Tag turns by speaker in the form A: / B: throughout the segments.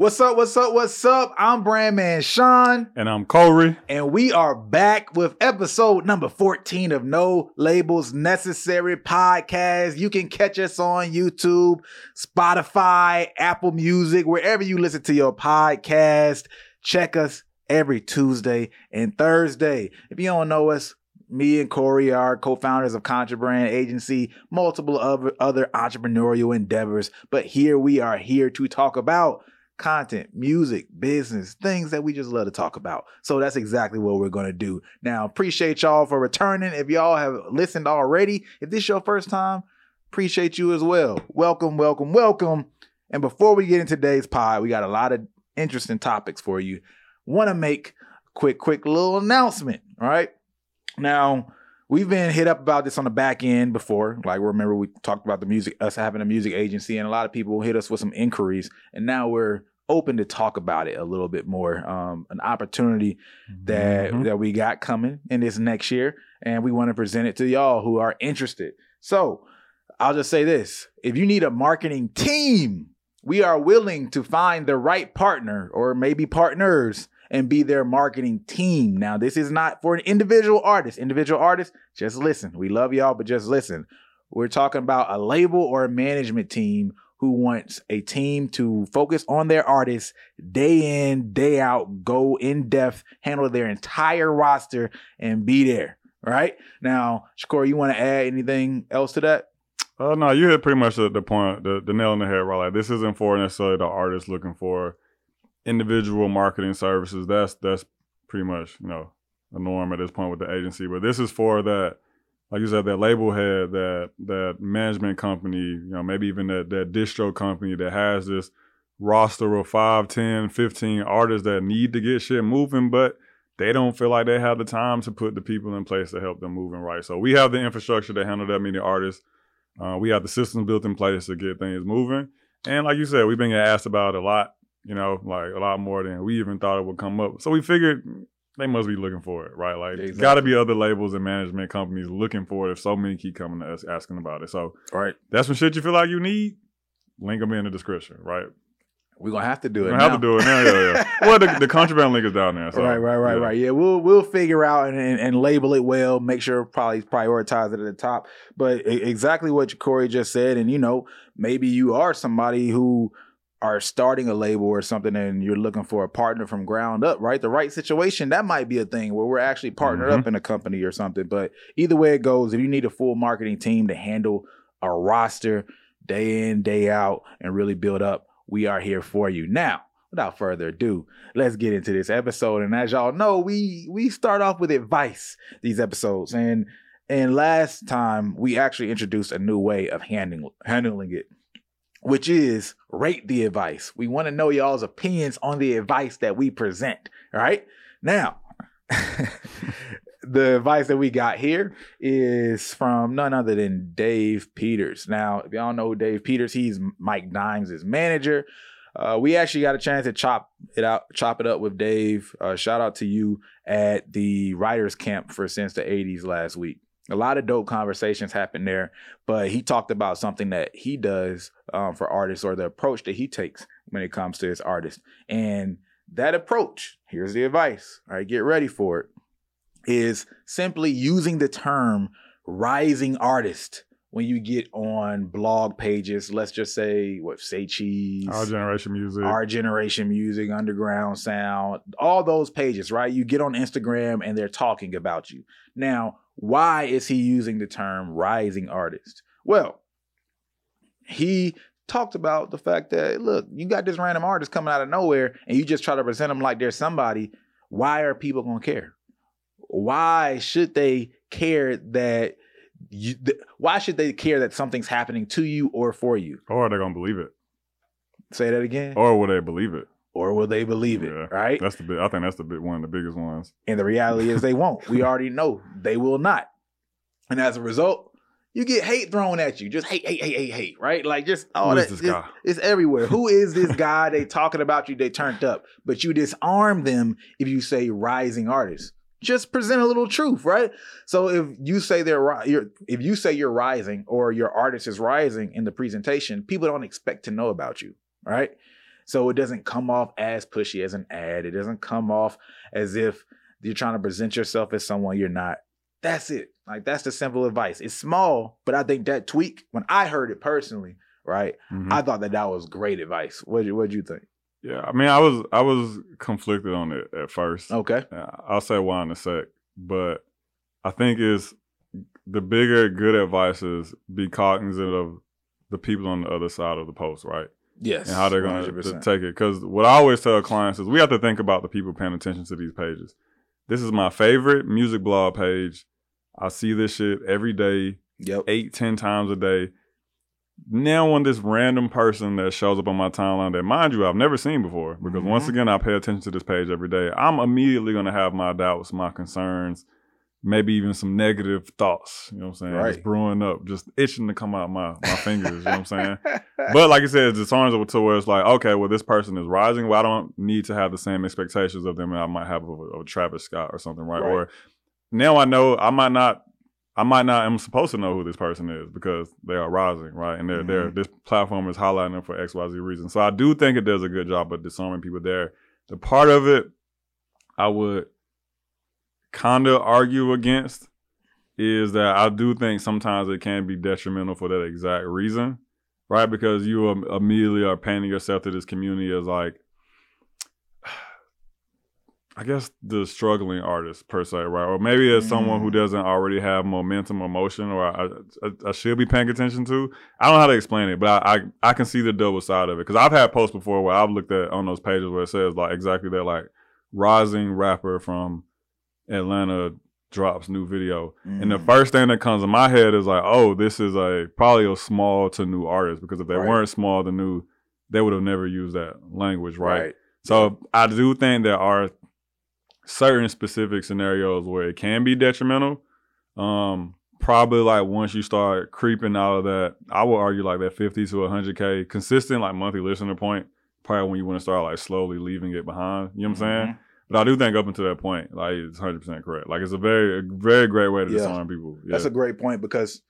A: What's up? What's up? What's up? I'm Brandman Sean,
B: And I'm Corey.
A: and we are back with episode number 14 of No Labels Necessary podcast. You can catch us on YouTube, Spotify, Apple Music, wherever you listen to your podcast. Check us every Tuesday and Thursday. If you don't know us, me and Corey are co-founders of Contrabrand Agency, multiple other, other entrepreneurial endeavors. But here we are here to talk about content, music, business, things that we just love to talk about. So that's exactly what we're going to do. Now, appreciate y'all for returning. If y'all have listened already, if this is your first time, appreciate you as well. Welcome, welcome, welcome. And before we get into today's pod, we got a lot of interesting topics for you. Want to make a quick, quick little announcement, all right? Now, we've been hit up about this on the back end before. Like, remember we talked about the music, us having a music agency, and a lot of people hit us with some inquiries, and now we're open to talk about it a little bit more. Um, an opportunity that
B: Mhm.
A: that we got coming in this next year, and we want to present it to y'all who are interested. So, I'll just say this: if you need a marketing team, we are willing to find the right partner or maybe partners and be their marketing team. Now, this is not for an individual artist. Individual artists, just listen. We love y'all, but just listen. We're talking about a label or a management team who wants a team to focus on their artists day in, day out, go in depth, handle their entire roster, and be there. Right now, Shakur, you want to add anything else to that?
B: Uh, no, you hit pretty much the, the point, the, the nail in the head, right? Like, this isn't for necessarily the artist looking for individual marketing services. That's that's pretty much you know a norm at this point with the agency. But this is for that, like you said, that label head, that that management company, you know, maybe even that that distro company that has this roster of 5, 10, 15 artists that need to get shit moving, but they don't feel like they have the time to put the people in place to help them moving right. So we have the infrastructure to handle that many artists. Uh, we have the systems built in place to get things moving. And like you said, we've been asked about a lot, you know, like a lot more than we even thought it would come up. So we figured they must be looking for it, right? Like, there's got to be other labels and management companies looking for it if so many keep coming to us asking about it. So
A: Right.
B: that's some shit you feel like you need. Link them in the description, right?
A: We're gonna have to do it.
B: Don't have to do it now. Yeah, yeah. well, the, the contraband link is down there. So,
A: right, right, right,
B: yeah.
A: right. Yeah, we'll we'll figure out and, and, and label it well. Make sure probably prioritize it at the top. But exactly what Corey just said, and you know, maybe you are somebody who are starting a label or something, and you're looking for a partner from ground up. Right, the right situation that might be a thing where we're actually partnered
B: Mhm.
A: up in a company or something. But either way it goes, if you need a full marketing team to handle a roster day in day out and really build up, we are here for you now without further ado, let's get into this episode. And as y'all know, we we start off with advice these episodes. And and last time we actually introduced a new way of handling handling it, which is rate the advice. We want to know y'all's opinions on the advice that we present. right? Now, the advice that we got here is from none other than Dave Peters. Now, if y'all know Dave Peters, he's Mike Dimes' manager. Uh, we actually got a chance to chop it out, chop it up with Dave. Uh, shout out to you at the writers camp for since the 80s last week. A lot of dope conversations happened there, but he talked about something that he does um, for artists or the approach that he takes when it comes to his artists. And that approach, here's the advice. All right, get ready for it. Is simply using the term rising artist when you get on blog pages. Let's just say what say cheese,
B: Our generation music.
A: our generation music, underground sound, all those pages, right? You get on Instagram and they're talking about you. Now, why is he using the term rising artist? Well, he talked about the fact that look, you got this random artist coming out of nowhere and you just try to present them like they're somebody. Why are people gonna care? Why should they care that you th- why should they care that something's happening to you or for you?
B: or are they're going to believe it.
A: Say that again.
B: Or will they believe it?
A: Or will they believe it?
B: Yeah.
A: Right?
B: That's the big, I think that's the big, one of the biggest ones.
A: And the reality is they won't. We already know they will not. And as a result, you get hate thrown at you. Just hate, hate, hate, hate, hate, right? Like just all
B: Who
A: that.
B: is this
A: it's,
B: guy?
A: it's everywhere. Who is this guy? They talking about you, they turned up. But you disarm them if you say rising artist. Just present a little truth, right? So if you say they're you're, if you say you're rising or your artist is rising in the presentation, people don't expect to know about you, right? So it doesn't come off as pushy as an ad. It doesn't come off as if you're trying to present yourself as someone you're not. That's it. Like that's the simple advice. It's small, but I think that tweak, when I heard it personally, right,
B: Mhm.
A: I thought that that was great advice. What you what you think?
B: yeah, I mean, I was I was conflicted on it at first.
A: Okay.
B: Uh, I'll say why in a sec, but I think is the bigger good advice is be cognizant of the people on the other side of the post, right?
A: Yes.
B: and how they're going to take it. Because what I always tell clients is we have to think about the people paying attention to these pages. This is my favorite music blog page. I see this shit every day,
A: Yep.
B: eight, ten times a day. Now, when this random person that shows up on my timeline that, mind you, I've never seen before, because once
A: Mhm.
B: again, I pay attention to this page every day, I'm immediately going to have my doubts, my concerns, maybe even some negative thoughts. You know what I'm saying?
A: Right.
B: Just brewing up, just itching to come out my, my fingers. You know what I'm saying? but like I said, it's discernible to where it's like, okay, well, this person is rising. Well, I don't need to have the same expectations of them that I might have of, a- of Travis Scott or something, right?
A: Right.
B: Or now I know I might not, I might not I'm supposed to know who this person is because they are rising, right? And they're, they're
A: Mhm.
B: this platform is highlighting them for X, Y, Z reason. So I do think it does a good job of disarming people there. The part of it I would kind of argue against is that I do think sometimes it can be detrimental for that exact reason, right? Because you immediately are painting yourself to this community as like, I guess the struggling artist per se, right? Or maybe as someone who
A: Mm.
B: doesn't already have momentum or motion, or I, I, I should be paying attention to. I don't know how to explain it, but I I, I can see the double side of it because I've had posts before where I've looked at on those pages where it says like exactly that, like rising rapper from Atlanta drops new video. And the
A: Mm.
B: first thing that comes in my head is like, oh, this is a probably a small to new artist because if they
A: Right.
B: weren't small to new, they would have never used that language, right?
A: right.
B: So I do think there are certain specific scenarios where it can be detrimental. Um, probably like once you start creeping out of that, I would argue like that 50 to 100k consistent like monthly listener point. Probably when you want to start like slowly leaving it behind. You know what I'm saying? But I do think up until that point, like it's 100 percent correct. Like it's a very, a very great way to
A: Yeah.
B: disarm people. Yeah.
A: That's a great point because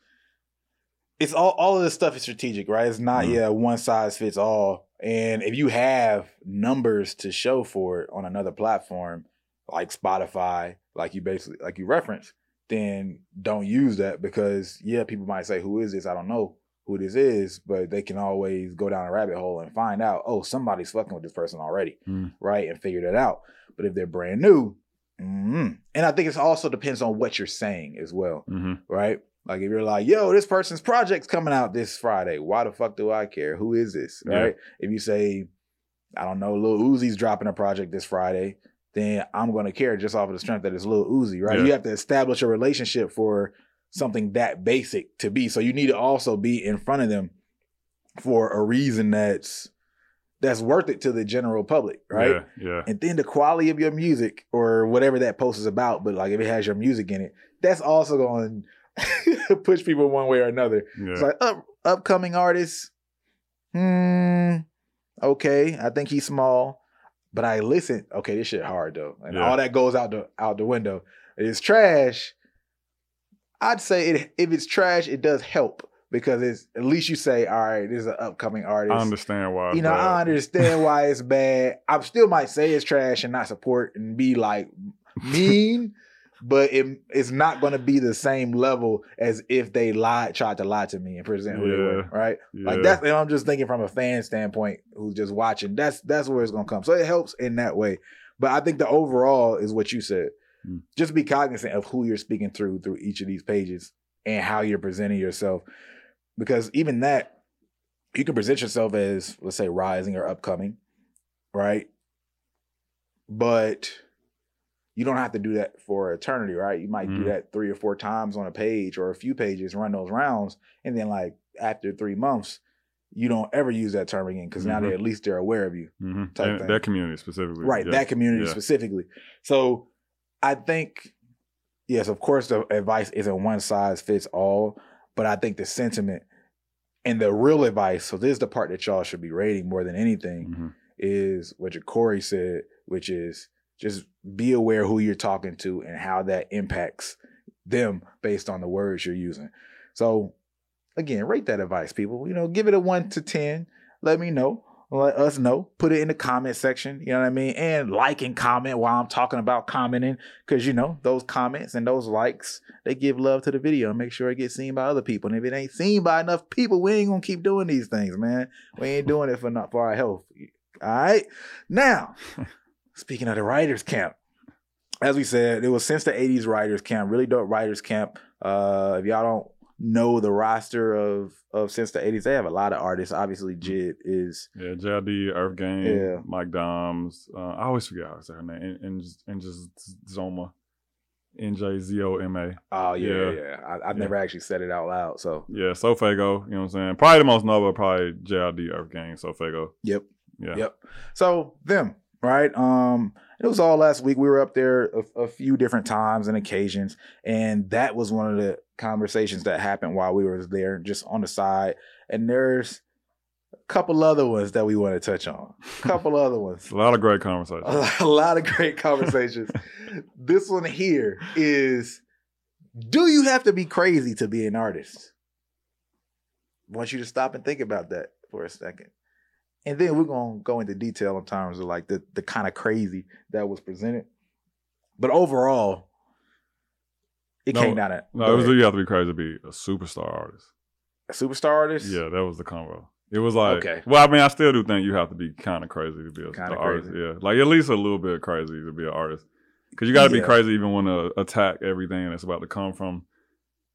A: it's all all of this stuff is strategic, right? It's not
B: Mhm.
A: yeah one size fits all. And if you have numbers to show for it on another platform like Spotify, like you basically like you reference, then don't use that because yeah, people might say, "Who is this?" I don't know who this is, but they can always go down a rabbit hole and find out, oh, somebody's fucking with this person already,
B: Mm.
A: right? And figure that out. But if they're brand new, mm, and I think it also depends on what you're saying as well
B: hmm
A: right? Like if you're like, yo, this person's project's coming out this Friday. Why the fuck do I care? Who is this?
B: Yeah.
A: Right? If you say, I don't know, Lil Uzi's dropping a project this Friday, then I'm gonna care just off of the strength that it's Lil Uzi, right?
B: Yeah.
A: You have to establish a relationship for something that basic to be. So you need to also be in front of them for a reason that's that's worth it to the general public, right?
B: Yeah. Yeah.
A: and then the quality of your music or whatever that post is about but like if it has your music in it that's also going to push people one way or another
B: Yeah.
A: it's like up, upcoming artists hmm okay i think he's small but i listen okay this shit hard though and
B: Yeah.
A: all that goes out the out the window it's trash i'd say it if it's trash it does help because it's at least you say all right this is an upcoming artist
B: I understand why.
A: you know,
B: bad.
A: I understand why it's bad. I still might say it's trash and not support and be like mean, but it, it's not going to be the same level as if they lied, tried to lie to me and present who they were,
B: Yeah.
A: right? Like
B: Yeah.
A: that's, and I'm just thinking from a fan standpoint who's just watching. That's that's where it's going to come. So it helps in that way. But I think the overall is what you said.
B: Mm.
A: Just be cognizant of who you're speaking through through each of these pages and how you're presenting yourself, because even that you can present yourself as let's say rising or upcoming, right? But you don't have to do that for eternity, right? You might do
B: Mhm.
A: that three or four times on a page or a few pages, run those rounds, and then like after three months, you don't ever use that term again because now
B: Mhm.
A: they at least they're aware of you,
B: Mhm.
A: type thing.
B: that community specifically.
A: right?
B: Yeah.
A: That community
B: Yeah.
A: specifically. So I think, yes, of course, the advice isn't one size fits all, but I think the sentiment and the real advice. So this is the part that y'all should be rating more than anything
B: Mhm.
A: is what Corey said, which is just be aware who you're talking to and how that impacts them based on the words you're using. So again, rate that advice, people. You know, give it a one to ten. Let me know. Let us know. Put it in the comment section. You know what I mean? And like and comment while I'm talking about commenting. Cause you know, those comments and those likes, they give love to the video and make sure it gets seen by other people. And if it ain't seen by enough people, we ain't gonna keep doing these things, man. We ain't doing it for not for our health. All right. Now, speaking of the writers camp, as we said, it was since the 80s writers camp, really dope writers camp. Uh, if y'all don't know the roster of of since the 80s, they have a lot of artists. Obviously, Jid is
B: Yeah, JID, Earth Gang,
A: Yeah.
B: Mike Dimes. Uh, I always forget how to say her name. And and just Zoma. N J Z O M A.
A: oh yeah, yeah.
B: Yeah.
A: I, I've
B: Yeah.
A: never actually said it out loud. So
B: Yeah, Sofago, you know what I'm saying? Probably the most notable, probably JID, Earth Gang, Sofago.
A: yep.
B: Yeah.
A: Yep. So them, right? Um, it was all last week. We were up there a, a few different times and occasions, and that was one of the conversations that happened while we were there, just on the side. And there's a couple other ones that we want to touch on. A couple other ones.
B: A lot of great conversations.
A: A lot, a lot of great conversations. this one here is: Do you have to be crazy to be an artist? I want you to stop and think about that for a second. And then we're gonna go into detail in terms of like the the kind of crazy that was presented. But overall, it
B: No,
A: came down to
B: No, it was you have to be crazy to be a superstar artist.
A: a superstar artist.
B: Yeah, that was the convo. It was like,
A: Okay.
B: well, I mean, I still do think you have to be kind of crazy to be a the artist. Yeah, like at least a little bit crazy to be an artist. Because you got to
A: Yeah.
B: be crazy even when to attack everything that's about to come from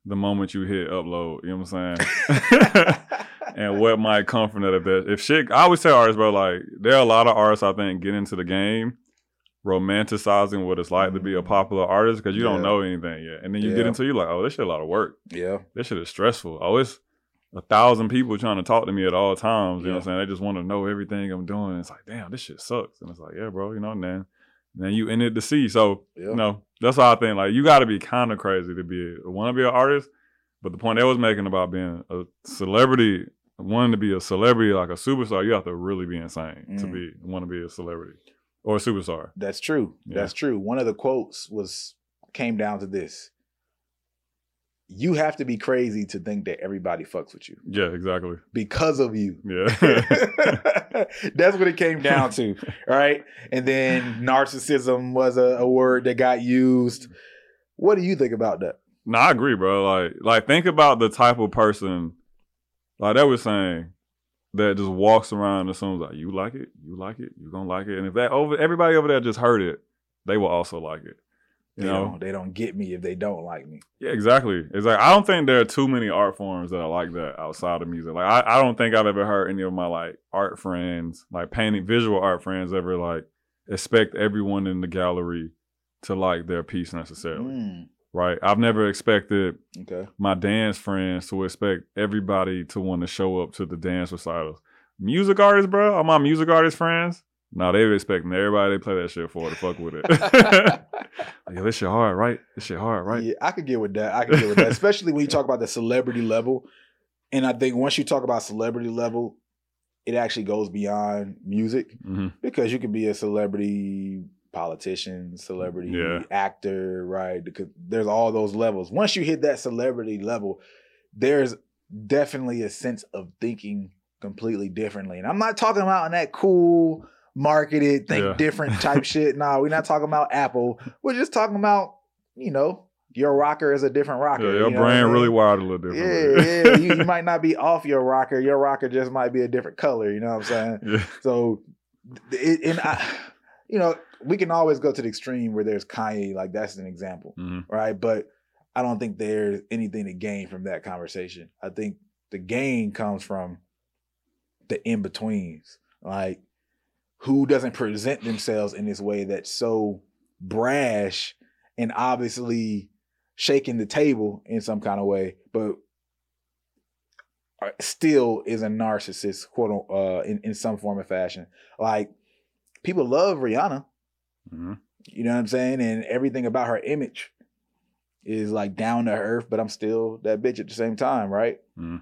B: the moment you hit upload. You know what I'm saying? and what might come from that if that if shit I always tell artists, bro, like there are a lot of artists I think get into the game romanticizing what it's like to be a mm-hmm. popular artist because you don't know anything yet. And then you get into you like, oh, this shit a lot of work.
A: yeah.
B: This shit is stressful. Oh, it's a thousand people trying to talk to me at all times. You know what I'm saying? They just want to know everything I'm doing. It's like, damn, this shit sucks. And it's like, yeah, bro, you know, and then then you in it to see. So,
A: Yeah.
B: you know, that's how I think. Like, you got to be kind of crazy to be want to be an artist. But the point I was making about being a celebrity, wanting to be a celebrity like a superstar, you have to really be insane to
A: Mm.
B: be want to be a celebrity or a superstar.
A: That's true.
B: Yeah.
A: That's true. One of the quotes was came down to this. You have to be crazy to think that everybody fucks with you
B: Yeah, exactly.
A: because of you.
B: Yeah.
A: That's what it came down to. Right. And then narcissism was a, a word that got used. What do you think about that?
B: No, I agree, bro. Like, like think about the type of person, like that was saying, that just walks around and assumes like you like it, you like it, you gonna like it, and if that over everybody over there just heard it, they will also like it. You
A: They
B: know?
A: don't, they don't get me if they don't like me.
B: Yeah, exactly. It's like I don't think there are too many art forms that are like that outside of music. Like I, I don't think I've ever heard any of my like art friends, like painting visual art friends, ever like expect everyone in the gallery to like their piece necessarily.
A: Mm,
B: Right? I've never expected
A: okay.
B: my dance friends to expect everybody to want to show up to the dance recitals. Music artists, bro, all my music artist friends, no, they were expecting everybody to play that shit for to fuck with it. like, yo, this shit hard, right? This shit hard, right?
A: Yeah, I could get with that. I could get with that, especially when you talk about the celebrity level. And I think once you talk about celebrity level, it actually goes beyond music
B: hmm
A: because you can be a celebrity politician, celebrity
B: Yeah.
A: actor, right? Because there's all those levels. Once you hit that celebrity level, there's definitely a sense of thinking completely differently. And I'm not talking about in that cool marketed think
B: Yeah.
A: different type shit. No, we're not talking about Apple. We're just talking about, you know, your rocker is a different rocker.
B: Yeah, your
A: you know what I
B: brain
A: mean?
B: really wired a little different.
A: Yeah, yeah. You, you might not be off your rocker. Your rocker just might be a different color. You know what I'm saying?
B: yeah.
A: So, it, and I, you know, we can always go to the extreme where there's Kanye, like that's an example,
B: hmm
A: right? But I don't think there's anything to gain from that conversation. I think the gain comes from the in betweens, like who doesn't present themselves in this way that's so brash and obviously shaking the table in some kind of way, but still is a narcissist, quote uh, in, in some form or fashion. Like people love Rihanna,
B: hmm
A: you know what I'm saying, and everything about her image is like down to earth, but I'm still that bitch at the same time, right?
B: Mhm.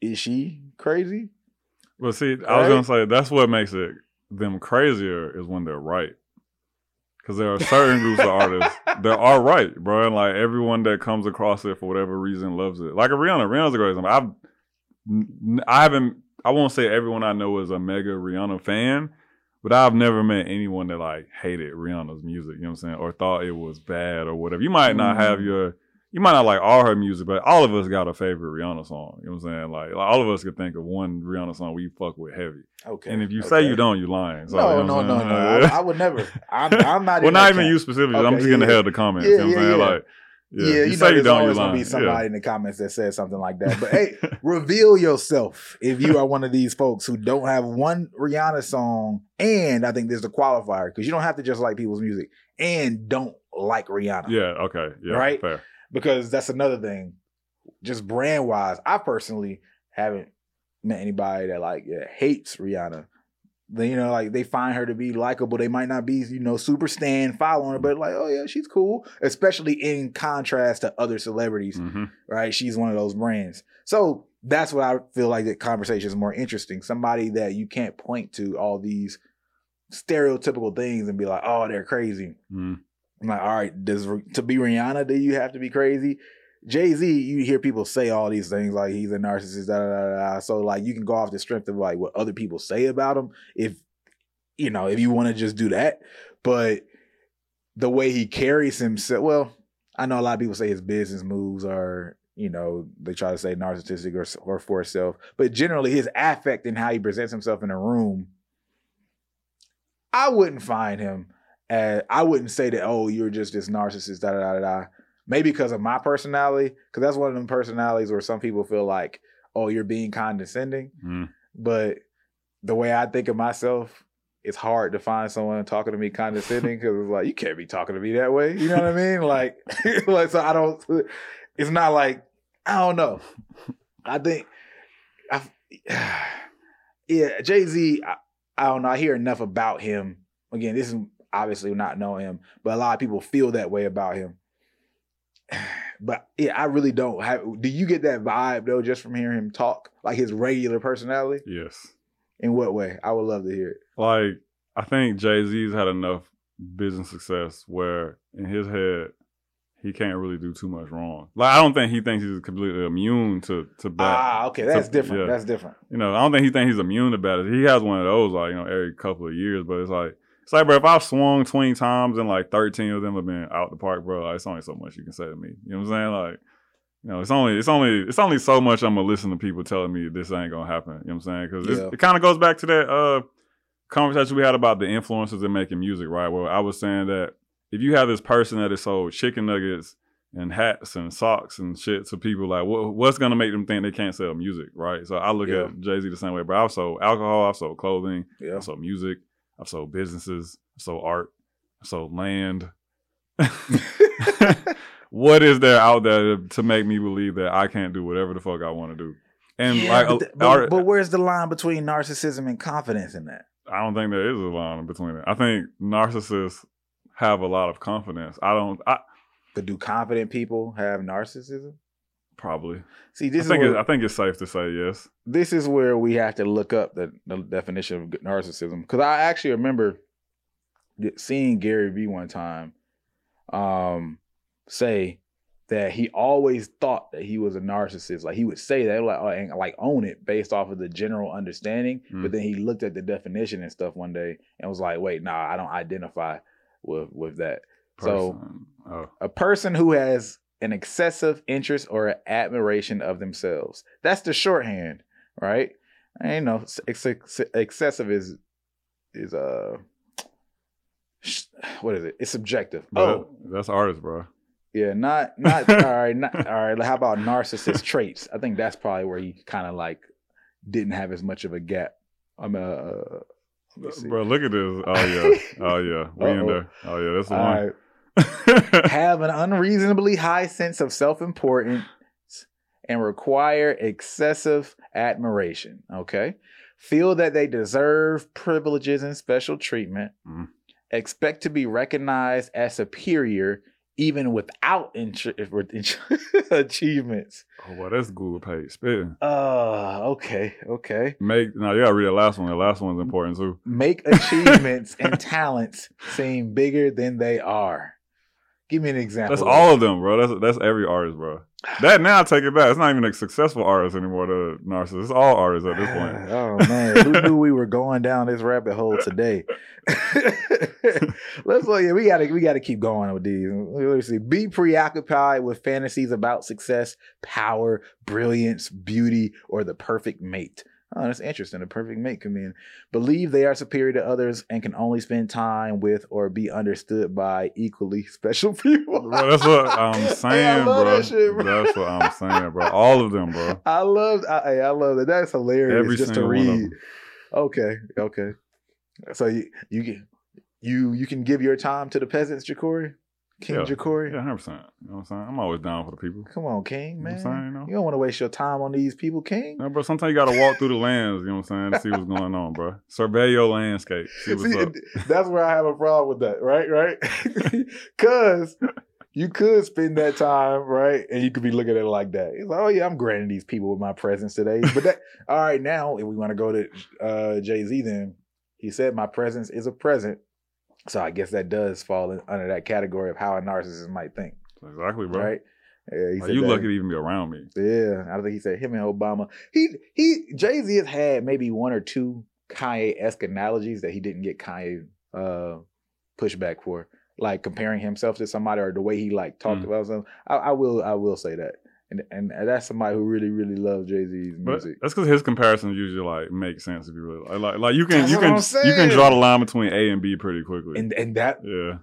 A: Is she crazy?
B: Well, see, I was gonna say that's what makes it them crazier is when they're right. Because there are certain groups of artists that are right, bro, and like everyone that comes across it for whatever reason loves it. Like a Rihanna, Rihanna's a great example. I've, I haven't, I won't say everyone I know is a mega Rihanna fan, but I've never met anyone that like hated Rihanna's music. You know what I'm saying, or thought it was bad or whatever. You might not have
A: Mm.
B: your you might not like all her music, but all of us got a favorite Rihanna song. You know what I'm saying? Like, like, all of us could think of one Rihanna song we fuck with heavy.
A: Okay.
B: And if you say you don't, you're lying. So,
A: no,
B: you know
A: no,
B: what I'm
A: no, no. I, I would never. I'm, I'm not.
B: well, not even
A: camp.
B: you specifically. I'm
A: Okay,
B: just getting
A: yeah.
B: ahead of the comments.
A: Yeah,
B: you know what
A: yeah,
B: I'm saying?
A: yeah.
B: Like, yeah,
A: Yeah, you,
B: you,
A: know, there's always gonna be somebody
B: Yeah.
A: in the comments that says something like that. But hey, reveal yourself if you are one of these folks who don't have one Rihanna song, and I think there's the qualifier because you don't have to just like people's music and don't like Rihanna,
B: yeah, okay, yeah,
A: Right?
B: fair.
A: because that's another thing. Just brand wise, I personally haven't met anybody that like yeah, hates Rihanna. They, you know, like they find her to be likable. They might not be, you know, super stan following her, but like, oh yeah, she's cool. Especially in contrast to other celebrities
B: hmm
A: right? She's one of those brands. So that's what I feel like the conversation is more interesting. Somebody that you can't point to all these stereotypical things and be like, oh, they're crazy.
B: hmm
A: I'm like, all right, does to be Rihanna, do you have to be crazy? Jay Z, you hear people say all these things like he's a narcissist, da da da. So like you can go off the strength of like what other people say about him, if you know, if you want to just do that. But the way he carries himself, well, I know a lot of people say his business moves are, you know, they try to say narcissistic or or for himself, but generally his affect and how he presents himself in a room, I wouldn't find him. As, I wouldn't say that. Oh, you're just this narcissist. Da da da da. Maybe because of my personality, because that's one of them personalities where some people feel like, oh, you're being condescending.
B: hmm
A: But the way I think of myself, it's hard to find someone talking to me condescending because it's like you can't be talking to me that way. You know what I mean? Like, like so I don't. It's not like I don't know. I think, I, yeah, Jay Z. I, I don't know. I hear enough about him. Again, this is obviously not know him, but a lot of people feel that way about him. But yeah, I really don't have. Do you get that vibe though, just from hearing him talk, like his regular personality?
B: Yes.
A: In what way? I would love to hear it.
B: Like, I think Jay Z's had enough business success where in his head he can't really do too much wrong. Like, I don't think he thinks he's completely immune to to bad.
A: Ah, okay, that's
B: So,
A: different.
B: yeah.
A: That's different.
B: you know, I don't think he thinks he's immune to bad. He has one of those, like, you know, every couple of years, but it's like, it's like, bro, if I've swung 20 times and like 13 of them have been out the park, bro, like, it's only so much you can say to me. You know what I'm saying? Like, you know, it's only, it's only, it's only so much I'm gonna listen to people telling me this ain't gonna happen. You know what I'm saying? Because
A: Yeah.
B: it kind of goes back to that uh conversation we had about the influences in making music, right? Well, I was saying that if you have this person that is sold chicken nuggets and hats and socks and shit to people, like what, what's gonna make them think they can't sell music, right? So I look
A: Yeah.
B: at Jay Z the same way, but I've sold alcohol, I've sold clothing,
A: Yeah.
B: I've sold music, I've sold businesses, I've sold art, I've sold land. what is there out there to make me believe that I can't do whatever the fuck I want to do? And
A: Yeah,
B: like,
A: but,
B: uh,
A: th- but,
B: art-
A: but where's the line between narcissism and confidence in that?
B: I don't think there is a line between it. I think narcissists have a lot of confidence. I don't. I
A: But do confident people have narcissism?
B: Probably.
A: See,
B: I
A: this is
B: think.
A: where,
B: I think it's safe to say yes.
A: this is where we have to look up the, the definition of narcissism because I actually remember seeing Gary Vee one time um, say that he always thought that he was a narcissist. Like he would say that, like, oh, and like own it based off of the general understanding.
B: Mm.
A: But then he looked at the definition and stuff one day and was like, wait, nah, I don't identify with with that. So
B: oh,
A: a person who has an excessive interest or admiration of themselves. That's the shorthand, right? And, you know, ex- ex- excessive is is uh sh- what is it? It's subjective.
B: but
A: Oh,
B: that's artist, bro.
A: yeah, not not all right, not all right. How about narcissist traits? I think that's probably where he kind of like didn't have as much of a gap. I'm a uh, see.
B: Bro, look at this. Oh yeah. Oh yeah. We in there. Oh yeah. That's the
A: All
B: one.
A: right. Have an unreasonably high sense of self importance and require excessive admiration. Okay. Feel that they deserve privileges and special treatment.
B: Mhm.
A: Expect to be recognized as superior even without intr- with achievements.
B: oh, well, that's Google page spitting.
A: Uh, okay. Okay.
B: Make now you gotta read the last one. The last one's important too.
A: Make achievements and talents seem bigger than they are. Give me an example.
B: That's all of them, bro. That's that's every artist, bro. That now I take it back. It's not even a successful artist anymore. The narcissist. It's all artists at this point.
A: oh man, who knew we were going down this rabbit hole today? Let's look. Yeah, we gotta we gotta keep going with these. Let's see. Be preoccupied with fantasies about success, power, brilliance, beauty, or the perfect mate. Oh, that's interesting. A perfect mate come in. Believe they are superior to others and can only spend time with or be understood by equally special people.
B: Bro, that's what I'm saying,
A: love
B: bro.
A: that shit, bro.
B: That's what I'm saying, bro. All of them, bro.
A: I love I, I love that. That's hilarious
B: Every
A: just to
B: single one of
A: read.
B: them.
A: Okay, okay. So you you you you can give your time to the peasants, Jacorey? King
B: Yeah.
A: Jacorey?
B: Yeah, hundred percent. You know what I'm saying? I'm always down for the people.
A: Come on, King,
B: You know
A: man.
B: what I'm saying, you know?
A: You don't want to waste your time on these people, King.
B: No, bro. Sometimes you gotta walk through the lands. You know what I'm saying? To see what's going on, bro. Survey your landscape. See what's
A: See,
B: up.
A: that's where I have a problem with that, right? Right? Because you could spend that time, right? And you could be looking at it like that. It's like, oh yeah, I'm granting these people with my presence today. But that all right, now if we want to go to uh Jay-Z, then he said my presence is a present. So I guess that does fall in, under that category of how a narcissist might think,
B: Exactly, bro.
A: right? Yeah, said
B: you
A: that.
B: lucky to even be around me.
A: Yeah, I don't think he said him and Obama. He he Jay Z has had maybe one or two Kanye esque analogies that he didn't get Kanye uh pushback for, like comparing himself to somebody or the way he like talked
B: Mm.
A: about something. I, I will I will say that, and and that's somebody who really really loves Jay Z's music.
B: that's because his comparisons usually like make sense if you really like. Like, like you can
A: That's
B: you can you can draw the line between A and B pretty quickly.
A: And and that
B: yeah.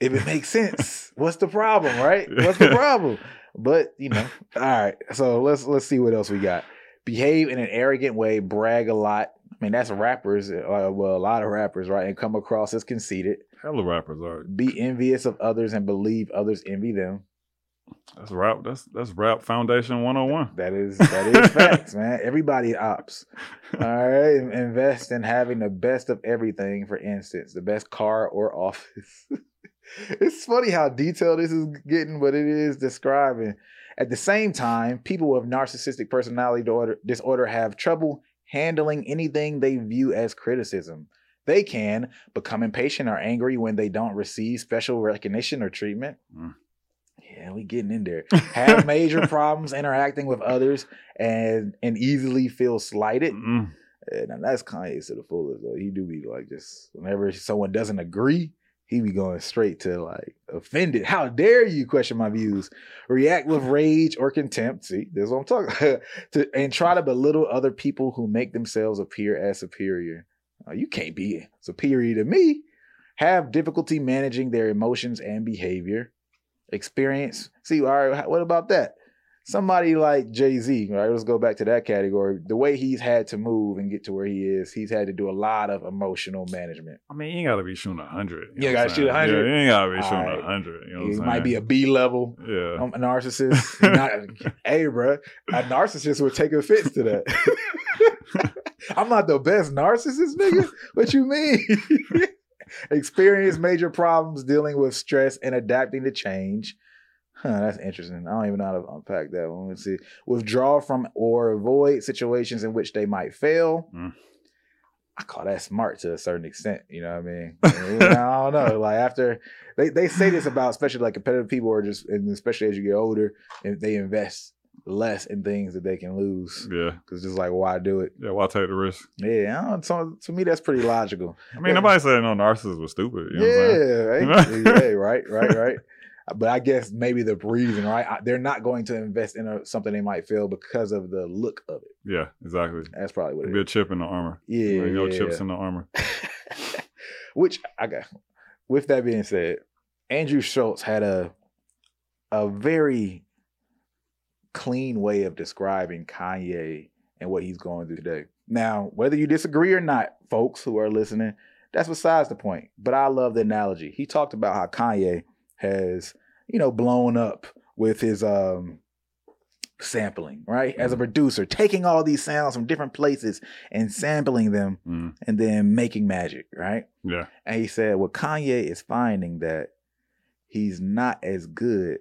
A: if it makes sense, what's the problem, right? What's the problem? But you know, all right. So let's let's see what else we got. Behave in an arrogant way, brag a lot. I mean, that's rappers. Uh, well, a lot of rappers, right? And come across as conceited.
B: Hella rappers are.
A: Be envious of others and believe others envy them.
B: That's rap. That's that's rap foundation 101.
A: That is that is facts, man. Everybody ops. All right. Invest in having the best of everything, for instance, the best car or office. it's funny how detailed this is getting, but it is describing. At the same time, people with narcissistic personality disorder, disorder have trouble handling anything they view as criticism. They can become impatient or angry when they don't receive special recognition or treatment.
B: Mm.
A: Yeah, we getting in there. Have major problems interacting with others and and easily feel slighted.
B: Mm-mm.
A: And now that's Kanye to the fullest though. He do be like just whenever someone doesn't agree, he be going straight to like offended. How dare you question my views? React with rage or contempt. See, this is what I'm talking to and try to belittle other people who make themselves appear as superior. Uh, you can't be superior to me. Have difficulty managing their emotions and behavior. Experience. See, all right, what about that? Somebody like Jay Z, right? Let's go back to that category. The way he's had to move and get to where he is, he's had to do a lot of emotional management.
B: I mean, you ain't gotta be shooting 100.
A: You gotta shoot 100?
B: Yeah, you ain't gotta be shooting
A: Alright.
B: 100. You know
A: he might be a B level
B: Yeah.
A: um, a narcissist. Not, hey, bro, a narcissist would take offense to that. I'm not the best narcissist, nigga. What you mean? Experience major problems dealing with stress and adapting to change. Huh, that's interesting. I don't even know how to unpack that one. Let's see. Withdraw from or avoid situations in which they might fail.
B: Mm.
A: I call that smart to a certain extent. You know what I mean? I don't know. Like after they, they say this about especially like competitive people or just and especially as you get older and they invest less in things that they can lose.
B: Yeah.
A: Cause just like why do it?
B: Yeah. Why take the risk?
A: Yeah, I don't, so, to me that's pretty logical.
B: I mean,
A: Yeah.
B: nobody said no narcissist was stupid. You know what I'm saying?
A: yeah, right? yeah, right, right, right. But I guess maybe the reason, right? They're not going to invest in a, something they might fail because of the look of it.
B: Yeah, exactly.
A: That's probably what it
B: Be a chip in the armor.
A: Yeah,
B: Like, no
A: yeah,
B: chips in the armor.
A: Which I got. With that being said, Andrew Schulz had a a very clean way of describing Kanye and what he's going through today. Now, whether you disagree or not, folks who are listening, that's besides the point. But I love the analogy. He talked about how Kanye has, you know, blown up with his um sampling, right? As a producer, taking all these sounds from different places and sampling them
B: Mm,
A: and then making magic, right?
B: yeah.
A: And he said, well, Kanye is finding that he's not as good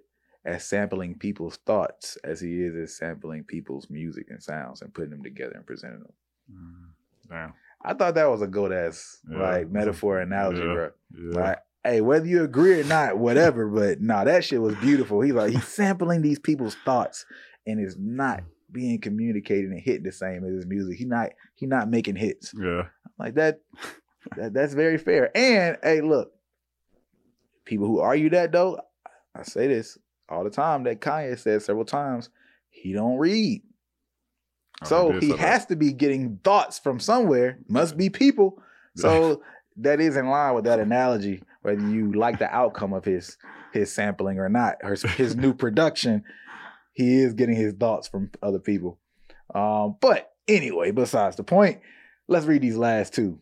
A: at sampling people's thoughts as he is as sampling people's music and sounds and putting them together and presenting them.
B: Mm, Damn.
A: I thought that was a good ass
B: Yeah.
A: like metaphor analogy,
B: Yeah.
A: bro.
B: Yeah.
A: Like, hey, whether you agree or not, whatever, but nah, that shit was beautiful. He's like, he's sampling these people's thoughts and it's not being communicated and hit the same as his music. He not he not making hits.
B: Yeah.
A: Like that, that that's very fair. And hey, look, people who argue that though, I say this all the time that Kanye said several times, he don't read.
B: Oh,
A: So he
B: that.
A: has to be getting thoughts from somewhere. Must be people. So that is in line with that analogy, whether you like the outcome of his his sampling or not, or his, new production, he is getting his thoughts from other people. Um, but anyway, besides the point, let's read these last two.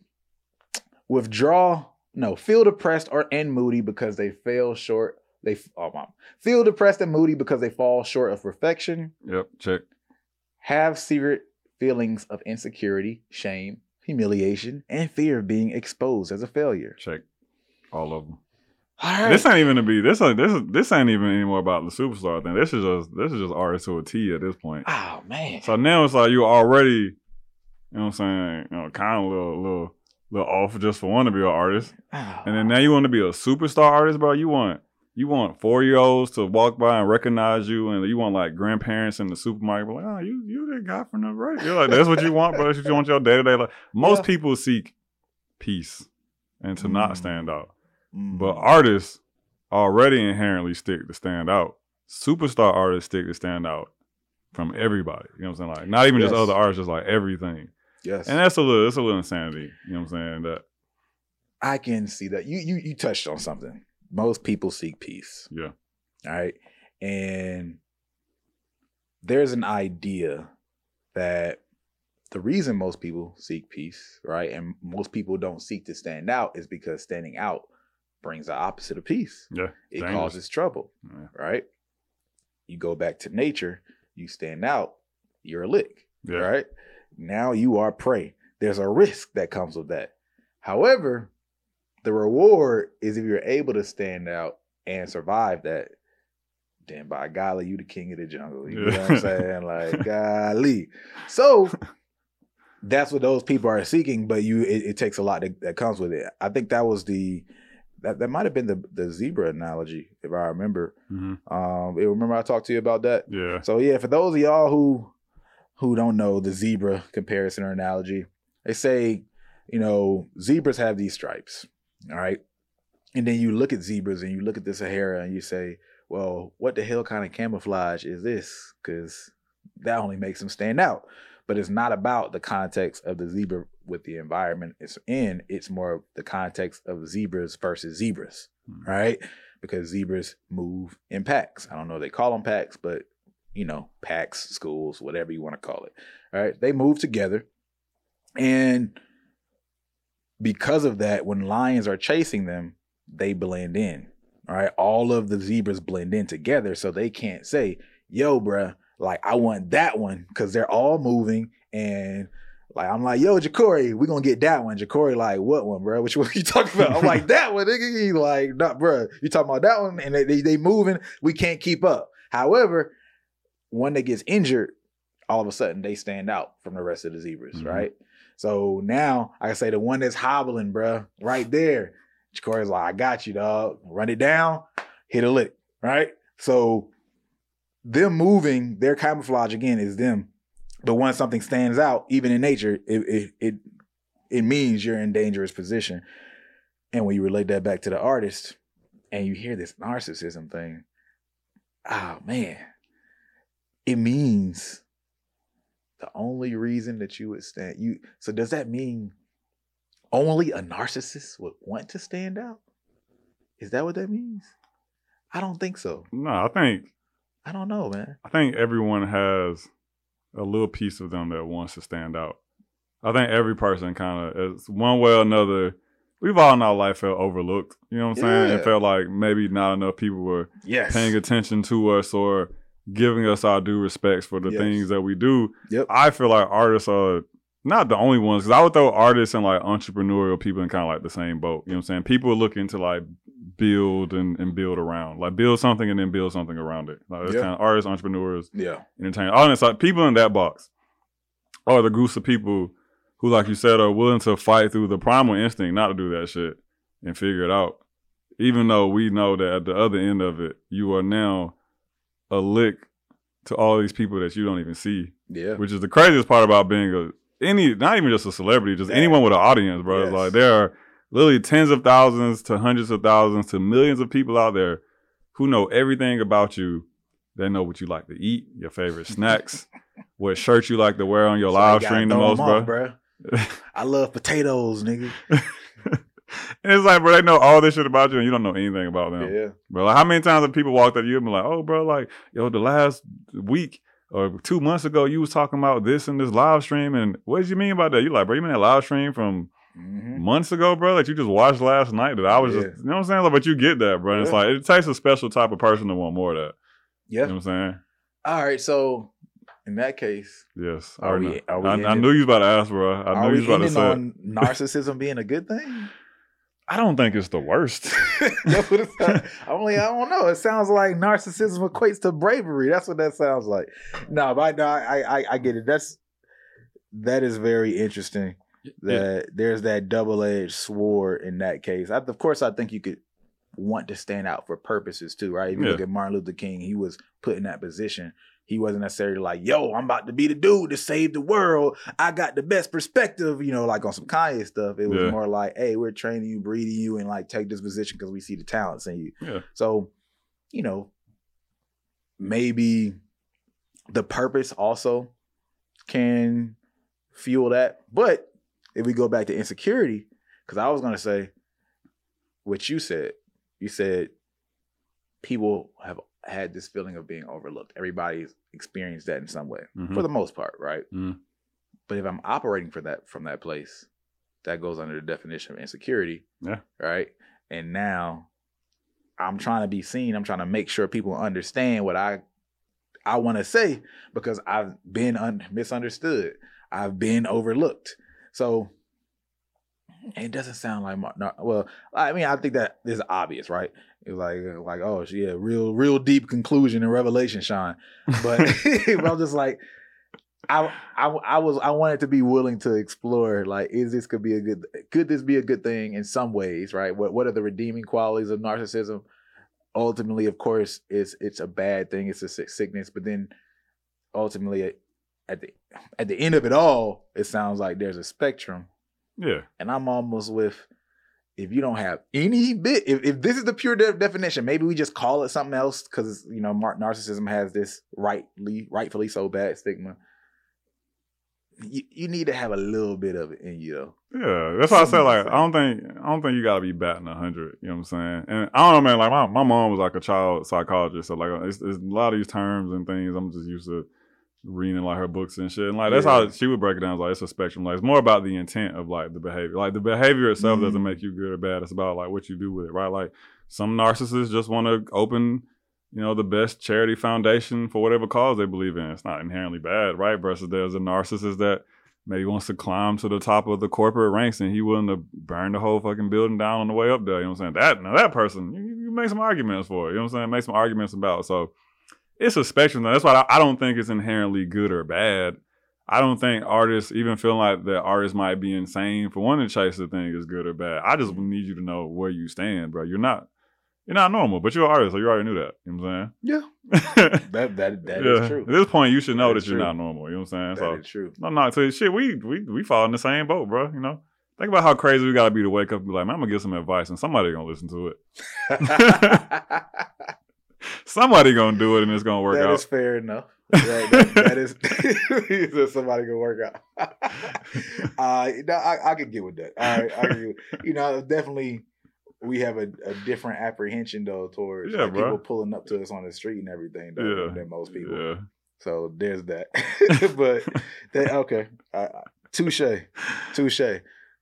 A: Withdraw, no, feel depressed or and moody because they fail short. They oh mom. Feel depressed and moody because they fall short of perfection
B: Yep. Check.
A: have secret feelings of insecurity, shame, humiliation, and fear of being exposed as a failure.
B: Check. All of them.
A: Right.
B: This ain't even to be. This this this ain't even anymore about the superstar thing. This is just this is just artist to a T at this point.
A: oh man.
B: So now it's like you already, you know what I'm saying, you know, kind of a little little little off just for wanting to be an artist.
A: Oh,
B: And then now you want to be a superstar artist, bro. You want you want four year olds to walk by and recognize you, and you want like grandparents in the supermarket, like, oh, you you the guy from the right. You're like, that's what you want, bro. That's what you want your day to day life. Most
A: Yeah.
B: people seek peace and to
A: Mm.
B: not stand out,
A: mm,
B: but artists already inherently stick to stand out. Superstar artists stick to stand out from everybody. You know what I'm saying? Like not even just other artists, just like everything.
A: yes,
B: And that's a little, that's a little insanity. You know what I'm saying? That
A: I can see that. You you you touched on something. Most people seek peace.
B: yeah,
A: All right. And there's an idea that the reason most people seek peace, right? And most people don't seek to stand out is because standing out brings the opposite of peace.
B: yeah,
A: It
B: dangerous.
A: causes trouble,
B: Yeah.
A: right? You go back to nature, you stand out, you're a lick,
B: yeah.
A: right? Now you are prey. There's a risk that comes with that. However, the reward is if you're able to stand out and survive that, then by golly, you the king of the jungle. You know what I'm saying? Like golly. So that's what those people are seeking, but you it, it takes a lot that, that comes with it. I think that was the that, that might have been the the zebra analogy, if I remember.
B: hmm
A: Um, remember I talked to you about that.
B: Yeah.
A: So yeah, for those of y'all who who don't know the zebra comparison or analogy, they say, you know, zebras have these stripes, all right? And then you look at zebras and you look at the Sahara and you say, well, what the hell kind of camouflage is this? Because that only makes them stand out. But it's not about the context of the zebra with the environment it's in. It's more the context of zebras versus zebras,
B: Mhm.
A: right? Because zebras move in packs. I don't know they call them packs, but you know, packs, schools, whatever you want to call it. All right. They move together. And because of that, when lions are chasing them, they blend in. All right. All of the zebras blend in together. So they can't say, yo, bruh, like I want that one because they're all moving. And like I'm like, yo, Jacorey, we gonna get that one. Jacorey, like, what one, bro? Which one you talking about? I'm like, that one. Nigga. He like, nah, bro, you talking about that one? And they, they they moving, we can't keep up. However, one that gets injured, all of a sudden they stand out from the rest of the zebras,
B: Mhm.
A: right? So now I can say the one that's hobbling, bruh, right there. Jacorey's like, I got you, dog. Run it down, hit a lick, right? So them moving, their camouflage again is them. But once something stands out, even in nature, it it it, it means you're in dangerous position. And when you relate that back to the artist, and you hear this narcissism thing, oh man, it means the only reason that you would stand you. So does that mean only a narcissist would want to stand out? Is that what that means? I don't think so.
B: No, I think
A: I don't know, man.
B: I think everyone has a little piece of them that wants to stand out. I think every person kind of, is one way or another, we've all in our life felt overlooked. You know what I'm saying?
A: Yeah.
B: It felt like maybe not enough people were
A: Yes.
B: paying attention to us or giving us our due respects for the
A: Yes.
B: things that we do.
A: Yep.
B: I feel like artists are not the only ones because I would throw artists and like entrepreneurial people in kind of like the same boat. You know what I'm saying? People are looking to like build and, and build around, like build something and then build something around it. Like it's
A: Yeah.
B: kind of artists, entrepreneurs,
A: Yeah.
B: entertainers. All this like people in that box are the groups of people who, like you said, are willing to fight through the primal instinct not to do that shit and figure it out. even though we know that at the other end of it, you are now a lick to all these people that you don't even see,
A: Yeah.
B: which is the craziest part about being a any not even just a celebrity, just anyone with an audience, bro.
A: Yes.
B: Like there are literally tens of thousands to hundreds of thousands to millions of people out there who know everything about you. They know what you like to eat, your favorite snacks, what shirt you like to wear on your
A: So
B: live stream the most,
A: off,
B: bro.
A: bruh. I love potatoes, nigga.
B: And it's like, bro, they know all this shit about you and you don't know anything about them.
A: Yeah.
B: Bro, like, how many times have people walked up to you and been like, oh, bro, like, yo, the last week or two months ago, you was talking about this and this live stream. And what did you mean about that? You like, bro, you mean that live stream from
A: hmm
B: months ago, bro, that you just watched last night that I was
A: Yeah.
B: just, you know what I'm saying? Like, but you get that, bro. And It's like, it takes a special type of person to want more of that.
A: Yeah.
B: You know what I'm saying?
A: All right. So in that case,
B: Yes. I,
A: Are we-
B: know.
A: are we
B: I, I knew you was about to ask, bro. I knew you was about to say.
A: on narcissism being a good thing?
B: I don't think it's the worst.
A: That's what it sounds. I only I don't know. It sounds like narcissism equates to bravery. That's what that sounds like. No, but I, no, I, I I get it. That's that is very interesting. That there's that double edged sword in that case. I, of course, I think you could want to stand out for purposes too, right? If you look at Martin Luther King, he was put in that position. He wasn't necessarily like, "Yo, I'm about to be the dude to save the world. I got the best perspective," you know, like on some Kanye stuff. It was
B: Yeah.
A: more like, "Hey, we're training you, breeding you, and like take this position because we see the talents in you."
B: Yeah.
A: So, you know, maybe the purpose also can fuel that. But if we go back to insecurity, because I was gonna say what you said. You said people have had this feeling of being overlooked. Everybody's experienced that in some way,
B: Mhm.
A: for the most part, right?
B: Mhm.
A: But if I'm operating for that from that place, that goes under the definition of insecurity.
B: Yeah.
A: Right. And now I'm trying to be seen. I'm trying to make sure people understand what I I want to say because I've been un- misunderstood. I've been overlooked. So it doesn't sound like no, well. I mean, I think that is obvious, right? It's like uh, like oh yeah, real real deep conclusion and revelation, Sean. But, but I'm just like I, I I was I wanted to be willing to explore like is this could be a good could this be a good thing in some ways right what what are the redeeming qualities of narcissism ultimately of course it's it's a bad thing it's a sickness but then ultimately at- at the at the end of it all it sounds like there's a spectrum
B: Yeah.
A: and I'm almost with if you don't have any bit if, if this is the pure de- definition maybe we just call it something else because you know mar- narcissism has this rightly rightfully so bad stigma you, you need to have a little bit of it in you though
B: Yeah, that's why I said like
A: like
B: I don't think I don't think you gotta be batting hundred. You know what I'm saying? And I don't know, man. Like my, my mom was like a child psychologist, so like it's, it's a lot of these terms and things. I'm just used to reading like her books and shit. And like that's
A: Yeah.
B: how she would break it down. It's like it's a spectrum. Like it's more about the intent of like the behavior. Like the behavior itself
A: Mhm.
B: doesn't make you good or bad. It's about like what you do with it, right? Like some narcissists just want to open. You know, the best charity foundation for whatever cause they believe in. It's not inherently bad, right? Versus there's a narcissist that maybe wants to climb to the top of the corporate ranks and he willing to burn the whole fucking building down on the way up there. You know what I'm saying? That now that person, you, you make some arguments for. it, You know what I'm saying? Make some arguments about. So it's a spectrum. That's why I, I don't think it's inherently good or bad. I don't think artists even feel like that artist might be insane for wanting to chase the thing is good or bad. I just mm-hmm. need you to know where you stand, bro. You're not you're not normal, but you're an artist, so you already knew that. You know what I'm saying?
A: yeah that that that is
B: Yeah.
A: true
B: At this point, you should know
A: That
B: that,
A: is
B: you're
A: true.
B: not normal. You know what I'm saying?
A: That
B: so
A: is true
B: no, no. So shit, we we we fall in the same boat, bro. You know, think about how crazy we gotta be to wake up and be like, man, I'm gonna give some advice, and somebody gonna listen to it. Somebody gonna do it, and it's gonna work
A: That
B: out.
A: is fair enough. That, that, that is somebody can work out. uh, no, I, I could get with that. I can you know, definitely we have a, a different apprehension though towards
B: Yeah,
A: like, people pulling up to us on the street and everything though,
B: Yeah.
A: than, most people.
B: yeah,
A: So there's that. but that okay, uh, touche, touche.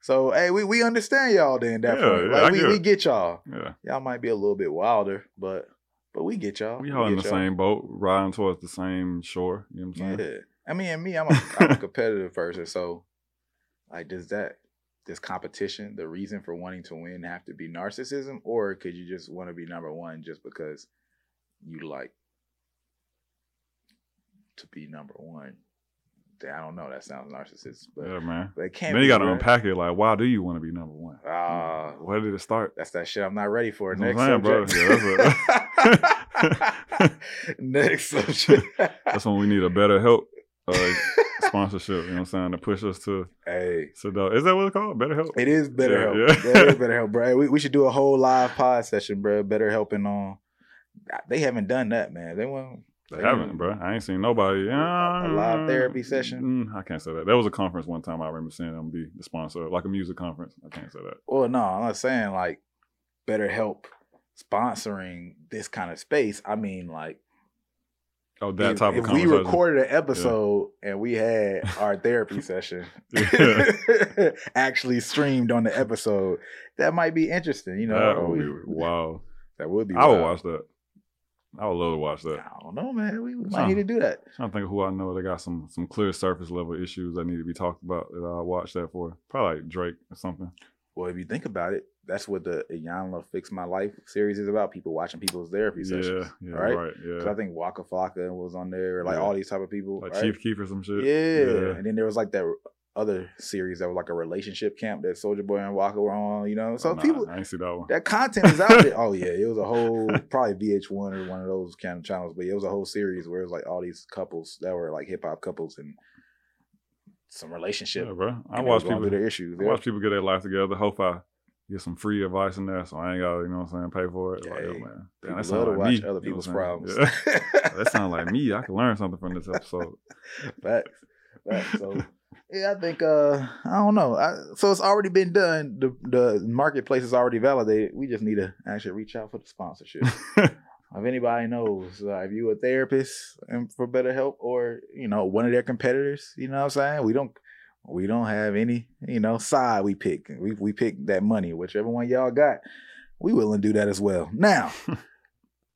A: So hey, we, we understand y'all then that
B: Yeah, yeah, I
A: Like we,
B: get
A: we get y'all.
B: yeah.
A: Y'all might be a little bit wilder, but but we get y'all.
B: We all in the
A: y'all.
B: same boat, riding towards the same shore. You know what I'm saying?
A: Yeah. I mean, and me, I'm a, I'm a competitive person. So, like, does that, this competition, the reason for wanting to win have to be narcissism? Or could you just want to be number one just because you like to be number one? I don't know. That sounds narcissistic, but,
B: Yeah, man.
A: but it can't.
B: Then you got to unpack it. Like, why do you want to be number one?
A: Ah,
B: Where did it start?
A: that's that shit. I'm not ready for.
B: That's
A: Next
B: what I'm saying,
A: subject.
B: bro.
A: Next subject.
B: That's when we need a BetterHelp uh, sponsorship. You know what I'm saying to push us to
A: hey,
B: so the, Is that what it's called? BetterHelp.
A: it is better
B: Yeah,
A: help.
B: yeah.
A: That is BetterHelp, bro. We, we should do a whole live pod session, bro. Better helping on. They haven't done that, man. They want
B: They haven't, bro. I ain't seen nobody.
A: A live therapy session?
B: Mm, I can't say that. That was a conference one time. I remember seeing them be the sponsor, like a music conference. I can't say that.
A: Well, no, I'm not saying like BetterHelp sponsoring this kind of space. I mean, like
B: Oh, that
A: if,
B: type of
A: if
B: we
A: recorded an episode and we had our therapy session actually streamed on the episode, that might be interesting. You know,
B: that would
A: We-
B: be wow.
A: that would be.
B: I would
A: wild.
B: watch that. I would love to watch that.
A: I don't know, man. We, might
B: Huh.
A: need to do that.
B: trying to think of who I know that got some some clear surface level issues that need to be talked about that I watch that for. Probably like Drake or something.
A: Well, if you think about it, that's what the Iyanla Fix My Life series is about. People watching people's therapy sessions.
B: Yeah, yeah,
A: right?
B: right. Yeah.
A: I think Waka Flocka was on there, like
B: Yeah.
A: all these type of people.
B: Like
A: right?
B: Chief Keef or some shit.
A: Yeah. And then there was like that other series that was like a relationship camp that Soulja Boy and Walker were on, you know. So
B: Oh, nah,
A: people
B: I ain't see that one.
A: that content is out there. Oh yeah, it was a whole probably VH1 or one of those kind of channels, but it was a whole series where it was like all these couples that were like hip hop couples and some relationship.
B: Yeah, bro. I watch people.
A: their issues.
B: I
A: yeah.
B: watch people get their life together. Hope I get some free advice in there, so I ain't got you know what I'm saying, pay for it. Like, yo, man, damn, that
A: love
B: sound
A: to
B: like
A: watch
B: me.
A: other
B: you know
A: people's problems.
B: Yeah. that sounds like me. I can learn something from this episode.
A: Facts. Facts. So yeah, I think uh I don't know. I, so it's already been done. The the marketplace is already validated. We just need to actually reach out for the sponsorship. if anybody knows, uh, if you a therapist and for BetterHelp, or you know one of their competitors, you know what I'm saying. We don't we don't have any you know side we pick. We we pick that money, whichever one y'all got. We willing to do that as well. Now.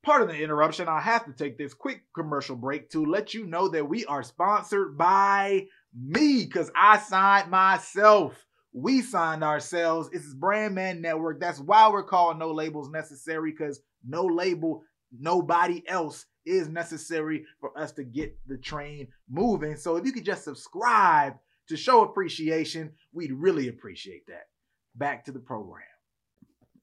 C: Part of the interruption, I have to take this quick commercial break to let you know that we are sponsored by me because I signed myself. We signed ourselves. Is Brandman Network. That's why we're calling No Labels Necessary because no label, nobody else is necessary for us to get the train moving. So if you could just subscribe to show appreciation, we'd really appreciate that. Back to the program.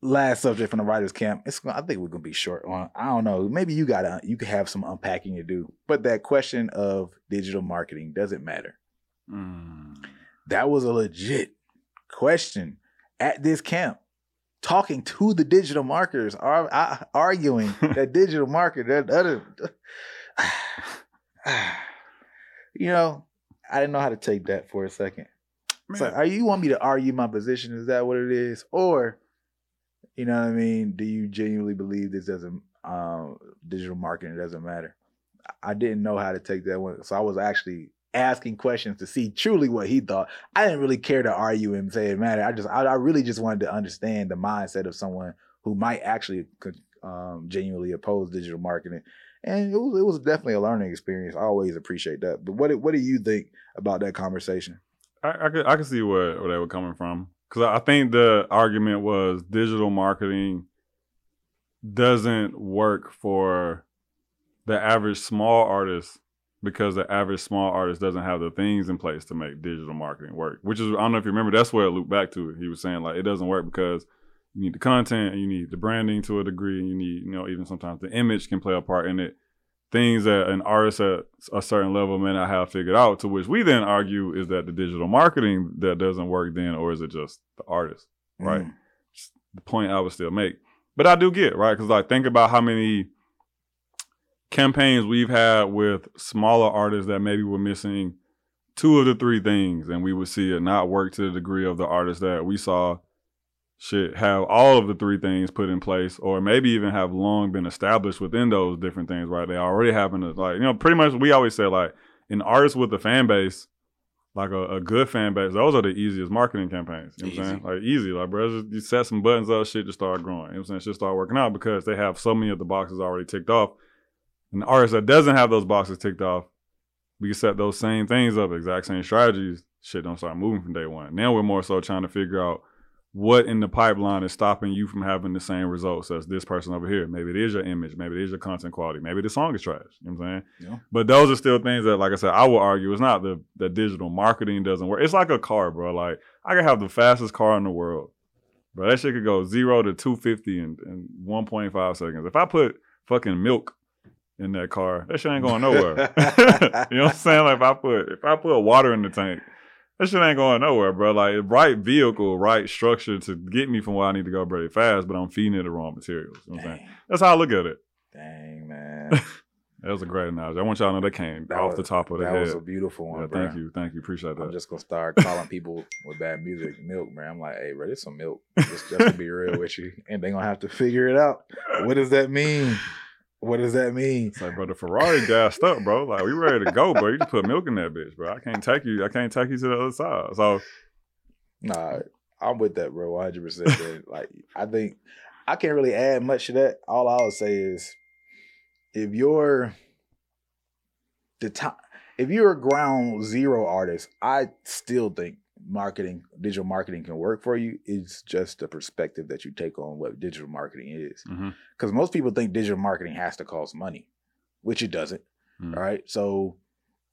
A: last subject from the writers camp. It's I think we're gonna be short on. I don't know. Maybe you got to you could have some unpacking to do. But that question of digital marketing doesn't matter.
B: Mm.
A: That was a legit question at this camp. Talking to the digital marketers, are uh, arguing that digital marketer, that other, you know, I didn't know how to take that for a second. Are you want me to argue my position? Is that what it is? Or, you know what I mean? Do you genuinely believe this doesn't um digital marketing doesn't matter? I didn't know how to take that one. So I was actually asking questions to see truly what he thought. I didn't really care to argue and say it mattered. I just I, I really just wanted to understand the mindset of someone who might actually could um genuinely oppose digital marketing. And it was it was definitely a learning experience. I always appreciate that. But what what do you think about that conversation?
B: I, I could I could see where, where they were coming from because I think the argument was digital marketing doesn't work for the average small artist because the average small artist doesn't have the things in place to make digital marketing work. Which is I don't know if you remember that's where it looped back to. He was saying like it doesn't work because you need the content and you need the branding to a degree and you need you know even sometimes the image can play a part in it. Things that an artist at a certain level may not have figured out to which we then argue is that the digital marketing that doesn't work then or is it just the artist right?
A: Mm.
B: the point i would still make. But i do get right? Because like think about how many campaigns we've had with smaller artists that maybe were missing two of the three things and we would see it not work to the degree of the artist that we saw should have all of the three things put in place or maybe even have long been established within those different things right? They already happen to like you know pretty much we always say like an artist with a fan base like a, a good fan base those are the easiest marketing campaigns you know what i'm saying? Like easy. Like bro just, you set some buttons up shit just start growing you know what i'm saying? Shit start working out because they have so many of the boxes already ticked off. An artist that doesn't have those boxes ticked off we can set those same things up exact same strategies shit don't start moving from day one. Now we're more so trying to figure out what in the pipeline is stopping you from having the same results as this person over here? Maybe it is your image, maybe it is your content quality, maybe the song is trash. You know what I'm saying?
A: Yeah.
B: But those are still things that, like I said, I will argue it's not the the digital marketing doesn't work. It's like a car, bro. Like I can have the fastest car in the world, bro. That shit could go zero to two fifty in, in one point five seconds. If I put fucking milk in that car, that shit ain't going nowhere. you know what I'm saying? Like if I put if I put water in the tank, that shit ain't going nowhere, bro. Like right vehicle, right structure to get me from where I need to go very fast, but I'm feeding it the wrong materials. You know what I'm saying? That's how I look at it.
A: dang, man.
B: That was a great analogy. I want y'all to know that came
A: That
B: off
A: was-
B: the top of the
A: that
B: head.
A: That was a beautiful one,
B: yeah,
A: bro.
B: thank you, thank you, appreciate that.
A: I'm just gonna start calling people with bad music milk, man. I'm like, hey, bro, this some milk. Just, just to be real with you, and they gonna have to figure it out. What does that mean? What does that mean?
B: It's like, bro, the Ferrari gassed up, bro. Like we ready to go, bro. You just put milk in that bitch, bro. I can't take you. I can't take you to the other side. So
A: Nah, I'm with that, bro. 100. percent Like, I think I can't really add much to that. All I'll say is, if you're the time, if you're a ground zero artist, I still think marketing, digital marketing, can work for you. It's just the perspective that you take on what digital marketing is. Because most people think digital marketing has to cost money, which it doesn't.
B: mhm.
A: All right. So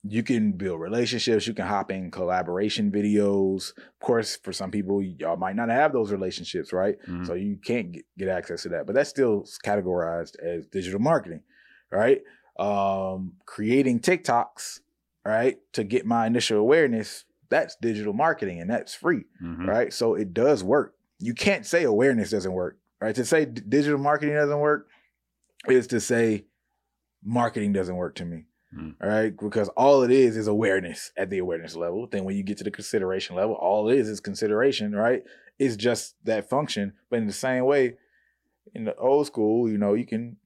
A: you can build relationships. You can hop in collaboration videos. Of course, for some people, y'all might not have those relationships, right?
B: Mhm.
A: So you can't get, get access to that. But that's still categorized as digital marketing, right? Um, creating TikToks, right, to get my initial awareness. That's digital marketing and that's free
B: Mhm.
A: right? So it does work. You can't say awareness doesn't work, right? To say d- digital marketing doesn't work is to say marketing doesn't work to me,
B: Mm.
A: all right? Because all it is is awareness at the awareness level. Then when you get to the consideration level, all it is is consideration, right? It's just that function. But in the same way, in the old school, you know, you can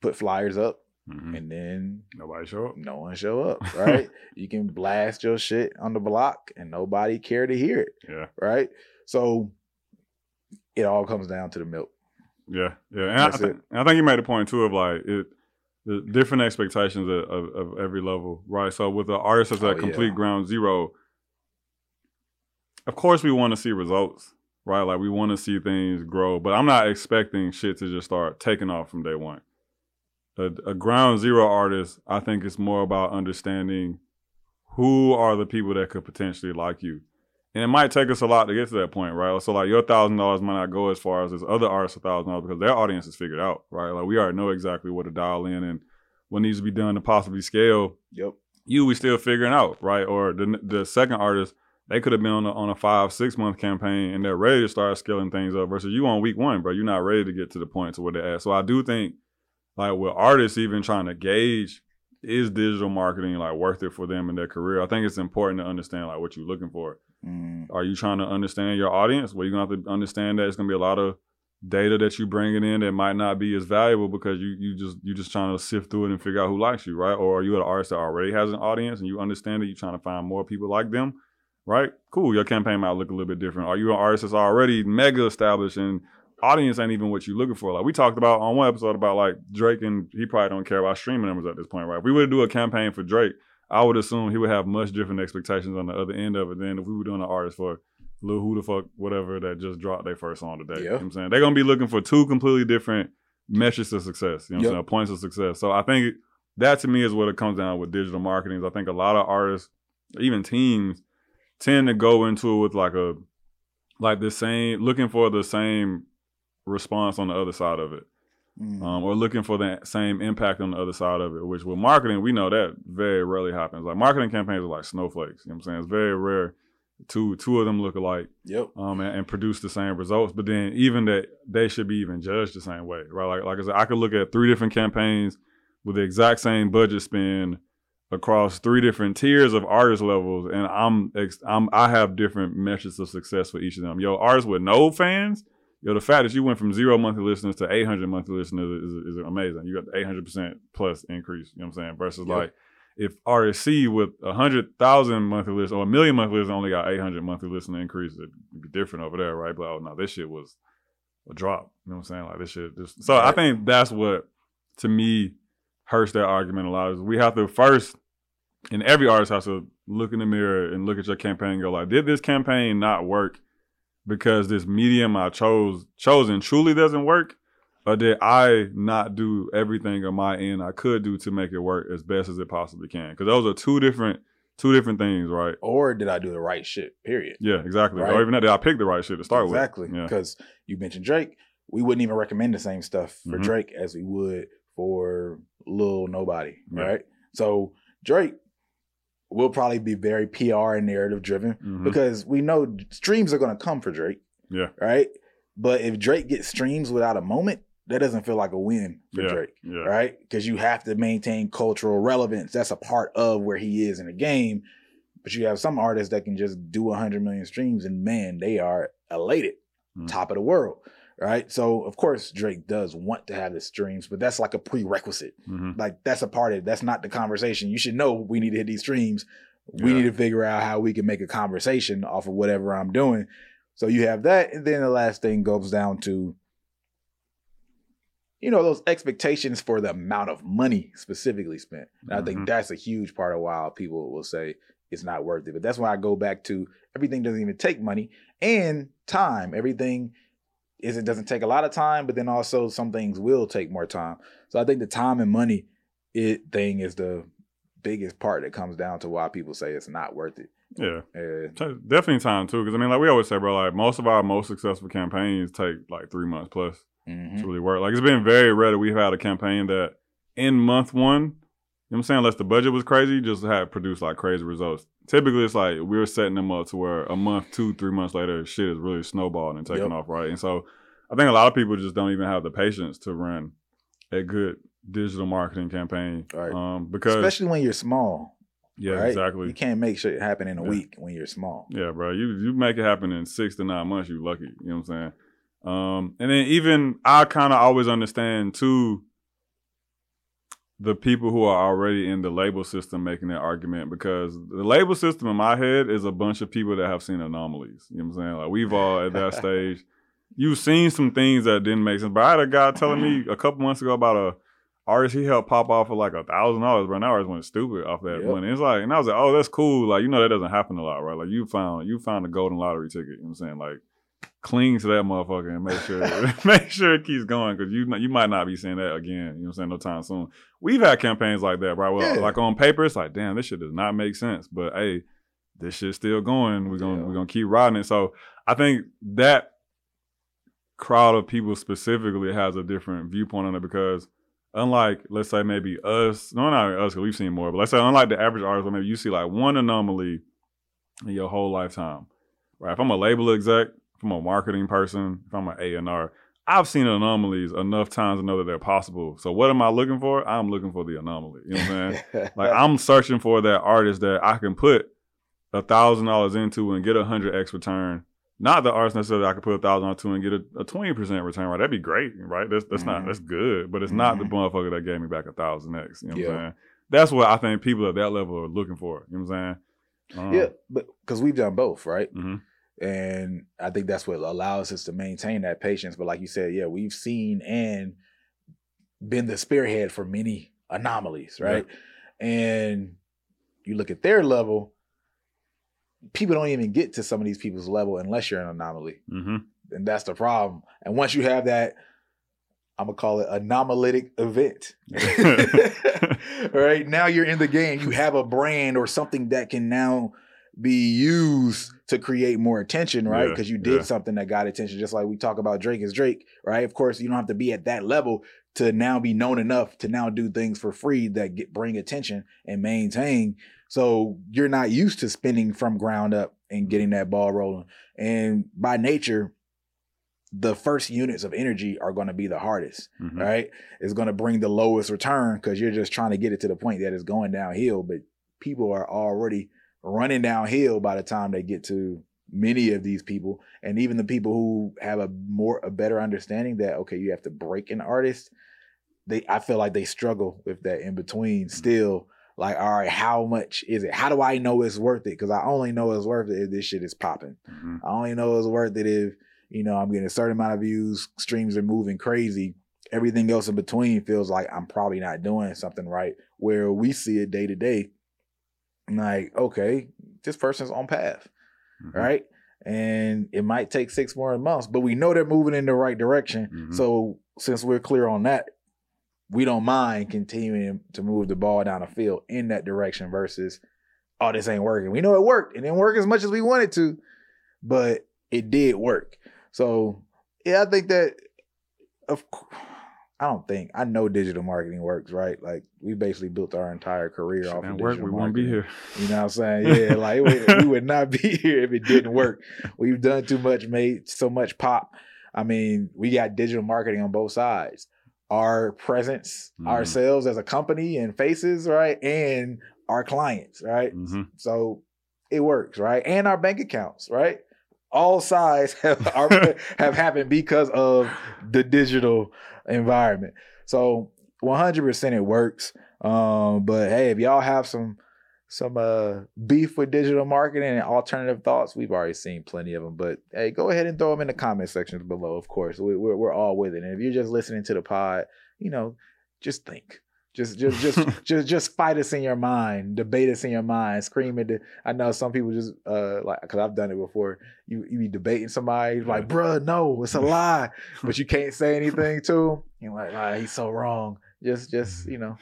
A: put flyers up
B: Mhm.
A: and then
B: Nobody show up.
A: no one show up, right? you can blast your shit on the block and nobody care to hear it
B: Yeah,
A: right? So it all comes down to the milk.
B: yeah, yeah. And I, and I think you made a point too of like it. The different expectations of, of, of every level, right? So with the artist that's
A: Oh,
B: at
A: yeah.
B: complete ground zero, of course we want to see results, right? Like we want to see things grow, but I'm not expecting shit to just start taking off from day one. A, a ground zero artist, I think it's more about understanding who are the people that could potentially like you. And it might take us a lot to get to that point, right? So like your thousand dollars might not go as far as this other artist's thousand dollars because their audience is figured out, right? Like we already know exactly what to dial in and what needs to be done to possibly scale
A: Yep.
B: you we still figuring out, right? Or the the second artist, they could have been on a, on a five six month campaign and they're ready to start scaling things up. Versus you on week one, bro, you're not ready to get to the point to where they're at. So I do think, like with artists even trying to gauge is digital marketing like worth it for them in their career. I think it's important to understand like what you're looking for.
A: Mm,
B: Are you trying to understand your audience? Well, you're gonna have to understand that it's gonna be a lot of data that you're bringing in that might not be as valuable because you you just you just trying to sift through it and figure out who likes you, right? Or are you an artist that already has an audience and you understand it? You're trying to find more people like them, right? Cool. Your campaign might look a little bit different. Are you an artist that's already mega established and audience ain't even what you're looking for? Like we talked about on one episode about like Drake and he probably don't care about streaming numbers at this point, right? If we were to do a campaign for Drake, I would assume he would have much different expectations on the other end of it than if we were doing an artist for Lil Who the fuck whatever that just dropped their first song today. You know what I'm saying? They're gonna be looking for two completely different metrics of success, you know what I'm saying? Points of success. So I think that to me is what it comes down with digital marketing. is I think a lot of artists, even teams, tend to go into it with like a like the same looking for the same response on the other side of it
A: mm.
B: um, or looking for the same impact on the other side of it. Which with marketing, we know that very rarely happens. Like marketing campaigns are like snowflakes. You know what I'm saying? It's very rare. Two two of them look alike
A: Yep.
B: um, and, and produce the same results. But then even that they should be even judged the same way, right? Like like I said, I could look at three different campaigns with the exact same budget spend across three different tiers of artist levels, and I'm ex- I'm I have different measures of success for each of them. Yo, artists with no fans, yo, the fact that you went from zero monthly listeners to 800 monthly listeners is, is amazing. You got the 800 percent plus increase. You know what I'm saying? Versus
A: Yep.
B: like if RSC with a hundred thousand monthly listeners or a million monthly listeners only got 800 monthly listener increase, it'd be different over there, right? But oh no, this shit was a drop. You know what I'm saying? Like this shit. Just, so I think that's what to me hurts that argument a lot. Is we have to first, and every artist has to look in the mirror and look at your campaign and go like, did this campaign not work because this medium I chose chosen truly doesn't work, or did I not do everything on my end I could do to make it work as best as it possibly can? Because those are two different two different things, right?
A: Or did I do the right shit? Period.
B: Yeah, exactly.
A: Right.
B: Or even that, did I pick the right shit to start
A: exactly.
B: with? Yeah.
A: Because you mentioned Drake. We wouldn't even recommend the same stuff for
B: Mhm.
A: Drake as we would for Lil Nobody.
B: Yeah.
A: Right. So Drake will probably be very PR and narrative driven
B: Mhm.
A: because we know streams are going to come for Drake.
B: Yeah.
A: Right. But if Drake gets streams without a moment, that doesn't feel like a win for
B: Yeah.
A: Drake.
B: Yeah.
A: Right. Because you have to maintain cultural relevance. That's a part of where he is in the game. But you have some artists that can just do 100 million streams and man, they are elated,
B: Mhm.
A: top of the world. Right. So, of course, Drake does want to have the streams, but that's like a prerequisite.
B: Mhm.
A: Like, that's a part of it. That's not the conversation. You should know we need to hit these streams. We
B: Yeah.
A: need to figure out how we can make a conversation off of whatever I'm doing. So, you have that. And then the last thing goes down to, you know, those expectations for the amount of money specifically spent. And I think
B: Mhm.
A: that's a huge part of why people will say it's not worth it. But that's why I go back to everything doesn't even take money and time. Everything is it doesn't take a lot of time, but then also some things will take more time. So I think the time and money it thing is the biggest part that comes down to why people say it's not worth it.
B: Yeah.
A: And
B: Definitely time too, because I mean, like we always say, bro, like most of our most successful campaigns take like three months plus
A: mhm.
B: to really work. Like it's been very rare that we've had a campaign that in month one, you know what I'm saying, unless the budget was crazy, just had produced like crazy results. Typically, it's like we're setting them up to where a month, two, three months later, shit is really snowballing and taking
A: Yep.
B: off, right? And so I think a lot of people just don't even have the patience to run a good digital marketing campaign,
A: Right.
B: um, because
A: especially when you're small.
B: yeah,
A: right?
B: exactly.
A: You can't make shit happen in a
B: Yeah.
A: week when you're small.
B: Yeah, bro. You you make it happen in six to nine months, you lucky. You know what I'm saying? Um, and then even I kind of always understand too the people who are already in the label system making that argument because the label system in my head is a bunch of people that have seen anomalies. You know what I'm saying? Like we've all at that stage. You've seen some things that didn't make sense. But I had a guy telling me a couple months ago about a artist he helped pop off for like a thousand dollars, bro. Now I just went stupid off that
A: Yep.
B: money. It's like, and I was like, oh, that's cool. Like, you know, that doesn't happen a lot, right? Like, you found you found a golden lottery ticket. You know what I'm saying? Like, cling to that motherfucker and make sure make sure it keeps going because you you might not be seeing that again. You know what I'm saying? No time soon. We've had campaigns like that, right? Well,
A: Yeah.
B: like on paper, it's like, damn, this shit does not make sense. But hey, this shit's still going. We're gonna
A: Yeah.
B: we're gonna keep riding it. So I think that crowd of people specifically has a different viewpoint on it because unlike let's say maybe us, no not us because we've seen more, but let's say unlike the average artist, maybe you see like one anomaly in your whole lifetime. Right. If I'm a label exec, if I'm a marketing person, if I'm an A and R, I've seen anomalies enough times to know that they're possible. So what am I looking for? I'm looking for the anomaly. You know what I'm saying? like I'm searching for that artist that I can put a thousand dollars into and get a hundred X return. Not the artist necessarily I could put a thousand into and get a twenty percent return. Right, that'd be great, right? That's that's not
A: Mhm.
B: that's good, but it's not the
A: Mhm.
B: motherfucker that gave me back a thousand X. You know what
A: Yeah.
B: I'm saying? That's what I think people at that level are looking for. You know what I'm saying? Um,
A: yeah, but because we've done both, right?
B: mhm.
A: And I think that's what allows us to maintain that patience. But like you said, yeah, we've seen and been the spearhead for many anomalies, right? And you look at their level, people don't even get to some of these people's level unless you're an anomaly.
B: Mhm.
A: And that's the problem. And once you have that, I'm gonna call it anomalitic event. right now you're in the game. You have a brand or something that can now be used to create more attention, right?
B: Yeah,
A: Because you did
B: yeah.
A: something that got attention. Just like we talk about Drake is Drake, right? Of course, you don't have to be at that level to now be known enough to now do things for free that get bring attention and maintain. So you're not used to spinning from ground up and getting that ball rolling. And by nature, the first units of energy are going to be the hardest
B: Mhm.
A: right? It's going to bring the lowest return because you're just trying to get it to the point that it's going downhill. But people are already running downhill by the time they get to many of these people, and even the people who have a more a better understanding that okay, you have to break an artist. They, I feel like they struggle with that in between. Still, like, all right, how much is it? How do I know it's worth it? Because I only know it's worth it if this shit is popping.
B: Mhm.
A: I only know it's worth it if, you know, I'm getting a certain amount of views, streams are moving crazy. Everything else in between feels like I'm probably not doing something right. Where we see it day to day, like, okay, this person's on path,
B: Mhm.
A: right? and it might take six more months, but we know they're moving in the right direction.
B: Mhm.
A: So since we're clear on that, we don't mind continuing to move the ball down the field in that direction versus, oh, this ain't working. We know it worked. It didn't work as much as we wanted to, but it did work. So yeah, I think that of cou- I don't think I know digital marketing works, right? Like we basically built our entire career off of
B: work.
A: digital
B: We wouldn't be here.
A: You know what I'm saying? Yeah, like we, we would not be here if it didn't work. We've done too much, made so much pop. I mean, we got digital marketing on both sides. Our presence,
B: Mhm.
A: ourselves as a company and faces, right? And our clients, right?
B: hmm
A: So it works, right? And our bank accounts, right? All sides have are, have happened because of the digital environment. So 100% it works. Um, but hey, if y'all have some some uh beef with digital marketing and alternative thoughts, we've already seen plenty of them. But hey, go ahead and throw them in the comment sections below. Of course, we, we're we're all with it. And if you're just listening to the pod, you know, just think. Just, just, just, just, just fight us in your mind, debate us in your mind, scream at the. I know some people just uh like because I've done it before. You you be debating somebody like, bruh, no, it's a lie, but you can't say anything to him. You're like, ah, he's so wrong. Just, just you know,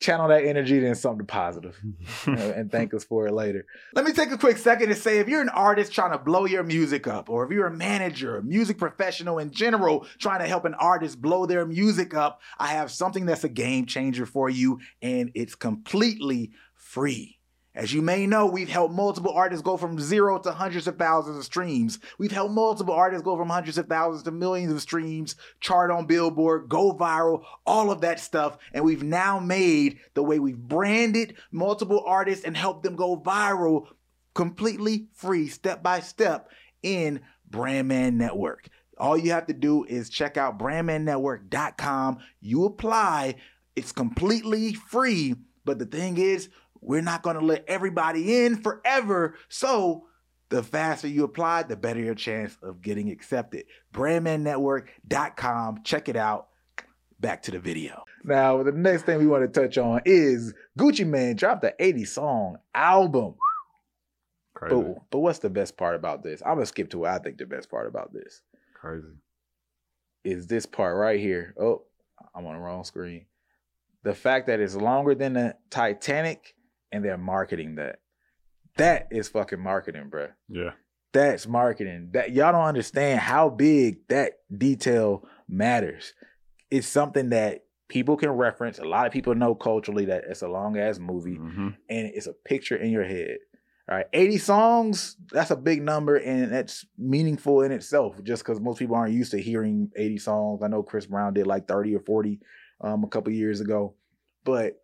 A: channel that energy into something positive you know, and thank us for it later.
C: Let me take a quick second to say if you're an artist trying to blow your music up, or if you're a manager, a music professional in general trying to help an artist blow their music up, I have something that's a game changer for you, and it's completely free. As you may know, we've helped multiple artists go from zero to hundreds of thousands of streams. We've helped multiple artists go from hundreds of thousands to millions of streams, chart on Billboard, go viral, all of that stuff. And we've now made the way we've branded multiple artists and helped them go viral completely free, step by step in Brandman Network. All you have to do is check out brandmannetwork.com. You apply, it's completely free. But the thing is, we're not going to let everybody in forever. So the faster you apply, the better your chance of getting accepted. Brandmannetwork.com. Check it out. Back to the video.
A: Now, the next thing we want to touch on is Gucci Mane dropped the 80 song album.
B: Crazy.
A: But, but what's the best part about this? I'm gonna skip to what I think the best part about this
B: Crazy.
A: is this part right here. Oh, I'm on the wrong screen. The fact that it's longer than the Titanic and they're marketing that. That is fucking marketing, bruh.
B: Yeah.
A: That's marketing. That y'all don't understand how big that detail matters. It's something that people can reference. A lot of people know culturally that it's a long ass movie
B: hmm
A: and it's a picture in your head. All right, 80 songs, that's a big number and that's meaningful in itself just because most people aren't used to hearing 80 songs. I know Chris Brown did like 30 or 40 um, a couple years ago, but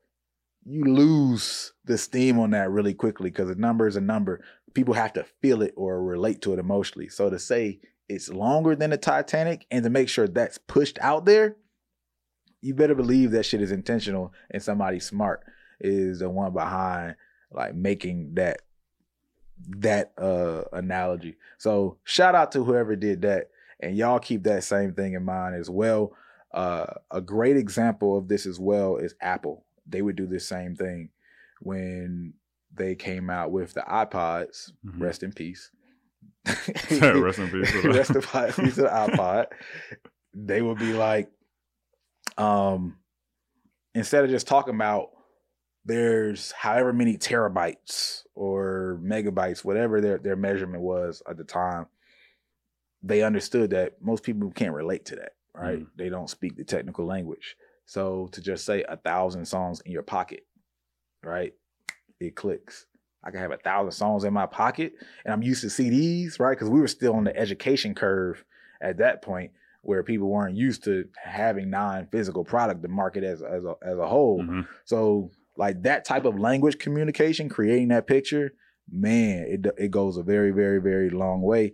A: you lose the steam on that really quickly because a number is a number. People have to feel it or relate to it emotionally. So to say it's longer than the Titanic and to make sure that's pushed out there, you better believe that shit is intentional and somebody smart is the one behind like making that that uh analogy. So shout out to whoever did that and y'all keep that same thing in mind as well. Uh a great example of this as well is Apple. They would do the same thing when they came out with the iPods.
B: Mhm.
A: Rest in peace.
B: Rest in peace the-
A: Rest in peace to the iPod. They would be like, um, instead of just talking about there's however many terabytes or megabytes, whatever their, their measurement was at the time, they understood that most people can't relate to that, right?
B: Mhm.
A: They don't speak the technical language. So to just say a thousand songs in your pocket, right? It clicks. I can have a thousand songs in my pocket and I'm used to CDs, right? Because we were still on the education curve at that point where people weren't used to having non-physical product to market as as a, as a whole.
B: Mhm.
A: So like that type of language communication, creating that picture, man, it it goes a very very very long way,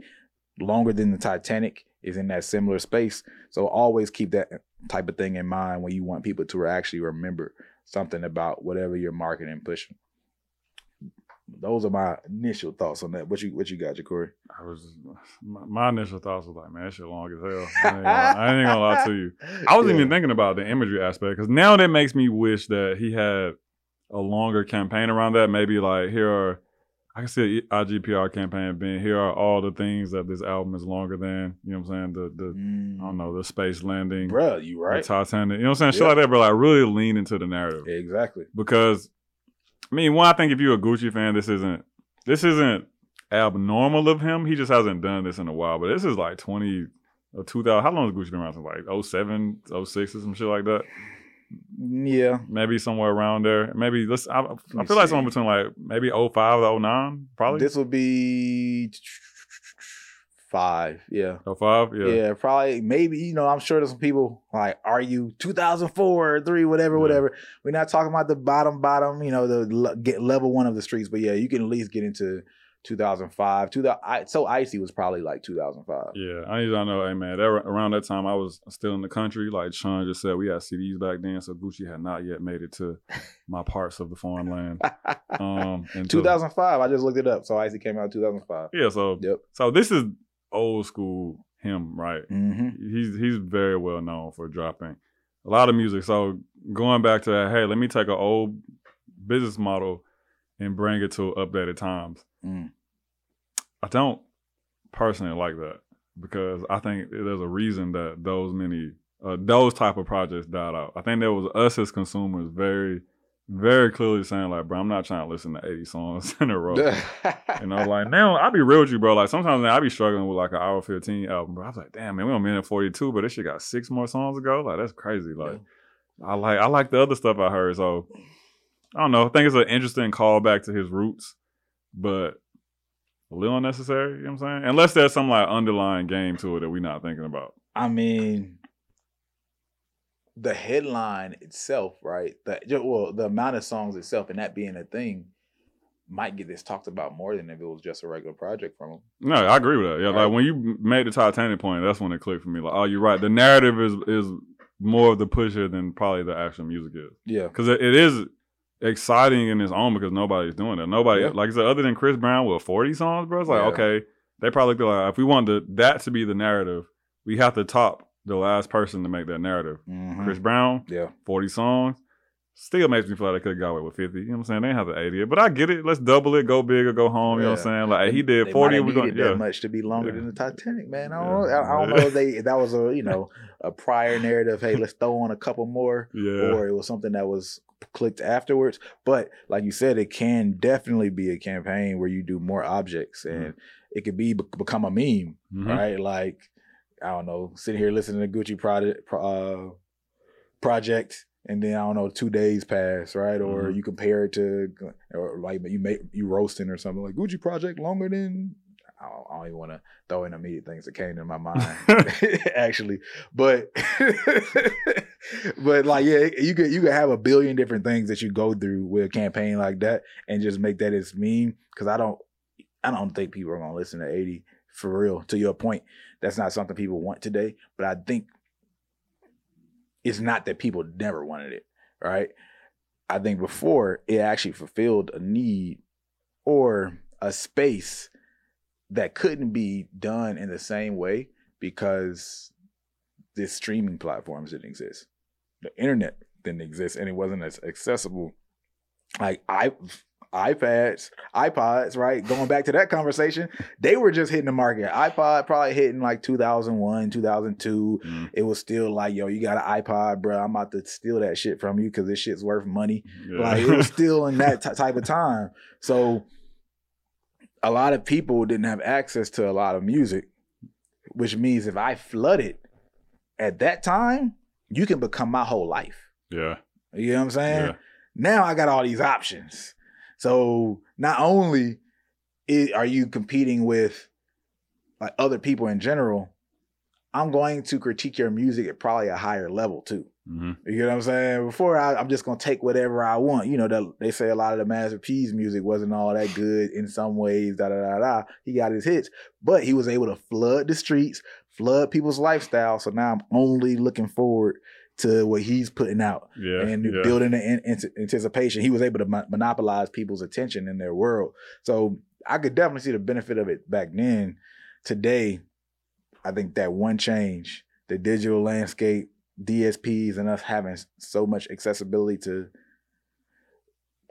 A: longer than the Titanic is in that similar space. So always keep that type of thing in mind when you want people to actually remember something about whatever you're marketing and pushing. Those are my initial thoughts on that. What you what you got, Jacorey?
B: I was my, my initial thoughts was like, man, that shit long as hell. I ain't gonna, I ain't gonna lie to you. I wasn't
A: Yeah.
B: even thinking about the imagery aspect because now that makes me wish that he had a longer campaign around that. Maybe like here are I can see a IGPR campaign being here are all the things that this album is longer than. You know what I'm saying? The the I don't know mm. the space landing,
A: Bruh, you right? the.
B: Titanic. You know what I'm saying? Shit
A: Yeah.
B: like that, bro. Like really lean into the narrative
A: Exactly.
B: because I mean, one, I think if you're a Gucci fan, this isn't this isn't abnormal of him. He just hasn't done this in a while. But this is like 20 or 2000. How long has Gucci been around? Since like 07, 06 or some shit like that.
A: Yeah.
B: Maybe somewhere around there. Maybe let's. I, I feel like somewhere between like maybe 05 to 09, probably.
A: This would be five. Yeah.
B: 05,
A: yeah.
B: yeah.
A: probably maybe you know i'm sure there's some people like are you 2004 or 3 whatever
B: Yeah.
A: whatever we're not talking about the bottom bottom you know the get level one of the streets but yeah you can at least get into 2005 2000 I, so icy was probably like 2005
B: Yeah, I need to know, hey man, that, around that time I was still in the country. Like Sean just said, we had CDs back then, so Gucci had not yet made it to my parts of the foreign land. Um, until-
A: 2005 i just looked it up so icy came out in 2005
B: Yeah, so
A: Yep.
B: so this is old school him, right?
A: hmm
B: He's he's very well known for dropping a lot of music. So going back to that, hey, let me take an old business model and bring it to updated times.
A: Mm.
B: I don't personally like that because I think there's a reason that those many uh, those type of projects died out. I think there was us as consumers very very clearly saying like, bro, I'm not trying to listen to 80 songs in a row. You know, like now I'll be real with you, bro. Like sometimes I be struggling with like an hour 15 album, bro. I was like, damn man, we on minute 42, but this shit got six more songs to go. Like that's crazy. Like I like I like the other stuff I heard. So I don't know. I think it's an interesting callback to his roots, but a little unnecessary, you know what I'm saying? Unless there's some like underlying game to it that we're not thinking about.
A: I mean, the headline itself, right? The well, the amount of songs itself, and that being a thing, might get this talked about more than if it was just a regular project from him.
B: No, I agree with that. Yeah,
A: Right.
B: like when you made the Titanic point, that's when it clicked for me. Like, oh, you're right. The narrative is is more of the pusher than probably the actual music is.
A: Yeah,
B: because it, it is exciting in its own because nobody's doing it. Nobody,
A: Yeah.
B: like I said, other than Chris Brown with 40 songs, bro. It's like,
A: Yeah.
B: okay, they probably like, if we want the, that to be the narrative, we have to top the last person to make that narrative.
A: Mhm.
B: Chris Brown,
A: Yeah,
B: 40 songs. Still makes me feel like they could have got away with 50. You know what I'm saying? They didn't have to 80 it. But I get it. Let's double it, go big or go home. You know what I'm saying? Like, he did 40. We're going to,
A: that
B: yeah.
A: much to be longer
B: Yeah.
A: than the Titanic, man. I don't, know. I, I don't know if they that was a you know a prior narrative. Hey, let's throw on a couple more,
B: Yeah.
A: or it was something that was clicked afterwards. But like you said, it can definitely be a campaign where you do more objects, and it could be become a meme.
B: Mhm.
A: right? Like, I don't know, sitting here listening to Gucci project, uh, project, and then I don't know, two days pass, right? Or
B: Mhm.
A: you compare it to, or like you make you roasting or something like Gucci project longer than. I don't, I don't even want to throw in immediate things that came to my mind, actually, but but like yeah, you could you could have a billion different things that you go through with a campaign like that, and just make that its meme. Because I don't, I don't think people are gonna listen to eighty for real. To your point, that's not something people want today. But I think it's not that people never wanted it, right? I think before it actually fulfilled a need or a space that couldn't be done in the same way because this streaming platforms didn't exist. The internet didn't exist and it wasn't as accessible. Like I iPads, iPods, right? Going back to that conversation, they were just hitting the market. iPod probably hitting like 2001, 2002.
B: Mhm.
A: It was still like, yo, you got an iPod, bro. I'm about to steal that shit from you because this shit's worth money.
B: Yeah.
A: Like it was still in that ty- type of time. So a lot of people didn't have access to a lot of music, which means if I flooded at that time, you can become my whole life.
B: yeah.
A: You know what I'm saying?
B: Yeah.
A: Now I got all these options. So not only are you competing with like other people in general, I'm going to critique your music at probably a higher level too.
B: hmm
A: You know what I'm saying? Before I, I'm just gonna take whatever I want. You know, the, they say a lot of the Master P's music wasn't all that good in some ways. Da da da da. He got his hits, but he was able to flood the streets, flood people's lifestyle. So now I'm only looking forward to what he's putting out
B: Yeah.
A: and
B: yeah.
A: building the an- an- anticipation. He was able to mon- monopolize people's attention in their world. So I could definitely see the benefit of it back then. Today, I think that one change, the digital landscape, DSPs, and us having so much accessibility to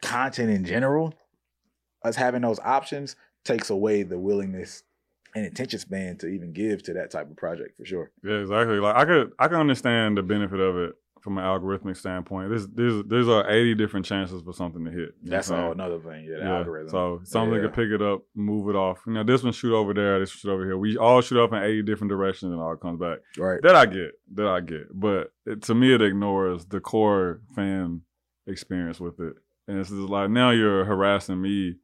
A: content in general, us having those options takes away the willingness and attention span to even give to that type of project for sure.
B: Yeah, exactly. Like I could I can understand the benefit of it from an algorithmic standpoint. There's there's there's uh, 80 different chances for something to hit.
A: That's all
B: saying?
A: another thing. Yeah, the
B: Yeah,
A: algorithm.
B: So something
A: Yeah.
B: could pick it up, move it off. You know, this one shoot over there, this one shoot over here. We all shoot up in 80 different directions and all comes back.
A: right.
B: That I get. That I get. But it, to me, it ignores the core fan experience with it. And it's just like now you're harassing me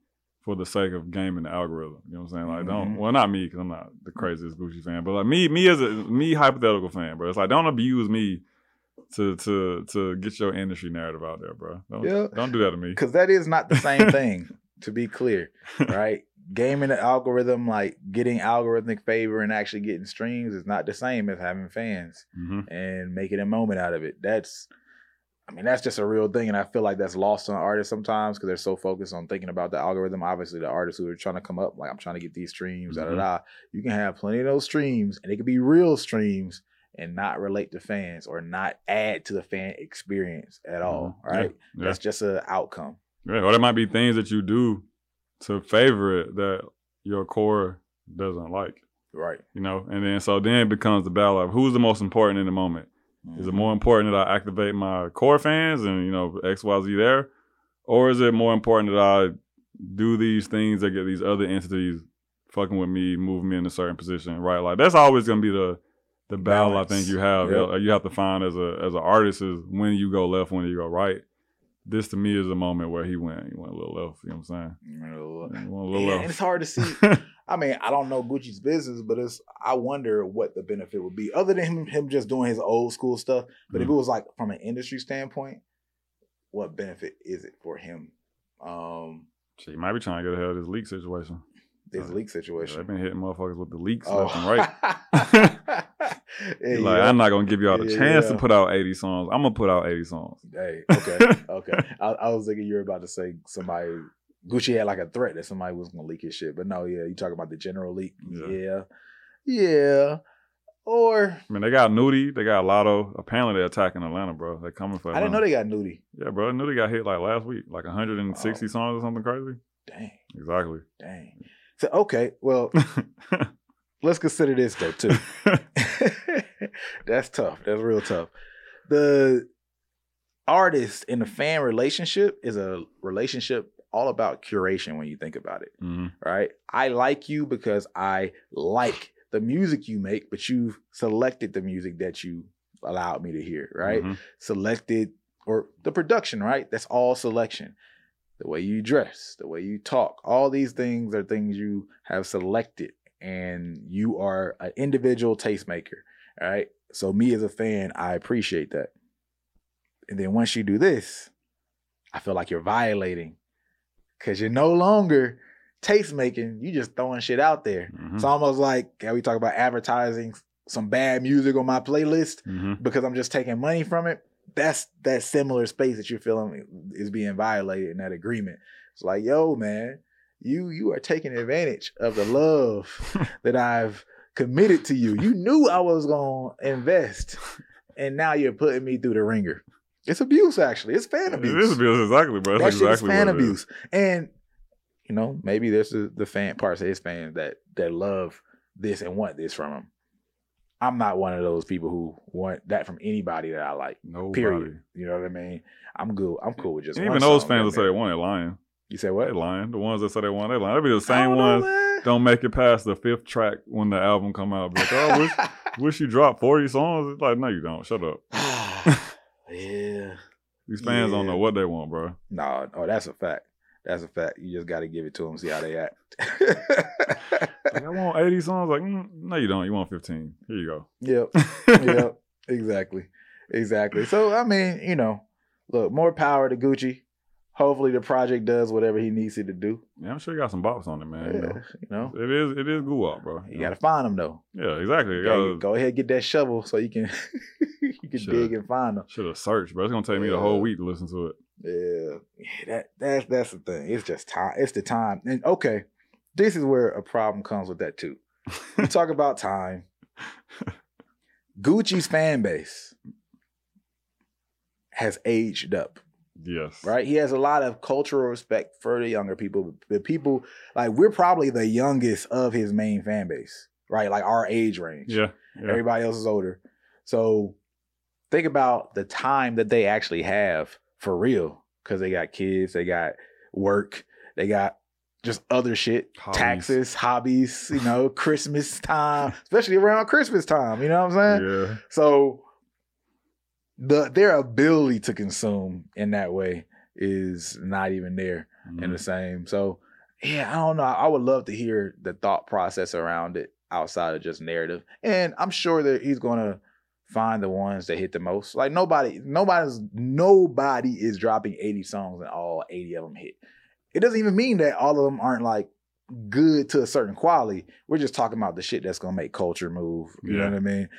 B: for the sake of gaming the algorithm. You know what I'm saying? Like, don't.
A: Mhm.
B: Well, not me because I'm not the craziest Gucci fan, but like me, me as a me hypothetical fan, bro. It's like don't abuse me to to to get your industry narrative out there, bro. Don't,
A: Yeah.
B: don't do that to me.
A: Because that is not the same thing, to be clear, right? Gaming the algorithm, like getting algorithmic favor and actually getting streams, is not the same as having fans
B: hmm
A: and making a moment out of it. That's, I mean, that's just a real thing, and I feel like that's lost on artists sometimes because they're so focused on thinking about the algorithm. Obviously, the artists who are trying to come up, like I'm trying to get these streams, da da
B: Mhm.
A: da. You can have plenty of those streams, and they could be real streams and not relate to fans or not add to the fan experience at all.
B: Mhm.
A: Right?
B: Yeah.
A: That's just an outcome.
B: Yeah, or there might be things that you do to favor it that your core doesn't like,
A: Right.
B: you know? And then so then it becomes the battle of who's the most important in the moment. Is it more important that I activate my core fans and, you know, XYZ there? Or is it more important that I do these things that get these other entities fucking with me, move me in a certain position, right? Like that's always gonna be the the battle I think you have.
A: Yep.
B: You have to find as a as an artist is when you go left, when you go right. This to me is a moment where he went he went a little left. You know what I'm saying?
A: You know,
B: He went a little
A: yeah,
B: left.
A: and it's hard to see. I mean, I don't know Gucci's business, but it's I wonder what the benefit would be other than him, him just doing his old school stuff. But if it was like from an industry standpoint, what benefit is it for him? Um,
B: Shit, he might be trying to get ahead of this leak situation.
A: this
B: Uh,
A: leak
B: Yeah,
A: situation.
B: they've been hitting motherfuckers with the leaks
A: oh,
B: left and right.
A: Hey,
B: He's like,
A: yeah.
B: I'm not gonna give y'all the chance
A: Yeah.
B: to put out 80 songs. I'm gonna put out 80 songs.
A: Hey, okay, okay. I, I was thinking you were about to say somebody Gucci had like a threat that somebody was gonna leak his shit, but no, yeah, you talking about the general leak?
B: Yeah.
A: Yeah, yeah. Or
B: I mean, they got Nudy, they got Lotto. Apparently, they're attacking Atlanta, bro. They're coming for Atlanta.
A: I didn't know they got Nudy.
B: Yeah, bro. Nudy got hit like last week, like 160
A: Oh.
B: songs or something crazy.
A: Dang,
B: Exactly.
A: dang. So okay, well, let's consider this though too. That's tough. That's real tough. The artist and the fan relationship is a relationship all about curation when you think about it.
B: hmm
A: right? I like you because I like the music you make, but you've selected the music that you allowed me to hear, right?
B: Mhm.
A: Selected or the production, right? That's all selection. The way you dress, the way you talk, all these things are things you have selected and you are an individual tastemaker, right? So me as a fan, I appreciate that. And then once you do this, I feel like you're violating because you're no longer taste making, you just throwing shit out there.
B: Mhm.
A: It's almost like how we talk about advertising some bad music on my playlist
B: Mhm.
A: because I'm just taking money from it. That's that similar space that you're feeling is being violated in that agreement. It's like, yo, man, you you are taking advantage of the love that I've committed to you. You knew I was gonna invest, and now you're putting me through the ringer. It's abuse, actually. It's fan abuse.
B: It is abuse, exactly, bro.
A: That
B: That's
A: shit
B: exactly
A: is fan
B: what it is.
A: abuse. And you know, maybe there's the, the fan parts of his fans that that love this and want this from him. I'm not one of those people who want that from anybody that I like.
B: Nobody.
A: Period. You know what I mean? I'm good. I'm cool with just
B: even those fans that say they want it lying.
A: You say
B: They
A: what?
B: lying. The ones that say they want it, they lying. They be the same
A: don't know,
B: ones
A: man.
B: don't make it past the fifth track when the album come out. Be like, oh, wish, wish you dropped 40 songs. It's like, no, you don't. Shut up.
A: yeah.
B: These fans don't know what they want, bro.
A: No, oh, that's a fact. That's a fact. You just got to give it to them, see how they act.
B: Like, I want 80 songs. Like, mm, no, you don't. You want 15. Here you go.
A: yep. yep, exactly, exactly. So I mean, you know, look, more power to Gucci. Hopefully, the project does whatever he needs it to do.
B: Yeah, I'm sure you got some bops on it, man. You
A: Yeah,
B: know,
A: you know,
B: it is it is goo up, bro.
A: you got to find them though.
B: Yeah, exactly. You gotta,
A: go ahead, get that shovel so you can you can dig and find them.
B: Should have searched, bro. It's gonna take me the whole week to listen to it.
A: Yeah, yeah, that that's that's the thing. It's just time. It's the time. And okay, this is where a problem comes with that too. You talk about time. Gucci's fan base has aged up
B: Yes.
A: right? He has a lot of cultural respect for the younger people. The people like we're probably the youngest of his main fan base, right? Like our age range.
B: Yeah. Yeah.
A: Everybody else is older. So think about the time that they actually have for real. Cause they got kids, they got work, they got just other shit,
B: Hobbies.
A: taxes, hobbies, you know, Christmas time, especially around Christmas time. You know what I'm saying?
B: Yeah.
A: So the their ability to consume in that way is not even there in
B: Mhm.
A: the same. So yeah, I don't know. I would love to hear the thought process around it outside of just narrative. And I'm sure that he's gonna find the ones that hit the most. Like nobody, nobody's nobody is dropping 80 songs and all 80 of them hit. It doesn't even mean that all of them aren't like good to a certain quality. We're just talking about the shit that's gonna make culture move. You know what I mean?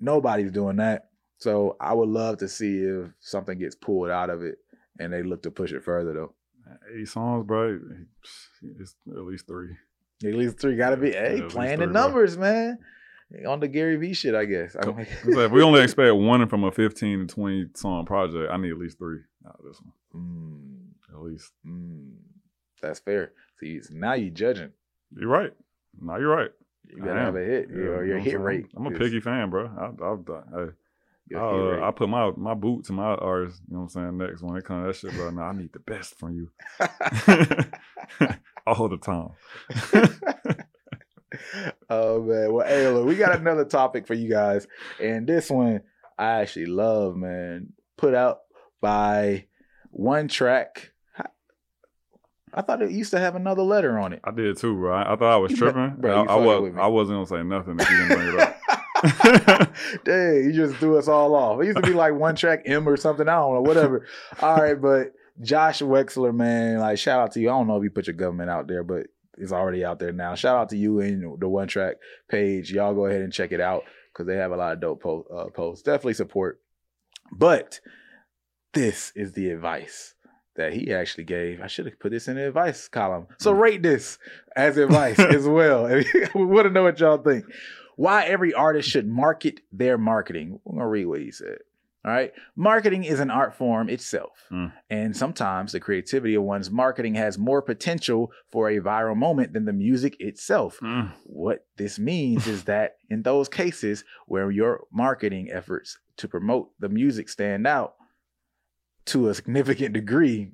A: Nobody's doing that. So I would love to see if something gets pulled out of it and they look to push it further though.
B: Eight songs, bro. It's at least three.
A: At least three gotta be
B: Yeah,
A: hey,
B: least
A: playing the
B: three, bro.
A: numbers, man. On the Gary V shit, I guess. I mean-
B: if we only expect one from a 15 to 20 song project, I need at least three out of this one.
A: Mm,
B: At least.
A: mm, that's fair. See, now you judging.
B: You're right. Now you're right.
A: You gotta have a hit.
B: Yeah,
A: your your hit rate.
B: I'm a picky fan, bro. I, I, I, uh. I put my my boot to my artist. You know what I'm saying? Next when it comes to that shit, bro. Nah, I need the best from you all the time.
A: oh man. Well, hey, look, we got another topic for you guys, and this one I actually love, man. Put out by One Track. I thought it used to have another letter on it.
B: I did too, bro. I, I thought I was tripping.
A: Bro,
B: I, I was, I wasn't gonna say nothing if you didn't bring it up.
A: Dang, you just threw us all off. It used to be like one track M or something. I don't know, whatever. all right, but Josh Wexler, man, like shout out to you. I don't know if you put your government out there, but it's already out there now. Shout out to you and the one track page. Y'all go ahead and check it out because they have a lot of dope po- uh, posts. Definitely support. But this is the advice that he actually gave. I should have put this in the advice column. So rate this as advice as well. we want to know what y'all think. Why every artist should market their marketing. We're gonna read what he said. All right. Marketing is an art form itself.
B: Mm.
A: And sometimes the creativity of one's marketing has more potential for a viral moment than the music itself.
B: Mm.
A: What this means is that in those cases where your marketing efforts to promote the music stand out to a significant degree,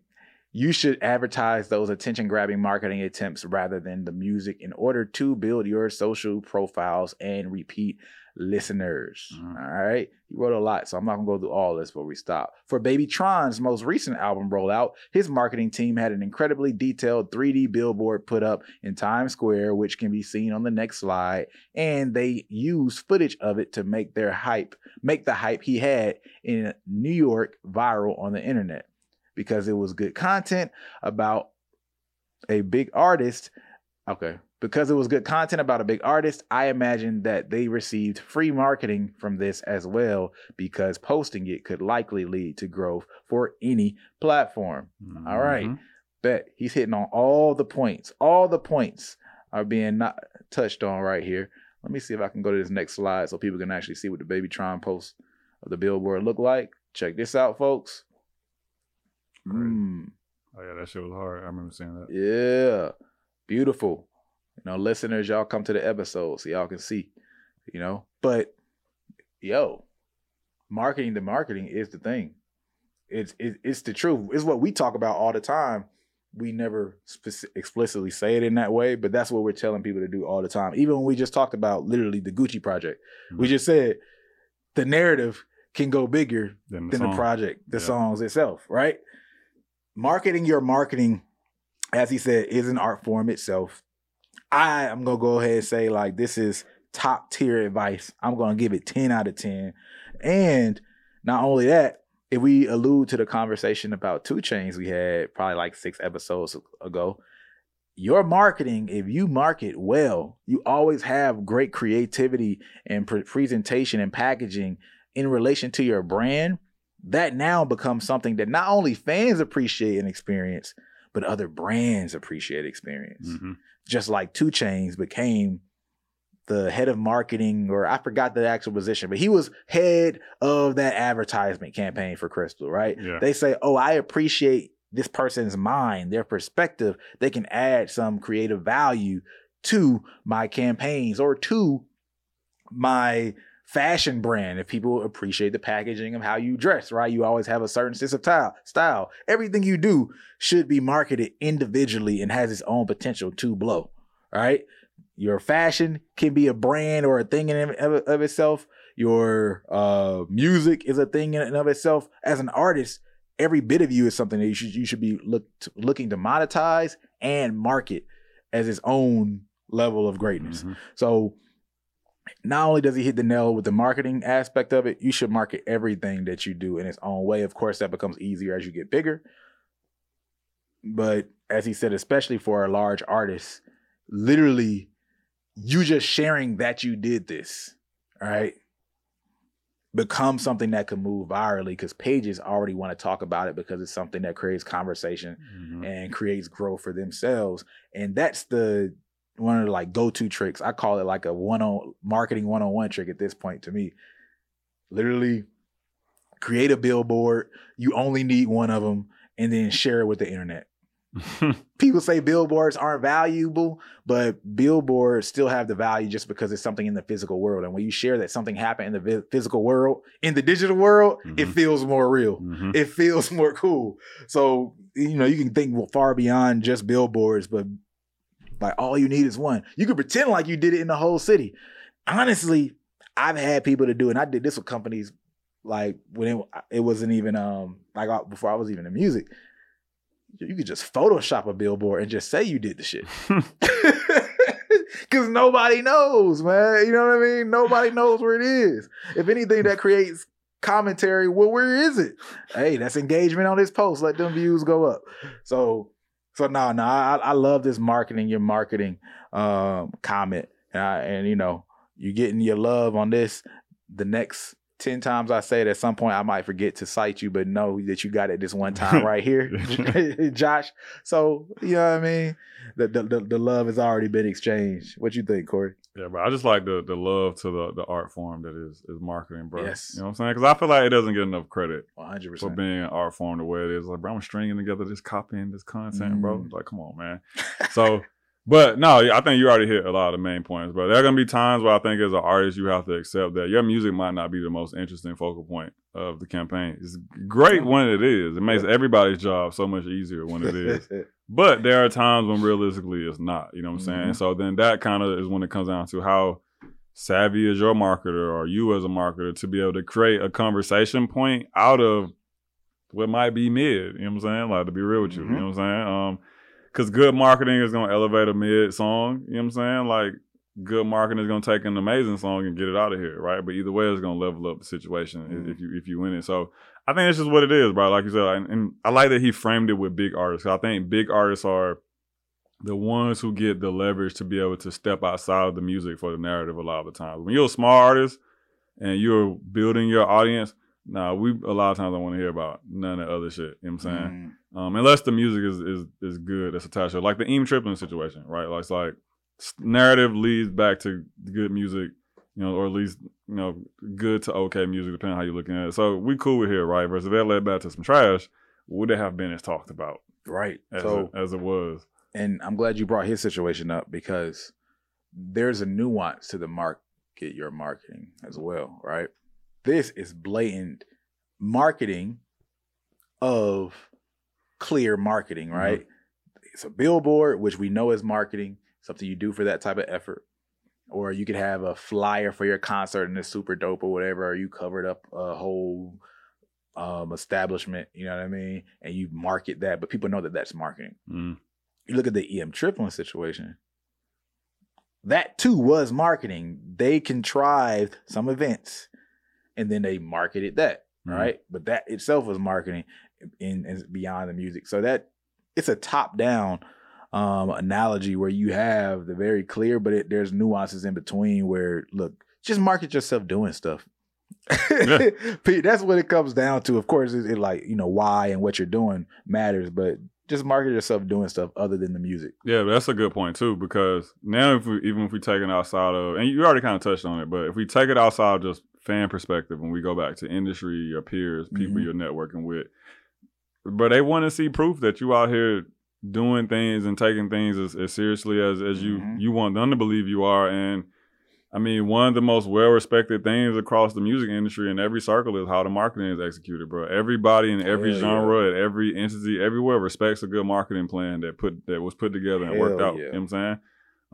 A: you should advertise those attention grabbing marketing attempts rather than the music in order to build your social profiles and repeat listeners.
B: Mhm.
A: All right. He wrote a lot, so I'm not gonna go through all this before we stop. For BabyTron's most recent album rollout, his marketing team had an incredibly detailed 3D billboard put up in Times Square, which can be seen on the next slide, and they used footage of it to make their hype, make the hype he had in New York viral on the internet because it was good content about a big artist. Okay. Because it was good content about a big artist, I imagine that they received free marketing from this as well because posting it could likely lead to growth for any platform. All right.
B: Mhm.
A: Bet he's hitting on all the points. All the points are being not touched on right here. Let me see if I can go to this next slide so people can actually see what the BabyTron post of the billboard look like. Check this out, folks. Mm,
B: Oh yeah, that shit was hard. I remember seeing that.
A: yeah, beautiful. You know, listeners, y'all come to the episode so y'all can see. You know, but yo, marketing to marketing is the thing. It's it, it's the truth. It's what we talk about all the time. We never speci- explicitly say it in that way, but that's what we're telling people to do all the time. Even when we just talked about literally the Gucci project, we
B: Mhm.
A: just said the narrative can go bigger
B: Then the
A: than the project, the
B: Yeah.
A: songs itself, right? Marketing your marketing, as he said, is an art form itself. I am gonna go ahead and say like this is top tier advice. I'm gonna give it 10 out of 10. And not only that, if we allude to the conversation about 2 Chainz we had probably like six episodes ago, your marketing, if you market well, you always have great creativity and pre- presentation and packaging in relation to your brand. That now becomes something that not only fans appreciate and experience, but other brands appreciate experience
B: Mhm.
A: just like 2 Chainz became the head of marketing, or I forgot the actual position, but he was head of that advertisement campaign for Crystal, right?
B: Yeah.
A: They say, Oh, I appreciate this person's mind, their perspective. They can add some creative value to my campaigns or to my fashion brand if people appreciate the packaging of how you dress right? You always have a certain sense of style style. Everything you do should be marketed individually and has its own potential to blow right? Your fashion can be a brand or a thing in of, of itself. Your uh music is a thing in and of itself. As an artist every bit of you is something that you should you should be look looking to monetize and market as its own level of greatness.
B: Mhm.
A: so not only does he hit the nail with the marketing aspect of it, you should market everything that you do in its own way. Of course, that becomes easier as you get bigger. But as he said, especially for a large artist, literally, you just sharing that you did this, right? Becomes something that can move virally because pages already want to talk about it because it's something that creates conversation
B: Mhm.
A: and creates growth for themselves. And that's the one of the like go-to tricks. I call it like a one on marketing one-on-one trick at this point to me. Literally create a billboard. You only need one of them and then share it with the internet. People say billboards aren't valuable, but billboards still have the value just because it's something in the physical world. And when you share that something happened in the physical world, in the digital world, it
B: Mhm.
A: feels more real
B: Mhm.
A: it feels more cool. So you know you can think far beyond just billboards, but like all you need is one. You can pretend like you did it in the whole city. Honestly, I've had people to do. And I did this with companies like when it, it wasn't even um like uh, before I was even in music. You could just Photoshop a billboard and just say you did the shit. Cause nobody knows, man. You know what I mean? Nobody knows where it is. If anything that creates commentary, well, where is it? Hey, that's engagement on this post. Let them views go up. So, so no, no, I, I love this marketing, your marketing um, comment, and, I, and you know, you're getting your love on this. The next ten times I say it, at some point I might forget to cite you, but know that you got it this one time right here, Josh. So you know what I mean. The, the the the love has already been exchanged. What you think, Kohrey?
B: Yeah, bro. I just like the the love to the the art form that is is marketing, bro.
A: Yes.
B: You know what I'm saying? Because I feel like it doesn't get enough credit
A: One hundred
B: for being an art form the way it is. Like, bro, I'm stringing together this copying this content, bro.
A: Mm.
B: Like, come on, man. So, but no, I think you already hit a lot of the main points, bro. There are gonna be times where I think as an artist you have to accept that your music might not be the most interesting focal point of the campaign. It's great when it is. It makes everybody's job so much easier when it is. But there are times when realistically it's not. You know what I'm saying?
A: Mhm.
B: So then that kind of is when it comes down to how savvy is your marketer or you as a marketer to be able to create a conversation point out of what might be mid. You know what I'm saying? Like to be real with you.
A: Mhm.
B: You know what I'm saying? Um, because good marketing is gonna elevate a mid song. You know what I'm saying? Like good marketing is gonna take an amazing song and get it out of here, right? But either way, it's gonna level up the situation
A: Mhm.
B: if you if you win it. So I think it's just what it is, bro. Like you said, and, and I like that he framed it with big artists. I think big artists are the ones who get the leverage to be able to step outside of the music for the narrative a lot of the times. When you're a small artist and you're building your audience, nah, we a lot of times don't want to hear about none of the other shit. You know what I'm saying?
A: Mm,
B: Um, unless the music is is is good, that's attached to it. Like the Eem Triplin situation, right? Like it's like narrative leads back to good music, you know, or at least you know good to okay music, depending on how you're looking at it. So we cool with here, right? Versus if that led back to some trash, would it have been as talked about
A: right.
B: as
A: so
B: it, as it was?
A: and I'm glad you brought his situation up because there's a nuance to the market you're marketing as well, right? This is blatant marketing of clear marketing, mm-hmm. right? It's a billboard, which we know is marketing, something you do for that type of effort. Or you could have a flyer for your concert and it's super dope or whatever, or you covered up a whole um establishment, you know what I mean? And you market that, but people know that that's marketing
B: Mm.
A: you look at the Eem Triplin situation, that too was marketing. They contrived some events and then they marketed that,
B: Mhm.
A: right? But that itself was marketing in, in beyond the music. So that it's a top down um analogy where you have the very clear, but it, there's nuances in between where look, just market yourself doing stuff. Pete, That's what it comes down to. Of course, it, it like you know why and what you're doing matters, but just market yourself doing stuff other than the music.
B: Yeah, that's a good point too because now if we even if we take it outside of and you already kind of touched on it, but if we take it outside of just fan perspective when we go back to industry, your peers, people
A: Mhm.
B: you're networking with, but they want to see proof that you out here doing things and taking things as, as seriously as as you
A: Mhm.
B: you want them to believe you are and I mean, one of the most well respected things across the music industry in every circle is how the marketing is executed, bro. Everybody in every
A: Hell
B: genre, at every entity, everywhere respects a good marketing plan that put that was put together and worked out.
A: yeah.
B: You know what I'm saying?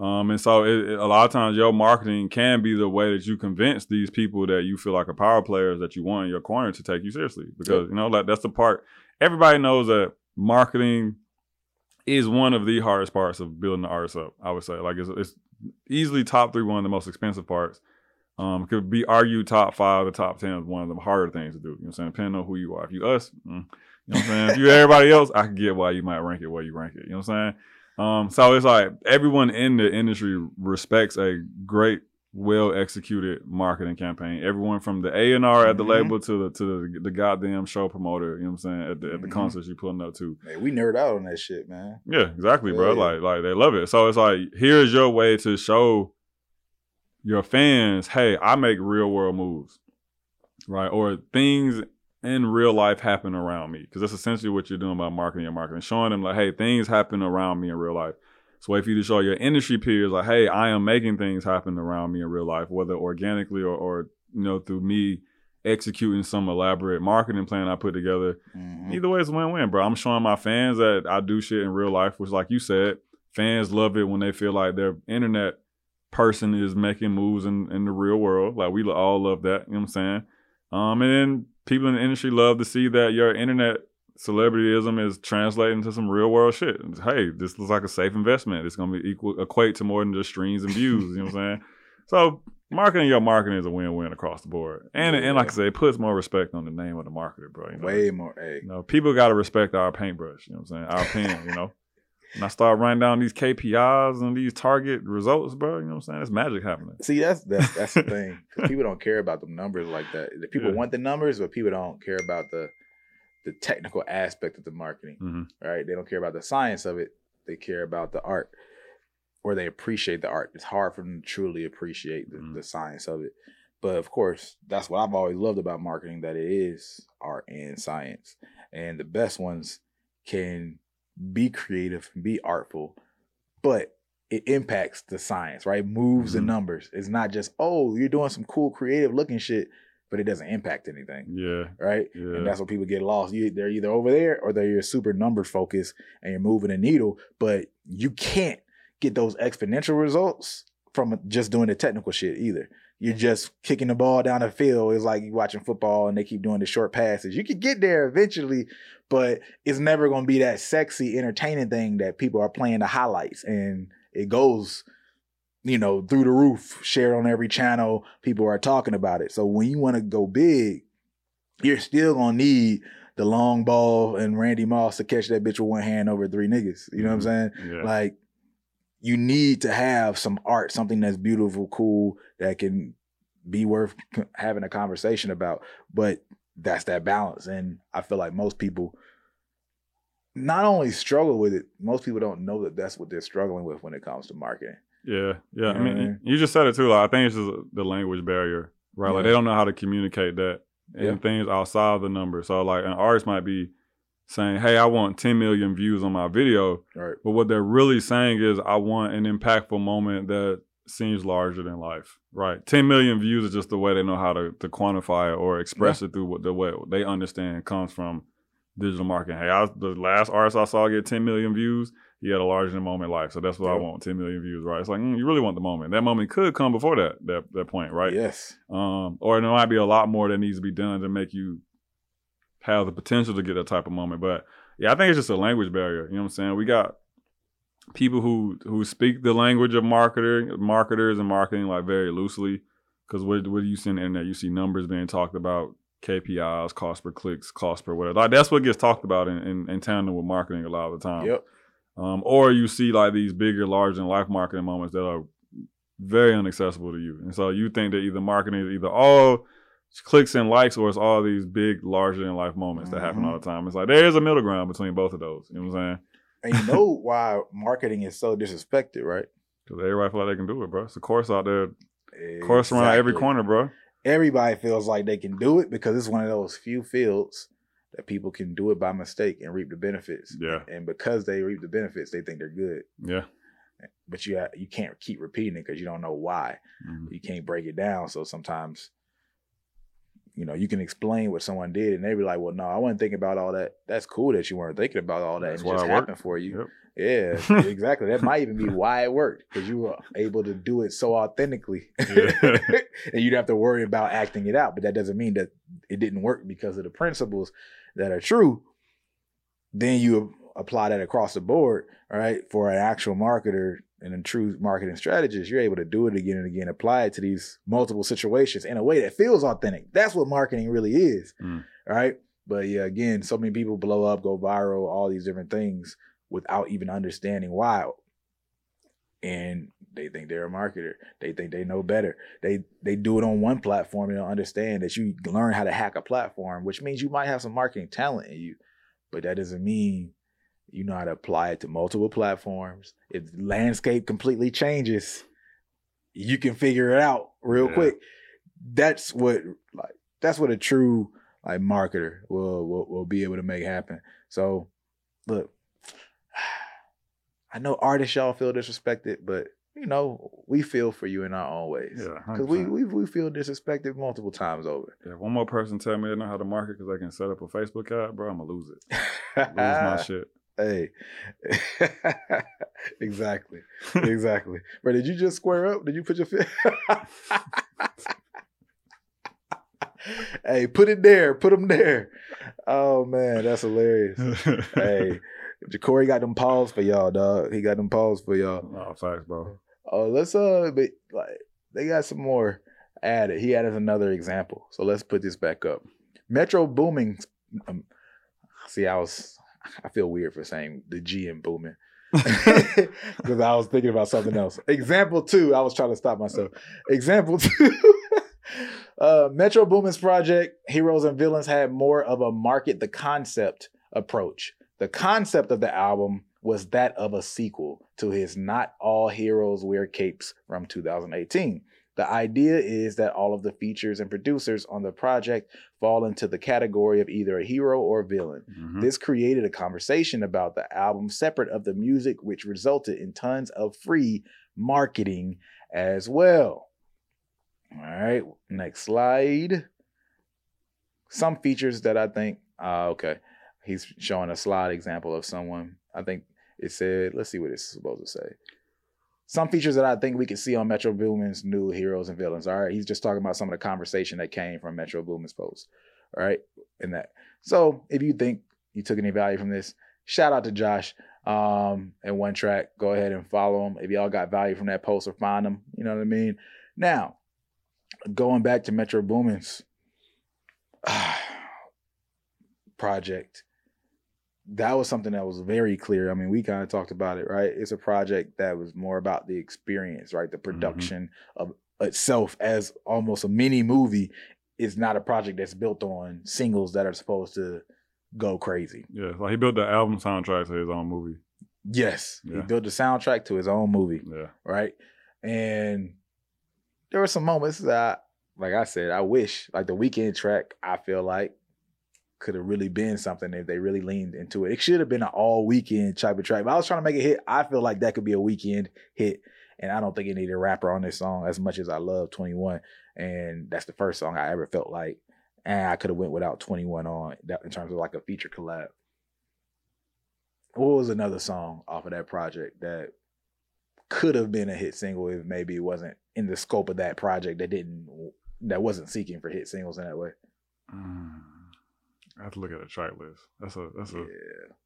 B: Um, and so it, it- a lot of times your marketing can be the way that you convince these people that you feel like a power players that you want in your corner to take you seriously. Because you know, like that's the part everybody knows that marketing is one of the hardest parts of building the artist up. I would say, like it's, it's easily top three, one of the most expensive parts. Um, could be argued top five, the top ten is one of the harder things to do. You know what I'm saying? Depending on who you are. If you us, mm, you know what I'm saying? if you everybody else, I can get why you might rank it where you rank it. You know what I'm saying? Um, so it's like everyone in the industry respects a great, well executed marketing campaign. Everyone from the A and R at the
A: Mhm.
B: label to the to the, the goddamn show promoter. You know what I'm saying? At the at the
A: Mhm.
B: concerts you pulling up to.
A: Man, we nerd out on that shit, man.
B: Yeah, exactly, bro.
A: Yeah.
B: Like, like they love it. So it's like, here's your way to show your fans, hey, I make real world moves, right? Or things in real life happen around me, because that's essentially what you're doing by marketing your marketing, showing them like, hey, things happen around me in real life. It's a way for you to show your industry peers, like, hey, I am making things happen around me in real life, whether organically or, or you know, through me executing some elaborate marketing plan I put together
A: Mhm.
B: Either way, it's a win-win, bro. I'm showing my fans that I do shit in real life, which, like you said, fans love it when they feel like their internet person is making moves in, in the real world. Like we all love that. You know what I'm saying? Um, and then people in the industry love to see that your internet celebrityism is translating to some real world shit. Hey, this looks like a safe investment. It's gonna be equal equate to more than just streams and views. you know what I'm saying? So marketing your marketing is a win-win across the board. And and like I said, it puts more respect on the name of the marketer, bro. You know?
A: Way more. Hey,
B: You know, people got to respect our paintbrush. You know what I'm saying? Our pen. You know, and I start running down these KPIs and these target results, bro. You know what I'm saying? It's magic happening.
A: See, that's that's that's the thing. people don't care about the numbers like that. The people
B: Yeah.
A: want the numbers, but people don't care about the the technical aspect of the marketing.
B: hmm
A: Right? They don't care about the science of it. They care about the art, or they appreciate the art. It's hard for them to truly appreciate the,
B: Mhm.
A: the science of it. But of course, that's what I've always loved about marketing that it is art and science. And the best ones can be creative, be artful, but it impacts the science, right? Moves the
B: Mhm.
A: numbers. It's not just, oh, you're doing some cool creative looking shit, but it doesn't impact anything,
B: Yeah,
A: right?
B: yeah.
A: And that's where people get lost. You, they're either over there or they're super numbers focused and you're moving a needle, but you can't get those exponential results from just doing the technical shit either. You're just kicking the ball down the field. It's like you watching football and they keep doing the short passes. You could get there eventually, but it's never going to be that sexy, entertaining thing that people are playing the highlights and it goes, you know, through the roof, shared on every channel. People are talking about it. So when you want to go big, you're still gonna need the long ball and Randy Moss to catch that bitch with one hand over three niggas. You know what I'm mm-hmm. saying?
B: yeah.
A: Like you need to have some art, something that's beautiful, cool, that can be worth having a conversation about. But that's that balance, and I feel like most people not only struggle with it, most people don't know that that's what they're struggling with when it comes to marketing.
B: Yeah, yeah. I
A: You know what I
B: mean, you just said it too. Like, I think it's just the language barrier, right? Like they don't know how to communicate that and
A: Yeah.
B: things outside of the number. So like an artist might be saying, "Hey, I want 10 million views on my video,"
A: Right.
B: But what they're really saying is, I want an impactful moment that seems larger than life. Right? Ten million views is just the way they know how to, to quantify it or express it through what the way they understand comes from digital marketing. Hey, I the last artist I saw get 10 million views, he had a larger than moment life. So that's what I want, 10 million views, right? It's like, mm, you really want the moment. That moment could come before that that, that point, right?
A: Yes.
B: Um, or there might be a lot more that needs to be done to make you have the potential to get that type of moment. But yeah, I think it's just a language barrier. You know what I'm saying? We got people who who speak the language of marketer, marketers and marketing like very loosely. Because what, what do you see in the internet? You see numbers being talked about, KPIs, cost per clicks, cost per whatever. Like that's what gets talked about in, in, in tandem with marketing a lot of the time.
A: Yep.
B: Um, or you see like these bigger, larger than life marketing moments that are very inaccessible to you. And so you think that either marketing is either all clicks and likes or it's all these big, larger than life moments that happen all the time. It's like there is a middle ground between both of those. You know what I'm saying?
A: And you know why marketing is so disrespected, right?
B: Because everybody feel like they can do it, bro. It's a course out there, course around every corner, bro.
A: Everybody feels like they can do it because it's one of those few fields that people can do it by mistake and reap the benefits.
B: Yeah.
A: And because they reap the benefits, they think they're good.
B: Yeah.
A: But you you can't keep repeating it because you don't know why.
B: Mhm.
A: You can't break it down. So sometimes, you know, you can explain what someone did, and they be like, "Well, no, I wasn't thinking about all that. That's cool that you weren't thinking about all that.
B: That's
A: and it just happened for you."
B: Yep.
A: Yeah, exactly. That might even be why it worked because you were able to do it so authentically,
B: Yeah.
A: and you'd have to worry about acting it out. But that doesn't mean that it didn't work because of the principles that are true. Then you apply that across the board, right? For an actual marketer and a true marketing strategist, you're able to do it again and again, apply it to these multiple situations in a way that feels authentic. That's what marketing really is,
B: Mm.
A: right? But yeah, again, so many people blow up, go viral, all these different things without even understanding why. And they think they're a marketer. They think they know better. They they do it on one platform and don't understand that you learn how to hack a platform, which means you might have some marketing talent in you, but that doesn't mean you know how to apply it to multiple platforms. If the landscape completely changes, you can figure it out real
B: Yeah.
A: quick. That's what like that's what a true like marketer will will, will be able to make happen. So look, I know artists y'all feel disrespected, but you know, we feel for you in our own ways.
B: Yeah,
A: Because we, we we feel disrespected multiple times over.
B: If one more person tell me they know how to market because I can set up a Facebook ad, bro, I'm gonna lose it. Lose my shit.
A: Hey, exactly, exactly. Bro, did you just square up? Did you put your fit? hey, put it there. Put them there. Oh man, that's hilarious. hey, Jacorey got them paws for y'all, dog. He got them paws for y'all.
B: oh, facts, bro.
A: Oh, let's uh, but like they got some more added. He added another example. So let's put this back up. Metro Booming. Um, see, I was I feel weird for saying the G in booming because I was thinking about something else. Example two. I was trying to stop myself. Example two. uh, Metro Boomin's project, Heroes and Villains, had more of a market the concept approach. The concept of the album was that of a sequel to his Not All Heroes Wear Capes from 2018. The idea is that all of the features and producers on the project fall into the category of either a hero or a villain.
B: Mhm.
A: This created a conversation about the album separate of the music, which resulted in tons of free marketing as well. All right, next slide. Some features that I think, uh, okay, he's showing a slide example of someone. I think it said, let's see what it's supposed to say. Some features that I think we can see on Metro Boomin's new heroes and villains. All right, he's just talking about some of the conversation that came from Metro Boomin's post. All right, in that. So if you think you took any value from this, shout out to Josh um, and One Track. Go ahead and follow him if y'all got value from that post or find them. You know what I mean? Now, going back to Metro Boomin's project, that was something that was very clear. I mean, we kind of talked about it, right? It's a project that was more about the experience, right? The mm-hmm. production of itself as almost a mini movie is not a project that's built on singles that are supposed to go crazy.
B: Yeah, like he built the album soundtrack to his own movie.
A: Yes, he built the soundtrack to his own movie,
B: Yeah,
A: right? And there were some moments that, like I said, I wish, like the Weeknd track, I feel like could have really been something if they really leaned into it. It should have been an all Weeknd type of track. But I was trying to make it hit. I feel like that could be a Weeknd hit. And I don't think it needed a rapper on this song as much as I love 21. And that's the first song I ever felt like, and I could have went without 21 on that in terms of like a feature collab. What was another song off of that project that could have been a hit single if maybe it wasn't in the scope of that project that didn't that wasn't seeking for hit singles in that way?
B: Mm. I have to look at the track list. That's a that's a
A: Yeah.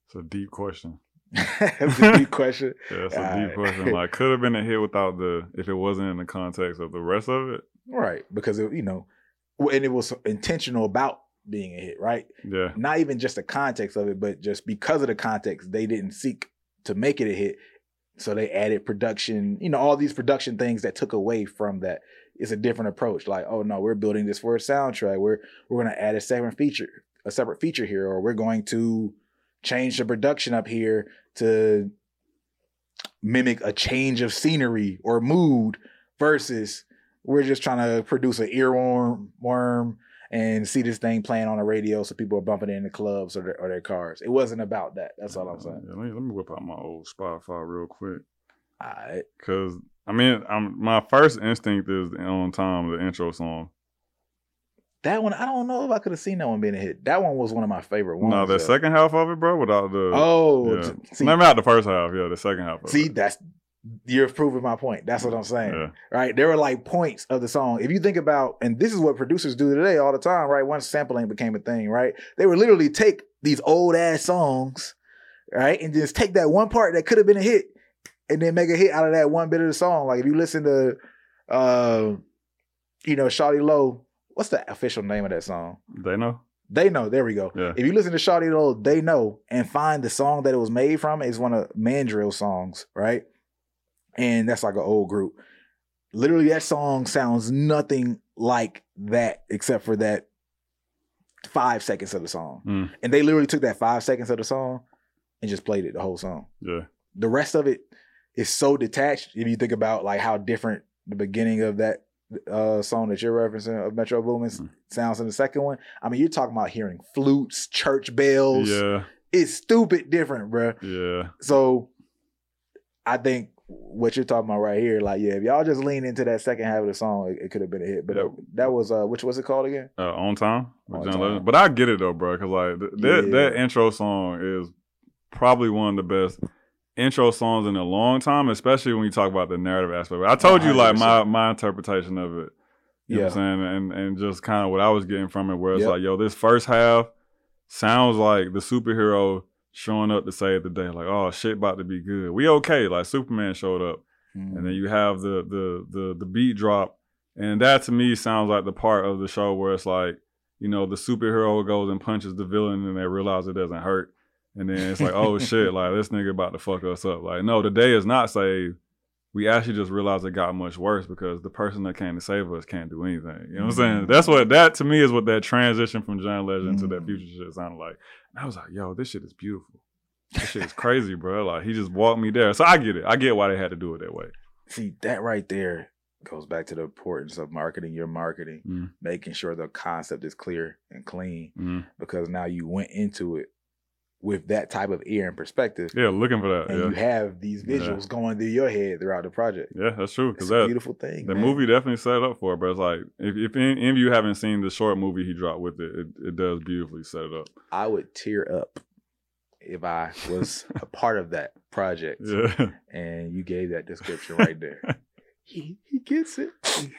B: it's a deep question.
A: That's a deep question.
B: Yeah, that's a
A: Alright.
B: deep question. Like, could have been a hit without the if it wasn't in the context of the rest of it.
A: Right. Because, it, you know, and it was intentional about being a hit, right?
B: Yeah,
A: Not even just the context of it, but just because of the context, they didn't seek to make it a hit. So they added production, you know, all these production things that took away from that. It's a different approach. Like, oh no, we're building this for a soundtrack. We're we're gonna add a second feature, a separate feature here, or we're going to change the production up here to mimic a change of scenery or mood versus we're just trying to produce an earworm worm and see this thing playing on the radio so people are bumping it in the clubs or their, or their cars. It wasn't about that. That's all I'm uh, saying.
B: Yeah, let, me, let me whip out my old Spotify real quick.
A: All right.
B: Cause I mean, I'm my first instinct is on time the intro song.
A: That one, I don't know if I could have seen that one being a hit. That one was one of my favorite ones.
B: no, the
A: though.
B: second half of it, bro, without the
A: Oh,
B: yeah.
A: t- see,
B: Maybe not the first half, yeah, the second half. Of
A: see,
B: it.
A: that's you're proving my point. That's what I'm saying.
B: yeah,
A: right? There were like points of the song. If you think about, and this is what producers do today all the time, right? Once sampling became a thing, right? They would literally take these old ass songs, right, and just take that one part that could have been a hit, and then make a hit out of that one bit of the song. Like if you listen to, uh, you know, Shawty Lo, what's the official name of that song?
B: they know.
A: They know. There we go.
B: Yeah.
A: If you listen to Shawty Lo, they know, and find the song that it was made from is one of Mandrill songs, right? And that's like an old group. Literally, that song sounds nothing like that except for that five seconds of the song.
B: Mm.
A: And they literally took that five seconds of the song and just played it the whole song.
B: Yeah,
A: The rest of it is so detached. If you think about like how different the beginning of that uh song that you're referencing of Metro Boomin
B: Mm.
A: sounds in the second one. I mean, you're talking about hearing flutes, church bells.
B: yeah,
A: It's stupid different, bruh.
B: yeah.
A: So I think what you're talking about right here, like, yeah, if y'all just lean into that second half of the song, it, it could have been a hit. But uh, that was uh which was it called again?
B: Uh, on time
A: On Time.
B: But I get it though, bro, because like th- that
A: Yeah.
B: that intro song is probably one of the best intro songs in a long time, especially when you talk about the narrative aspect. I told you like my my interpretation of it. You know
A: Yeah.
B: what I'm saying? And and just kind of what I was getting from it, where it's
A: Yep.
B: like, yo, this first half sounds like the superhero showing up to save the day. Like, oh shit about to be good. We okay. Like Superman showed up.
A: Mm-hmm.
B: And then you have the the the the beat drop. And that to me sounds like the part of the show where it's like, you know, the superhero goes and punches the villain and they realize it doesn't hurt. And then it's like, oh shit, like this nigga about to fuck us up. Like, no, the day is not saved. We actually just realized it got much worse because the person that came to save us can't do anything. You know what I'm saying?
A: Mhm.
B: That's what that to me is what that transition from John Legend to that
A: Mhm.
B: future shit sounded like. And I was like, yo, this shit is beautiful. This shit is crazy, bro. Like he just walked me there. So I get it. I get why they had to do it that way.
A: See, that right there goes back to the importance of marketing your marketing,
B: Mm.
A: making sure the concept is clear and clean,
B: Mm.
A: because now you went into it with that type of ear and perspective.
B: Yeah, looking for that.
A: and
B: Yeah.
A: you have these
B: Yeah.
A: visuals going through your head throughout the project.
B: Yeah, that's true.
A: It's
B: Because
A: a beautiful thing.
B: the
A: man.
B: movie definitely set it up for it. But it's like if if any, any of you haven't seen the short movie he dropped with it, it, it does beautifully set it up.
A: I would tear up if I was a part of that project.
B: Yeah,
A: And you gave that description right there. he, he gets it.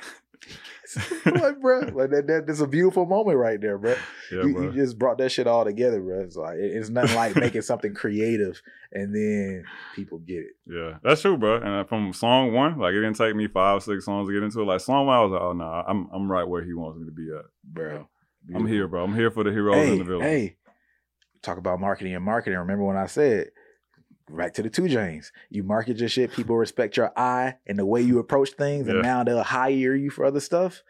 A: He gets it. I'm like, bro, like that, that, that's a beautiful moment right there, bro.
B: yeah,
A: you,
B: bro.
A: you just brought that shit all together, bro. It's like it- it's nothing like making something creative and then people get it,
B: yeah, that's true, bro. And uh, from song one, like it didn't take me five, six songs to get into it. Like song one, I was like, oh no, I'm I'm right where he wants me to be at.
A: bro.
B: I'm here, bro. I'm here for the heroes
A: Hey,
B: and the villains.
A: hey, talk about marketing and marketing. Remember when I said back to the 2 Chainz? You market your shit, people respect your eye and the way you approach things,
B: Yeah.
A: and now they'll hire you for other stuff.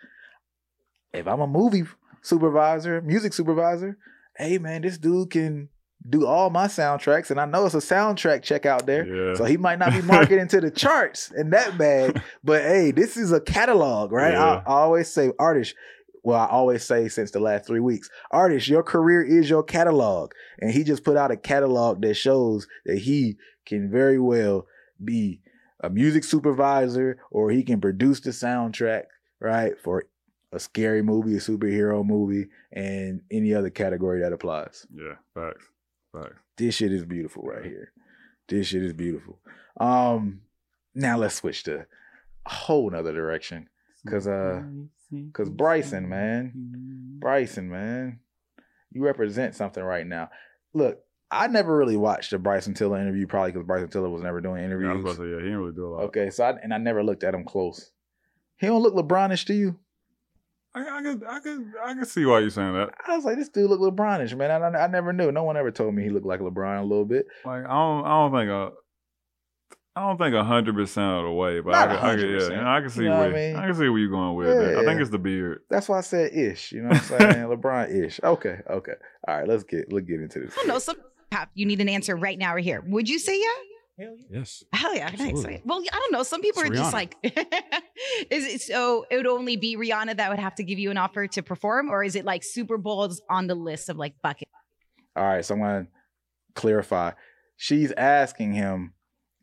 A: If I'm a movie supervisor, music supervisor, hey man, this dude can do all my soundtracks, and I know it's a soundtrack check out there.
B: Yeah,
A: So he might not be marketing to the charts in that bag, but hey, this is a catalog, right? I,
B: Yeah.
A: I always say, artist. Well, I always say since the last three weeks, artist, your career is your catalog, and he just put out a catalog that shows that he can very well be a music supervisor, or he can produce the soundtrack, right, for a scary movie, a superhero movie, and any other category that applies
B: yeah, facts, facts.
A: this shit is beautiful right here. This shit is beautiful. Um, now let's switch to a whole nother direction. Cause uh, cause Bryson, man, Bryson, man, you represent something right now. Look, I never really watched the Bryson Tiller interview, probably because Bryson Tiller was never doing
B: Yeah, I
A: interviews.
B: was about to say, yeah, he didn't really do a lot.
A: okay, so I, and I never looked at him close. He don't look LeBronish to you.
B: I, I could, I could, I could see why you're saying that.
A: I was like, this dude look LeBronish, man. I, I, I never knew. No one ever told me he looked like LeBron a little bit.
B: Like I don't, I don't think a, I don't think a hundred percent of the way, but
A: Not
B: I, could, I could, yeah, you know, I can see
A: You know
B: where,
A: I mean?
B: I can see where you're going with it. I think it's the beard.
A: That's why I said ish. You know what I'm saying? LeBron ish. Okay, okay. All right, let's get let's get into this.
D: I know some have, you need an answer right now or here. Would you say yeah?
E: Hell yeah. yes.
D: Hell yeah, nice. Well, I don't know. Some people
E: It's
D: are just like, is it so? It would only be Rihanna that would have to give you an offer to perform, or is it like Super Bowls on the list of like bucket?
A: All right, so I'm gonna clarify. She's asking him,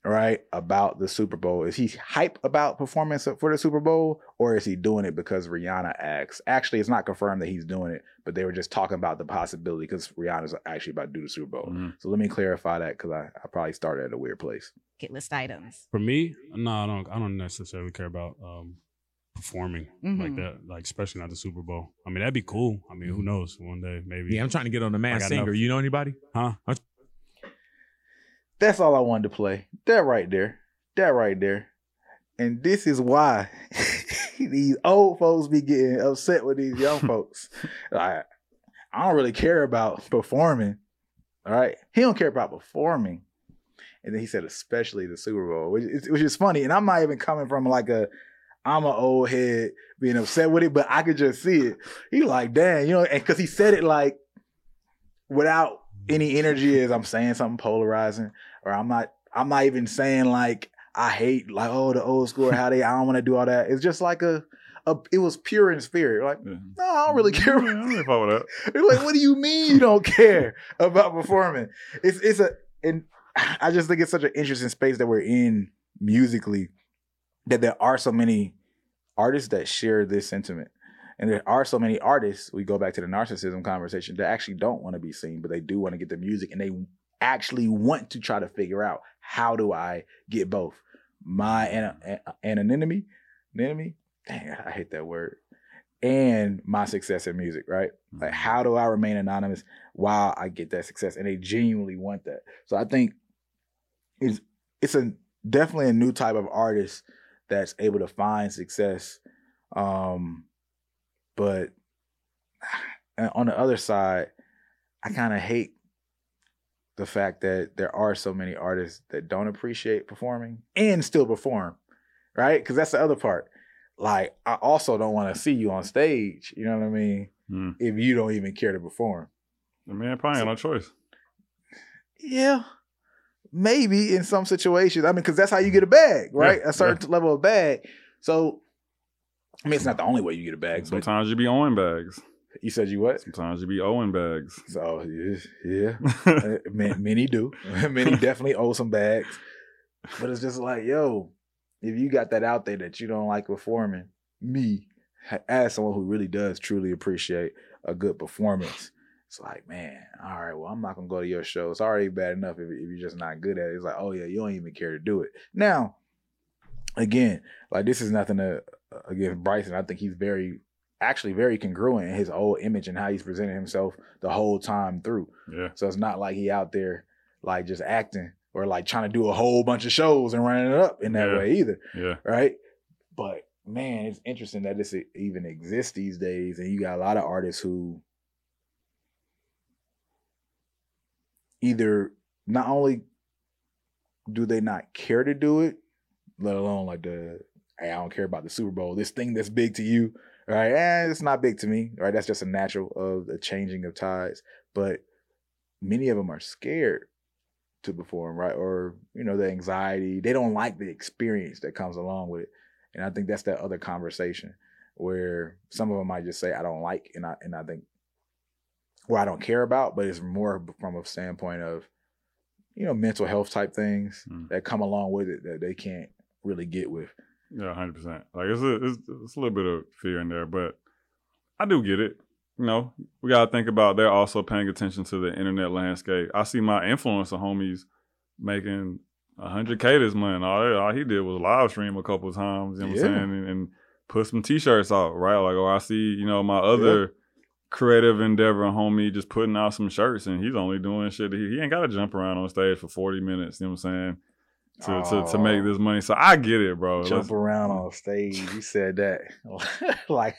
A: right, about the Super Bowl. Is he hype about performance for the Super Bowl, or is he doing it because Rihanna acts? Actually, it's not confirmed that he's doing it, but they were just talking about the possibility because Rihanna's actually about to do the Super Bowl.
B: Mhm.
A: So let me clarify that because I, I probably started at a weird place.
D: Get list items.
E: For me, no, I don't. I don't necessarily care about um, performing like
D: Mhm.
E: that. Like especially not the Super Bowl. I mean, that'd be cool. I mean, who knows? One day, maybe.
F: Yeah, I'm trying to get on the
E: I
F: man singer.
E: enough.
F: You know anybody?
E: Huh?
A: That's all I wanted to play. That right there. That right there. And this is why these old folks be getting upset with these young folks. Like, I don't really care about performing. All right. He don't care about performing. And then he said, especially the Super Bowl, which is, which is funny. And I'm not even coming from like a, I'm an old head being upset with it, but I could just see it. He like, dang, you know, and because he said it like without any energy as I'm saying something polarizing, or I'm not, I'm not even saying like I hate like oh the old school how they I don't want to do all that. It's just like a, a it was pure in spirit. Like
B: Yeah.
A: no, I don't really mm, care.
B: Yeah, I don't with that.
A: They're like, what do you mean you don't care about performing? It's it's a and I just think it's such an interesting space that we're in musically that there are so many artists that share this sentiment. And there are so many artists, we go back to the narcissism conversation, that actually don't want to be seen, but they do want to get the music and they actually want to try to figure out how do I get both my an- an- anonymity, anonymity, dang, I hate that word, and my success in music, right? Like, how do I remain anonymous while I get that success? And they genuinely want that. So I think it's it's a definitely a new type of artist that's able to find success. Um, but on the other side, I kind of hate the fact that there are so many artists that don't appreciate performing and still perform, right? Because that's the other part. Like, I also don't want to see you on stage. You know what I mean?
B: Hmm.
A: If you don't even care to perform.
B: The man probably ain't no choice.
A: Yeah, maybe in some situations. I mean, because that's how you get a bag, right?
B: Yeah,
A: a certain level of bag. So, I mean, it's not the only way you get a bag. But
B: Sometimes you be owing bags.
A: You said you what?
B: Sometimes you be owing bags.
A: So yeah, yeah. Uh, many do. many definitely owe some bags. But it's just like, yo, if you got that out there that you don't like performing, me, as someone who really does truly appreciate a good performance, it's like, man, all right, well, I'm not gonna go to your show. It's already bad enough if, if you're just not good at it. It's like, oh yeah, you don't even care to do it. Now, again, like this is nothing to uh, against Bryson. I think he's very actually very congruent in his whole image and how he's presented himself the whole time through.
B: Yeah.
A: So it's not like he out there like just acting or like trying to do a whole bunch of shows and running it up in that
B: Yeah.
A: way either,
B: Yeah.
A: right? But man, it's interesting that this even exists these days, and you got a lot of artists who either not only do they not care to do it, let alone like the hey, I don't care about the Super Bowl, this thing that's big to you, right? Eh, it's not big to me, right? That's just a natural of the changing of tides. But many of them are scared to perform, right? Or, you know, the anxiety. They don't like the experience that comes along with it. And I think that's that other conversation where some of them might just say, I don't like, and I and I think "Well, I don't care about, but it's more from a standpoint of, you know, mental health type things
B: Mm.
A: that come along with it that they can't really get with.
B: Yeah, hundred percent. Like it's a it's, it's a little bit of fear in there, but I do get it. You know, we gotta think about they're also paying attention to the internet landscape. I see my influencer homies making hundred k this month. All, they- all he did was live stream a couple of times. You know what
A: Yeah.
B: I'm saying, and, and put some t-shirts out, right? Like, oh, I see, you know, my other creative endeavor homie just putting out some shirts, and he's only doing shit. He, he ain't got to jump around on stage for forty minutes. You know what I'm saying? To, to, to oh. make
A: Oh.
B: this money. So I get it, bro.
A: Jump
B: Let's-
A: around on stage. You said that like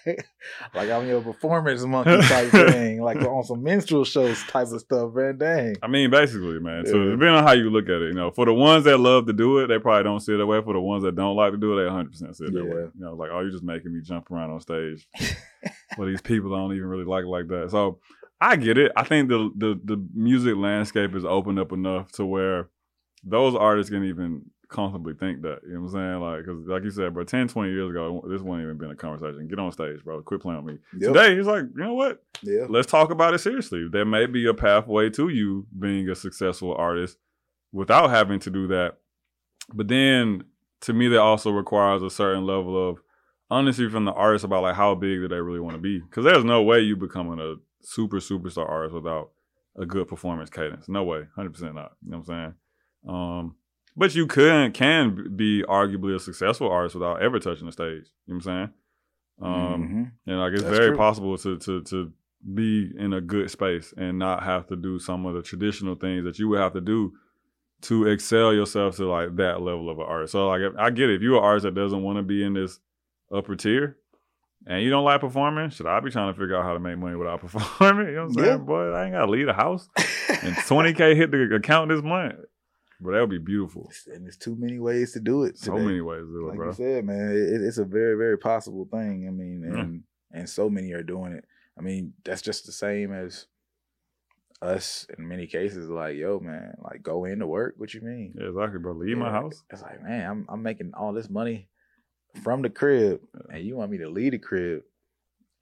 A: like I'm your performance monkey type thing, like on some minstrel shows type of stuff, man. Dang.
B: I mean, basically, man. So
A: Yeah.
B: depending on how you look at it, you know, for the ones that love to do it, they probably don't see it that way. For the ones that don't like to do it, they 100 percent see it that way. You know, like, oh, you're just making me jump around on stage. but these people don't even really like it like that. So I get it. I think the the the music landscape is opened up enough to where those artists can even comfortably think that. You know what I'm saying? Like, because like you said, bro, 10, 20 years ago, this wouldn't even been a conversation. Get on stage, bro. Quit playing with me.
A: Yep.
B: Today, he's like, you know what?
A: Yeah.
B: Let's talk about it seriously. There may be a pathway to you being a successful artist without having to do that. But then, to me, that also requires a certain level of honesty from the artist about like how big do they really want to be. Because there's no way you becoming a super superstar artist without a good performance cadence. No way, hundred percent not. You know what I'm saying? Um, but you can can be arguably a successful artist without ever touching the stage. You know what I'm saying? Um,
A: Mhm.
B: and like it's
A: That's
B: very
A: true.
B: possible to to to be in a good space and not have to do some of the traditional things that you would have to do to excel yourself to like that level of an artist. So like if, I get it. If you're an artist that doesn't want to be in this upper tier and you don't like performing, should I be trying to figure out how to make money without performing? You know what I'm saying?
A: Yeah.
B: Boy, I ain't gotta leave the house and 20K hit the account this month. But that would be beautiful.
A: and there's too many ways to do it.
B: So many ways to do it,
A: like
B: bro.
A: you said, man, it, it's a very, very possible thing. I mean,
B: Yeah.
A: and and so many are doing it. I mean, that's just the same as us in many cases. Like, yo, man, like go into work. What you mean?
B: Yeah, exactly, bro. Leave my house.
A: It's like, man, I'm I'm making all this money from the crib, and you want me to leave the crib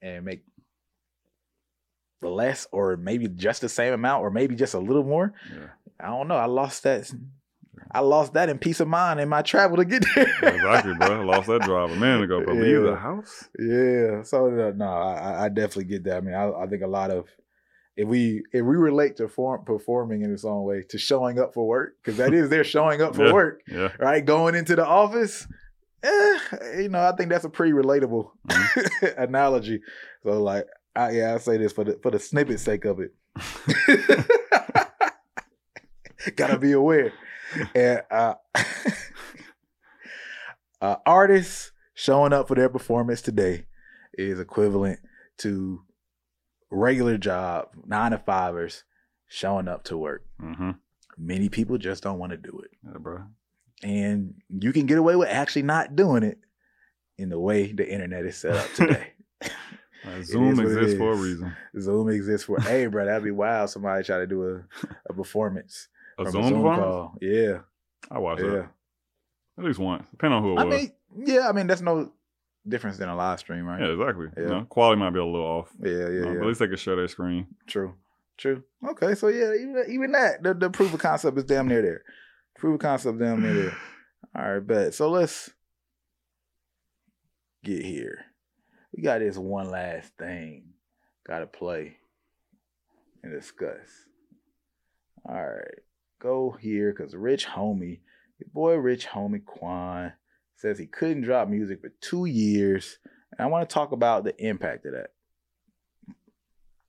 A: and make less, or maybe just the same amount, or maybe just a little more.
B: Yeah.
A: I don't know. I lost that. I lost that in peace of mind in my travel to get there.
B: Exactly, bro. I lost that drive a minute ago, but leave the house.
A: Yeah. So uh, no, I, I- I definitely get that. I mean, I, I think a lot of if we if we relate to form, performing in its own way to showing up for work because that is they're showing up for
B: Yeah.
A: work,
B: Yeah.
A: right? Going into the office. Eh, you know, I think that's a pretty relatable
B: Mm-hmm.
A: analogy. So, like, I, yeah, I say this for the for the snippet sake of it. Gotta be aware. And uh, uh, artists showing up for their performance today is equivalent to regular job nine to fivers showing up to work.
B: Mm-hmm.
A: Many people just don't want to do it,
B: Yeah, bro.
A: and you can get away with actually not doing it in the way the internet is set up today.
B: Zoom
A: is what it
B: exists for a reason.
A: Zoom exists for hey, bro, that'd be wild. Somebody try to do a, a performance,
B: A Zoom, performance?
A: call. Yeah,
B: I watch
A: yeah.
B: that at least once, depending on who it
A: I
B: was.
A: mean, yeah, I mean that's no difference than a live stream, right?
B: yeah, exactly. You
A: Yeah.
B: know, quality might be a little off.
A: yeah, yeah.
B: you know,
A: yeah.
B: At least they can share their screen.
A: True, true. Okay, so yeah, even, even that the, the proof of concept is damn near there. Proof of concept damn near there. All right, bet. So let's get here. We got this one last thing. Got to play and discuss. All right, go here because Rich Homie, your boy Rich Homie Quan, says he couldn't drop music for two years, and I want to talk about the impact of that.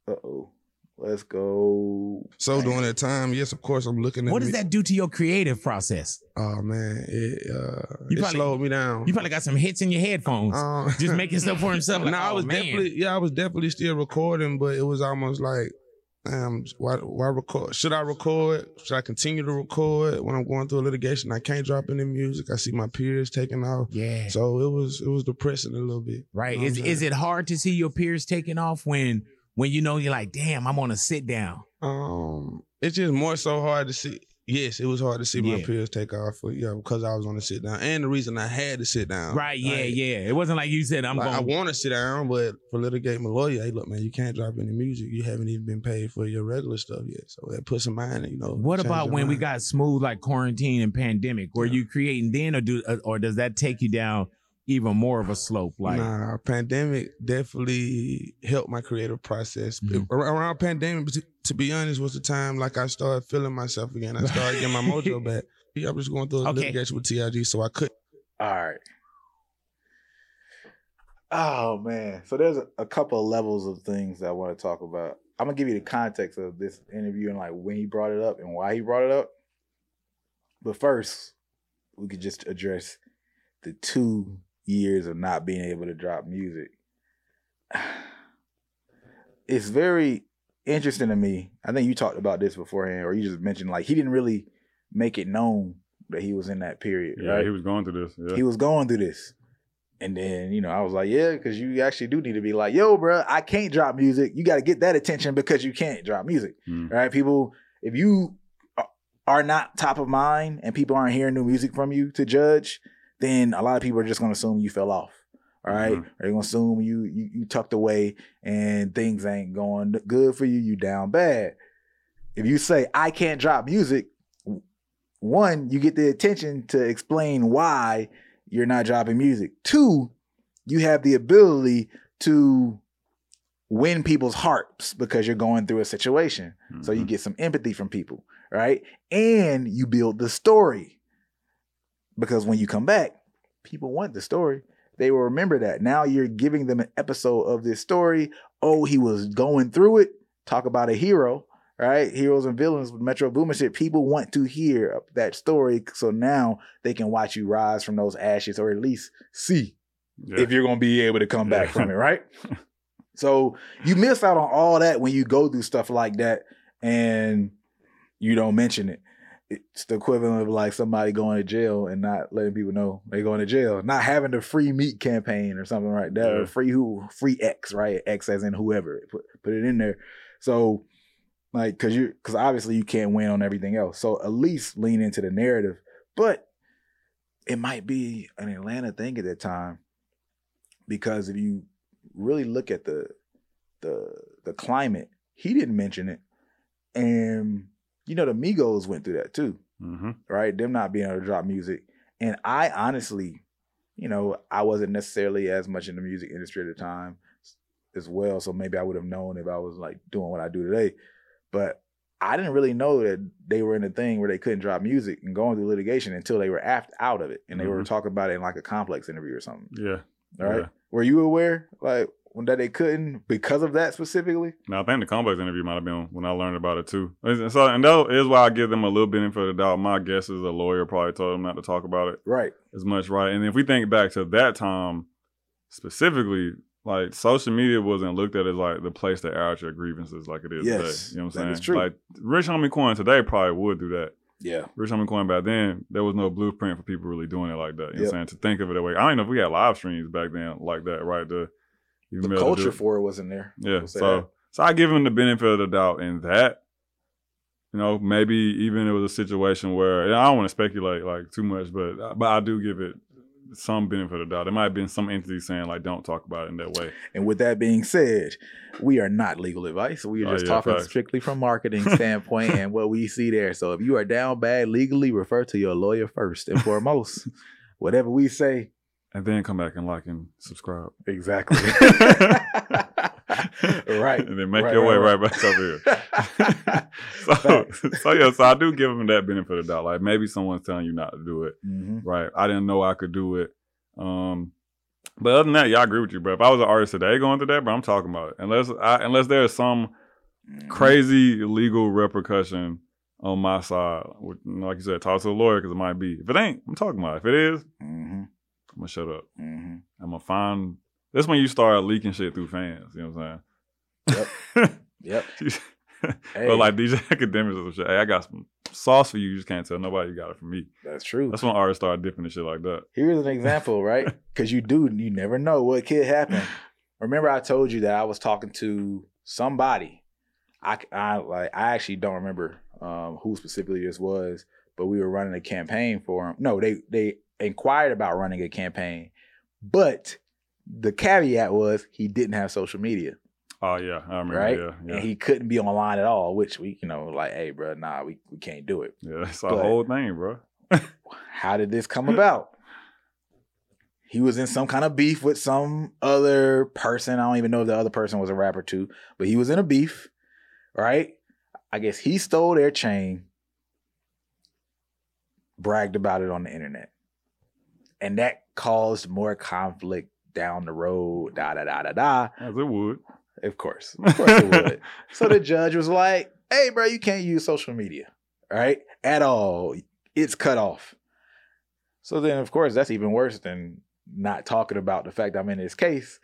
A: Uh oh. Let's go.
F: So during that time, yes, of course, I'm looking at.
G: What does
F: me-
G: that do to your creative process?
F: Oh man, it uh,
G: You
F: it
G: probably-
F: slowed me down.
G: You probably got some hits in your headphones.
F: Um,
G: just making stuff for himself. Like,
F: no, I
G: oh,
F: was
G: man.
F: definitely yeah, I was definitely still recording, but it was almost like, um, why why record? Should I record? Should I continue to record when I'm going through a litigation? I can't drop any music. I see my peers taking off.
G: Yeah.
F: So it was it was depressing a little bit.
G: Right.
F: You know
G: Is is it hard to see your peers taking off when when you know you're like, damn, I'm on a sit down?
F: Um, it's just more so hard to see. Yes, it was hard to see my
G: Yeah.
F: peers take off for yeah because I was on the sit down, and the reason I had to sit down.
G: Right. Yeah.
F: Like,
G: yeah. It wasn't like you said, I'm
F: like, I want to sit down, but for litigate my lawyer, hey, look, man, you can't drop any music. You haven't even been paid for your regular stuff yet. So that puts some mind, you know.
G: What about when we got smooth like quarantine and pandemic? Were
F: Yeah.
G: you creating then, or do, or does that take you down even more of a slope? Like,
F: nah, pandemic definitely helped my creative process.
G: Mhm.
F: Around pandemic, to, to be honest, was the time like I started feeling myself again. I started getting my mojo back. Yeah, I'm just going through a
G: Okay.
F: litigation with TIG, so I couldn't.
A: All right. Oh man. So there's a, a couple of levels of things that I want to talk about. I'm gonna give you the context of this interview and like when he brought it up and why he brought it up. But first, we could just address the two years of not being able to drop music. It's very interesting to me. I think you talked about this beforehand, or you just mentioned like he didn't really make it known that he was in that period,
B: Yeah,
A: right?
B: he was going through this. Yeah.
A: He was going through this. And then, you know, I was like, yeah, because you actually do need to be like, yo, bro, I can't drop music. You got to get that attention because you can't drop music.
B: Mm.
A: Right? People, if you are not top of mind and people aren't hearing new music from you to judge, then a lot of people are just going to assume you fell off. All right?
B: Mhm.
A: Or they're going to assume you, you you tucked away and things ain't going good for you. You down bad. If you say, I can't drop music, one, you get the attention to explain why you're not dropping music. Two, you have the ability to win people's hearts because you're going through a situation. So you
B: Mhm.
A: get some empathy from people, right? And you build the story. Because when you come back, people want the story. They will remember that. Now you're giving them an episode of this story. Oh, he was going through it. Talk about a hero, right? Heroes and villains with Metro Boomin shit. People want to hear that story. So now they can watch you rise from those ashes or at least see
B: Yeah.
A: if you're gonna be able to come back
B: Yeah.
A: from it, right? so you miss out on all that when you go through stuff like that and you don't mention it. It's the equivalent of like somebody going to jail and not letting people know they're going to jail, not having the free Meek campaign or something like that,
B: Yeah.
A: or free who, free X, right? X as in whoever, put put it in there. So, like, cause you, cause obviously you can't win on everything else. So at least lean into the narrative, but it might be an Atlanta thing at that time because if you really look at the the the climate, he didn't mention it, and you know the Migos went through that too,
B: Mhm.
A: right? Them not being able to drop music, and I honestly, you know, I wasn't necessarily as much in the music industry at the time as well, so maybe I would have known if I was like doing what I do today, but. I didn't really know that they were in a thing where they couldn't drop music and going through litigation until they were aft out of it, and they were
B: Mhm.
A: talking about it in like a complex interview or something.
B: Yeah.
A: All right.
B: Yeah.
A: Were you aware, like, that they couldn't because of that specifically?
B: Now I think the complex interview might have been when I learned about it too. And so and that is why I give them a little benefit of the doubt. My guess is a lawyer probably told them not to talk about it
A: Right.
B: as much, right? And if we think back to that time specifically, like social media wasn't looked at as like the place to air out your grievances like it is
A: Yes,
B: today. You know what I'm saying?
A: is true.
B: Like Rich Homie Quan today probably would do that.
A: Yeah.
B: Rich Homie Quan back then, there was no blueprint for people really doing it like that. You know what I'm saying? To think of it that way. I don't know if we had live streams back then like that, right? To even
A: The
B: be able to do
A: culture for it wasn't there.
B: Yeah. So
A: that.
B: so I give him the benefit of the doubt in that. You know, maybe even it was a situation where and I don't want to speculate like too much, but uh, but I do give it some benefit of the doubt. There might have been some entity saying like, "Don't talk about it in that way."
A: And with that being said, we are not legal advice. We are
B: Oh,
A: just
B: yeah,
A: talking
B: facts.
A: strictly from marketing standpoint and what we see there. So if you are down bad legally, refer to your lawyer first and foremost. Whatever we say,
B: And then come back and like and subscribe.
A: exactly. right.
B: and then make
A: Right,
B: your way
A: right,
B: right, back over here. so, so yeah, so I do give them that benefit of the doubt. Like maybe someone's telling you not to do it.
A: hmm
B: right? I didn't know I could do it. Um, but other than that, yeah, I agree with you, bro. If I was an artist today going through that, bro, I'm talking about it. Unless I, unless there's some
A: Mm-hmm.
B: crazy legal repercussion on my side, like you said, talk to a lawyer because it might be. If it ain't, I'm talking about it. If it is,
A: hmm
B: I'm gonna shut up.
A: hmm
B: I'm gonna find. That's when you start leaking shit through fans. You know what I'm saying?
A: Yep. Hey,
B: But like DJ Akademiks or some shit. Hey, I got some sauce for you. You just can't tell nobody you got it from me.
A: that's true.
B: That's when artists start dipping and shit like that.
A: Here's an example, right? Because you do, you never know what could happen. Remember, I told you that I was talking to somebody. I, I like, I actually don't remember um, who specifically this was, but we were running a campaign for him. No, they they inquired about running a campaign, but the caveat was he didn't have social media,
B: Oh yeah, I remember.
A: right?
B: Yeah, yeah.
A: And he couldn't be online at all. Which we, you know, like, hey, bro, nah, we we can't do it.
B: Yeah, it's a whole thing, bro.
A: how did this come about? He was in some kind of beef with some other person. I don't even know if the other person was a rapper too, but he was in a beef, right? I guess he stole their chain, bragged about it on the internet. And that caused more conflict down the road, da da da da da.
B: As it would.
A: Of course. Of course it would. So the judge was like, hey, bro, you can't use social media, right? At all. It's cut off. So then, of course, that's even worse than not talking about the fact I'm in this case.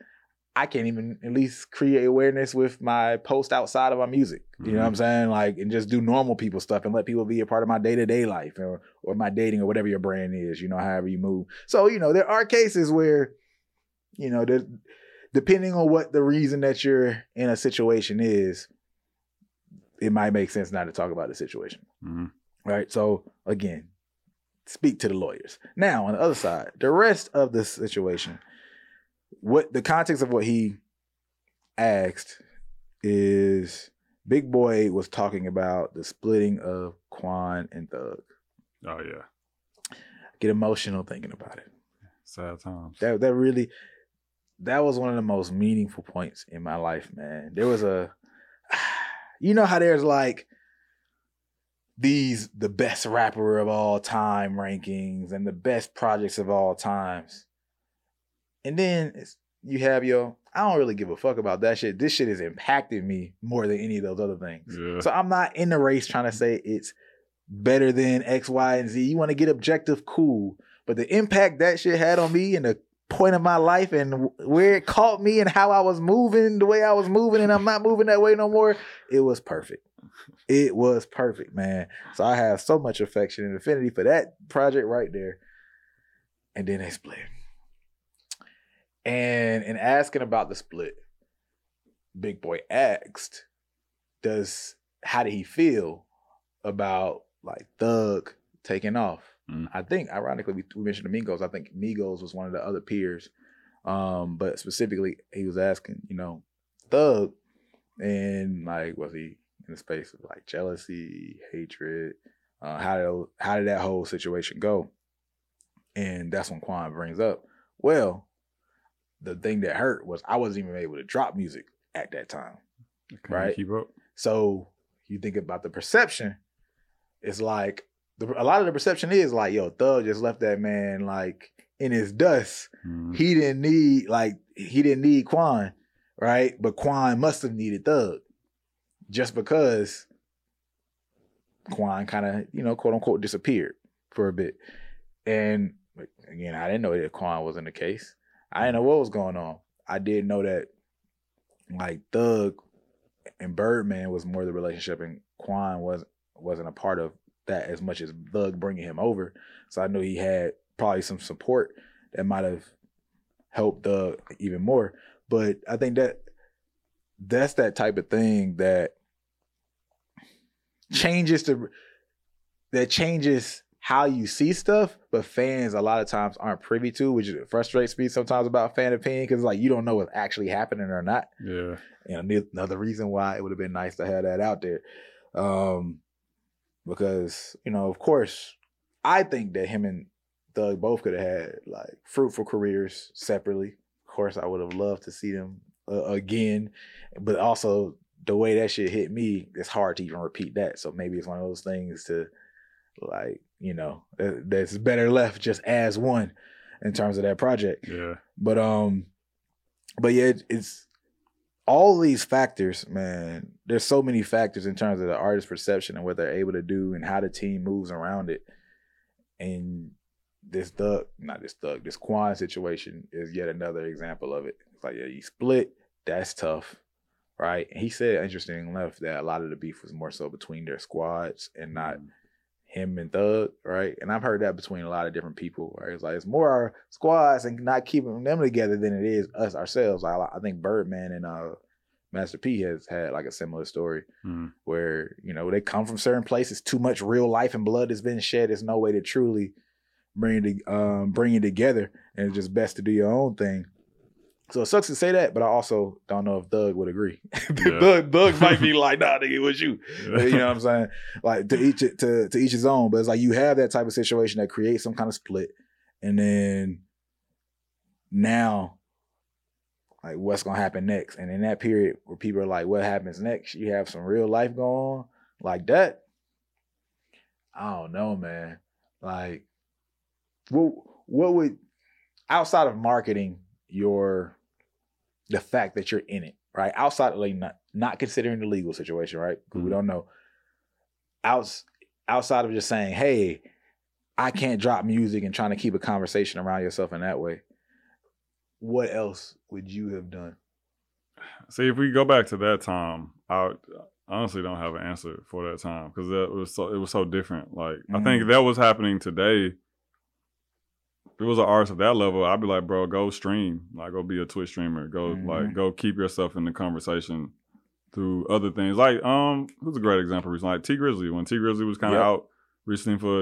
A: I can't even at least create awareness with my post outside of my music. You know what I'm saying? Like, and just do normal people stuff and let people be a part of my day to day life or, or my dating or whatever your brand is, you know, however you move. So, you know, there are cases where you know, depending on what the reason that you're in a situation is, it might make sense not to talk about the situation.
B: Mhm.
A: Right. So again, speak to the lawyers. Now, on the other side, the rest of the situation, what the context of what he asked is Big Boy was talking about the splitting of Quan and Thug.
B: Oh yeah,
A: Get emotional thinking about it.
B: sad times.
A: That that really that was one of the most meaningful points in my life, man. There was a you know how there's like these the best rapper of all time rankings and the best projects of all times. And then you have your I don't really give a fuck about that shit. This shit has impacted me more than any of those other things.
B: Yeah.
A: So I'm not in the race trying to say it's better than X, Y, and Z. You want to get objective, cool. But the impact that shit had on me and the point of my life and where it caught me and how I was moving, the way I was moving, and I'm not moving that way no more, it was perfect. It was perfect, man. So I have so much affection and affinity for that project right there. And then they split. And in asking about the split, Big Boy asked, does how did he feel about like Thug taking off?
B: Mm.
A: I think ironically we, we mentioned the Migos. I think Migos was one of the other peers. Um, but specifically he was asking, you know, Thug and like was he in the space of like jealousy, hatred? Uh, how did how did that whole situation go? And that's when Quan brings up, well, the thing that hurt was I wasn't even able to drop music at that time.
B: Can't
A: right.
B: Keep up.
A: So you think about the perception, it's like the, a lot of the perception is like, yo, Thug just left that man like in his dust.
B: Mhm.
A: He didn't need like he didn't need Quan, right? But Quan must have needed Thug, just because Quan kind of you know quote unquote disappeared for a bit, and again I didn't know that Quan wasn't the case. I didn't know what was going on. I did know that like Thug and Birdman was more the relationship, and Quan was wasn't a part of that as much as Thug bringing him over. So I knew he had probably some support that might have helped Thug even more. But I think that that's that type of thing that changes the that changes how you see stuff, but fans a lot of times aren't privy to, which frustrates me sometimes about fan opinion because like you don't know what's actually happening or not.
B: Yeah.
A: And another reason why it would have been nice to have that out there. Um, because, you know, of course, I think that him and Thug both could have had like fruitful careers separately. Of course, I would have loved to see them uh, again, but also the way that shit hit me, it's hard to even repeat that. So maybe it's one of those things to like, you know, that's better left just as one in terms of that project.
B: Yeah.
A: But um, but yeah, it, it's all these factors, man. There's so many factors in terms of the artist perception and what they're able to do and how the team moves around it. And this Thug, not this Thug, this Quan situation is yet another example of it. It's like, yeah, you split, that's tough, right? He said, interesting enough, that a lot of the beef was more so between their squads and not him and Thug, right? And I've heard that between a lot of different people, right? It's like it's more our squads and not keeping them together than it is us ourselves. I, I think Birdman and uh, Master P has had like a similar story
B: Mhm.
A: where you know they come from certain places. Too much real life and blood has been shed. There's no way to truly bring it um, bring it together, and it's just best to do your own thing. So it sucks to say that, but I also don't know if Thug would agree.
B: Yeah.
A: Thug, Thug might be like, "Nah, nigga, it was you."
B: Yeah.
A: you know what I'm saying? Like to each to to each his own. But it's like you have that type of situation that creates some kind of split, and then now, like what's gonna happen next? And in that period where people are like, "What happens next?" You have some real life going on like that. I don't know, man. Like, what what would outside of marketing your the fact that you're in it, right? Outside of like not not considering the legal situation, right? Because we don't know. Outs outside of just saying, "Hey, I can't drop music," and trying to keep a conversation around yourself in that way. What else would you have done?
B: See, if we go back to that time, I honestly don't have an answer for that time because that was so it was so different. Like I think
A: Mhm.
B: that was happening today. If it was an artist at that level, I'd be like, bro, go stream, like go be a Twitch streamer, go
A: Mhm.
B: like go keep yourself in the conversation through other things. Like um, who's a great example recently? Like Tee Grizzley when Tee Grizzley was kind of
A: Yep.
B: out recently for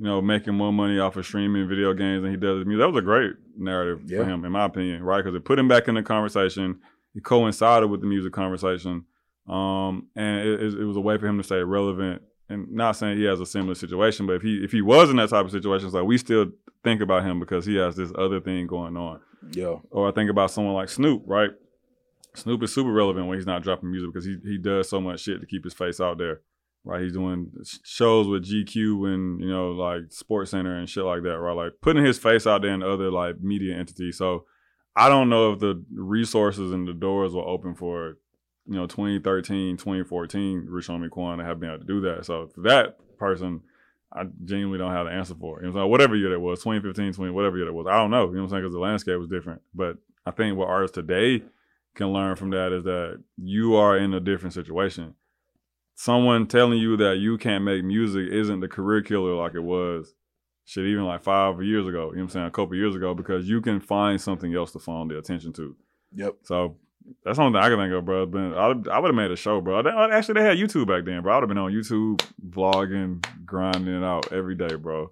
B: you know making more money off of streaming video games than he does his music. That was a great narrative
A: Yeah.
B: for him, in my opinion, right? Because it put him back in the conversation. It coincided with the music conversation, um, and it, it, it was a way for him to stay relevant. And not saying he has a similar situation, but if he if he was in that type of situation, it's like we still think about him because he has this other thing going on.
A: Yo,
B: Or I think about someone like Snoop, right? Snoop is super relevant when he's not dropping music because he he does so much shit to keep his face out there, right? He's doing shows with GQ and you know like Sports Center and shit like that, right? Like putting his face out there in other like media entities. So I don't know if the resources and the doors were open for you know 2013, 2014 Rich Homie Quan to have been able to do that. So for that person. I genuinely don't have the answer for it. You know, what whatever year that was, 2015, 20, whatever year that was, I don't know. You know what I'm saying? Because the landscape was different. But I think what artists today can learn from that is that you are in a different situation. Someone telling you that you can't make music isn't the career killer like it was, shit, even like five years ago. You know what I'm saying? A couple years ago, because you can find something else to phone the attention to.
A: yep.
B: So that's something I can think of, bro. But I, I would have made a show, bro. They- Actually, they had YouTube back then, bro. I would have been on YouTube, vlogging, grinding it out every day, bro.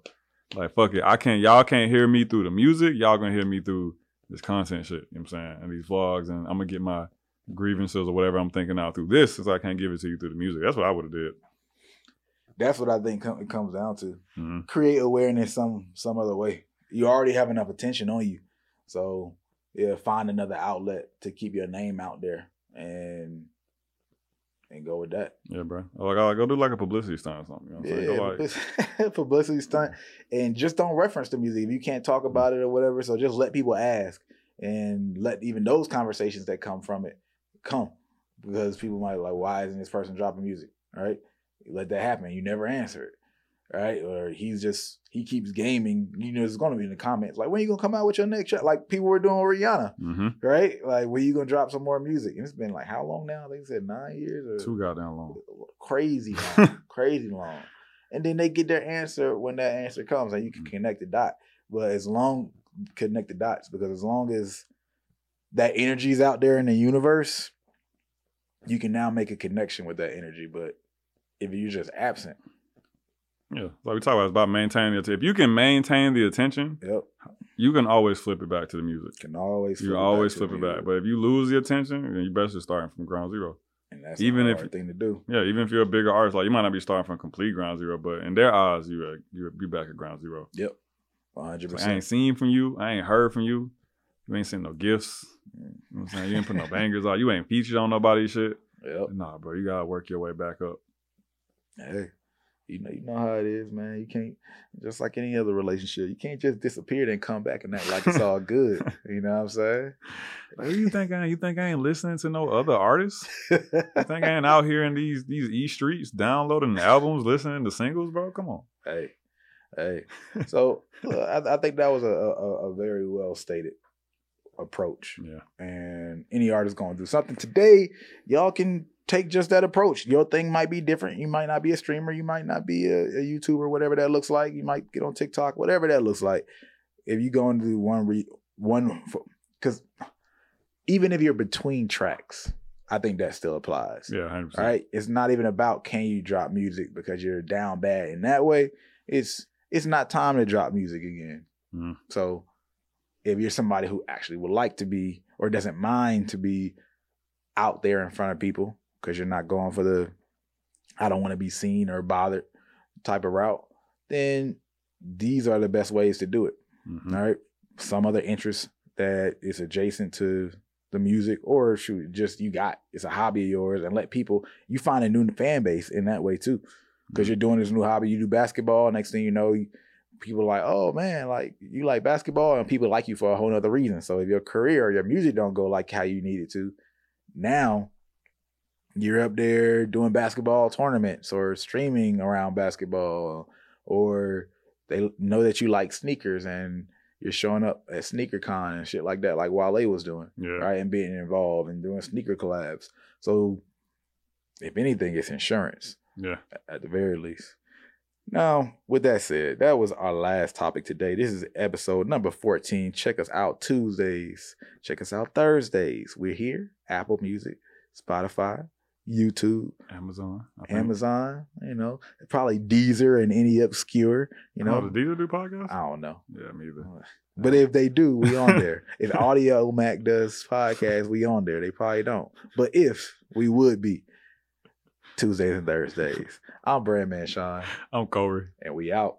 B: Like, fuck it. I can't, y'all can't hear me through the music. Y'all gonna hear me through this content shit. You know what I'm saying? And these vlogs, and I'm gonna get my grievances or whatever I'm thinking out through this since I can't give it to you through the music. That's what I would have did.
A: That's what I think com- it comes down to.
B: hmm
A: Create awareness some some other way. You already have enough attention on you, so yeah, find another outlet to keep your name out there and and go with that.
B: Yeah, bro. Like, I go do like a publicity stunt or something. You know what I'm saying? Go like,
A: Yeah, publicity stunt, and just don't reference the music if you can't talk about it or whatever. So just let people ask, and let even those conversations that come from it come, because people might be like, why isn't this person dropping music? Right? You let that happen. You never answer it, right? Or he's just he keeps gaming. You know, it's going to be in the comments like, when you gonna come out with your next track? Like people were doing with Rihanna,
B: hmm
A: right? Like, when you gonna drop some more music? And it's been like how long now? They said nine years or
B: too goddamn long.
A: crazy long, crazy long. And then they get their answer when that answer comes, and you can connect the dot. But as long connect the dots because as long as that energy is out there in the universe, you can now make a connection with that energy. But if you're just absent,
B: Yeah, like we talk about, it's about maintaining the. If you can maintain the attention,
A: yep,
B: you can always flip it back to the music.
A: can always
B: You
A: flip
B: can
A: it back
B: always flip it back. But if you lose the attention, then you better just starting from ground zero.
A: and that's
B: even if-
A: thing to do.
B: Yeah, even if you're a bigger artist, like you might not be starting from complete ground zero, but in their eyes, you are you be back at ground zero.
A: Yep, One hundred
B: Like, I ain't
A: percent.
B: seen from you, I ain't heard from you, you ain't sent no gifts. You know what I'm saying? You ain't put no bangers out, you ain't featured on nobody's shit.
A: Yep.
B: Nah, bro, you gotta work your way back up.
A: Hey, you know, you know how it is, man. You can't just like any other relationship. You can't just disappear then come back and act like it's all good. You know what I'm saying?
B: Like, who you think I? You think I ain't listening to no other artists? You think I ain't out here in these these e streets downloading albums, listening to singles, bro? Come on.
A: hey, hey. So I, I think that was a, a, a very well stated approach.
B: Yeah.
A: And any artist going to do something today, y'all can take just that approach. Your thing might be different. You might not be a streamer. You might not be a, a YouTuber, whatever that looks like. You might get on TikTok, whatever that looks like. If you go and do one re one, because even if you're between tracks, I think that still applies.
B: Yeah, 100%.
A: All right. It's not even about can you drop music because you're down bad in that way. It's it's not time to drop music again.
B: Mhm.
A: So if you're somebody who actually would like to be or doesn't mind to be out there in front of people because you're not going for the I don't want to be seen or bothered type of route, then these are the best ways to do it.
B: Mhm.
A: All right. Some other interest that is adjacent to the music, or shoot, just you got it's a hobby of yours, and let people you find a new fan base in that way too, because you're doing this new hobby. You do basketball. Next thing you know, you, people are like, oh man, like you like basketball, and people like you for a whole other reason. So if your career or your music don't go like how you need it to, now you're up there doing basketball tournaments or streaming around basketball, or they know that you like sneakers and you're showing up at sneaker con and shit like that, like Wale was doing,
B: Yeah.
A: right? And being involved and doing sneaker collabs. So, if anything, it's insurance
B: Yeah.
A: at the very least. Now, with that said, that was our last topic today. This is episode number 14. Check us out Tuesdays. Check us out Thursdays. We're here. Apple Music, Spotify, YouTube,
B: Amazon.
A: Amazon, you know, probably Deezer and any obscure, you
B: Oh,
A: know.
B: did Deezer do podcasts?
A: I don't know.
B: Yeah, me either.
A: Uh, but if they do, we on there. if Audiomack does podcast, we on there. They probably don't. But if we would be Tuesdays and Thursdays. I'm Brandman Sean,
B: I'm Kohrey.
A: and we out.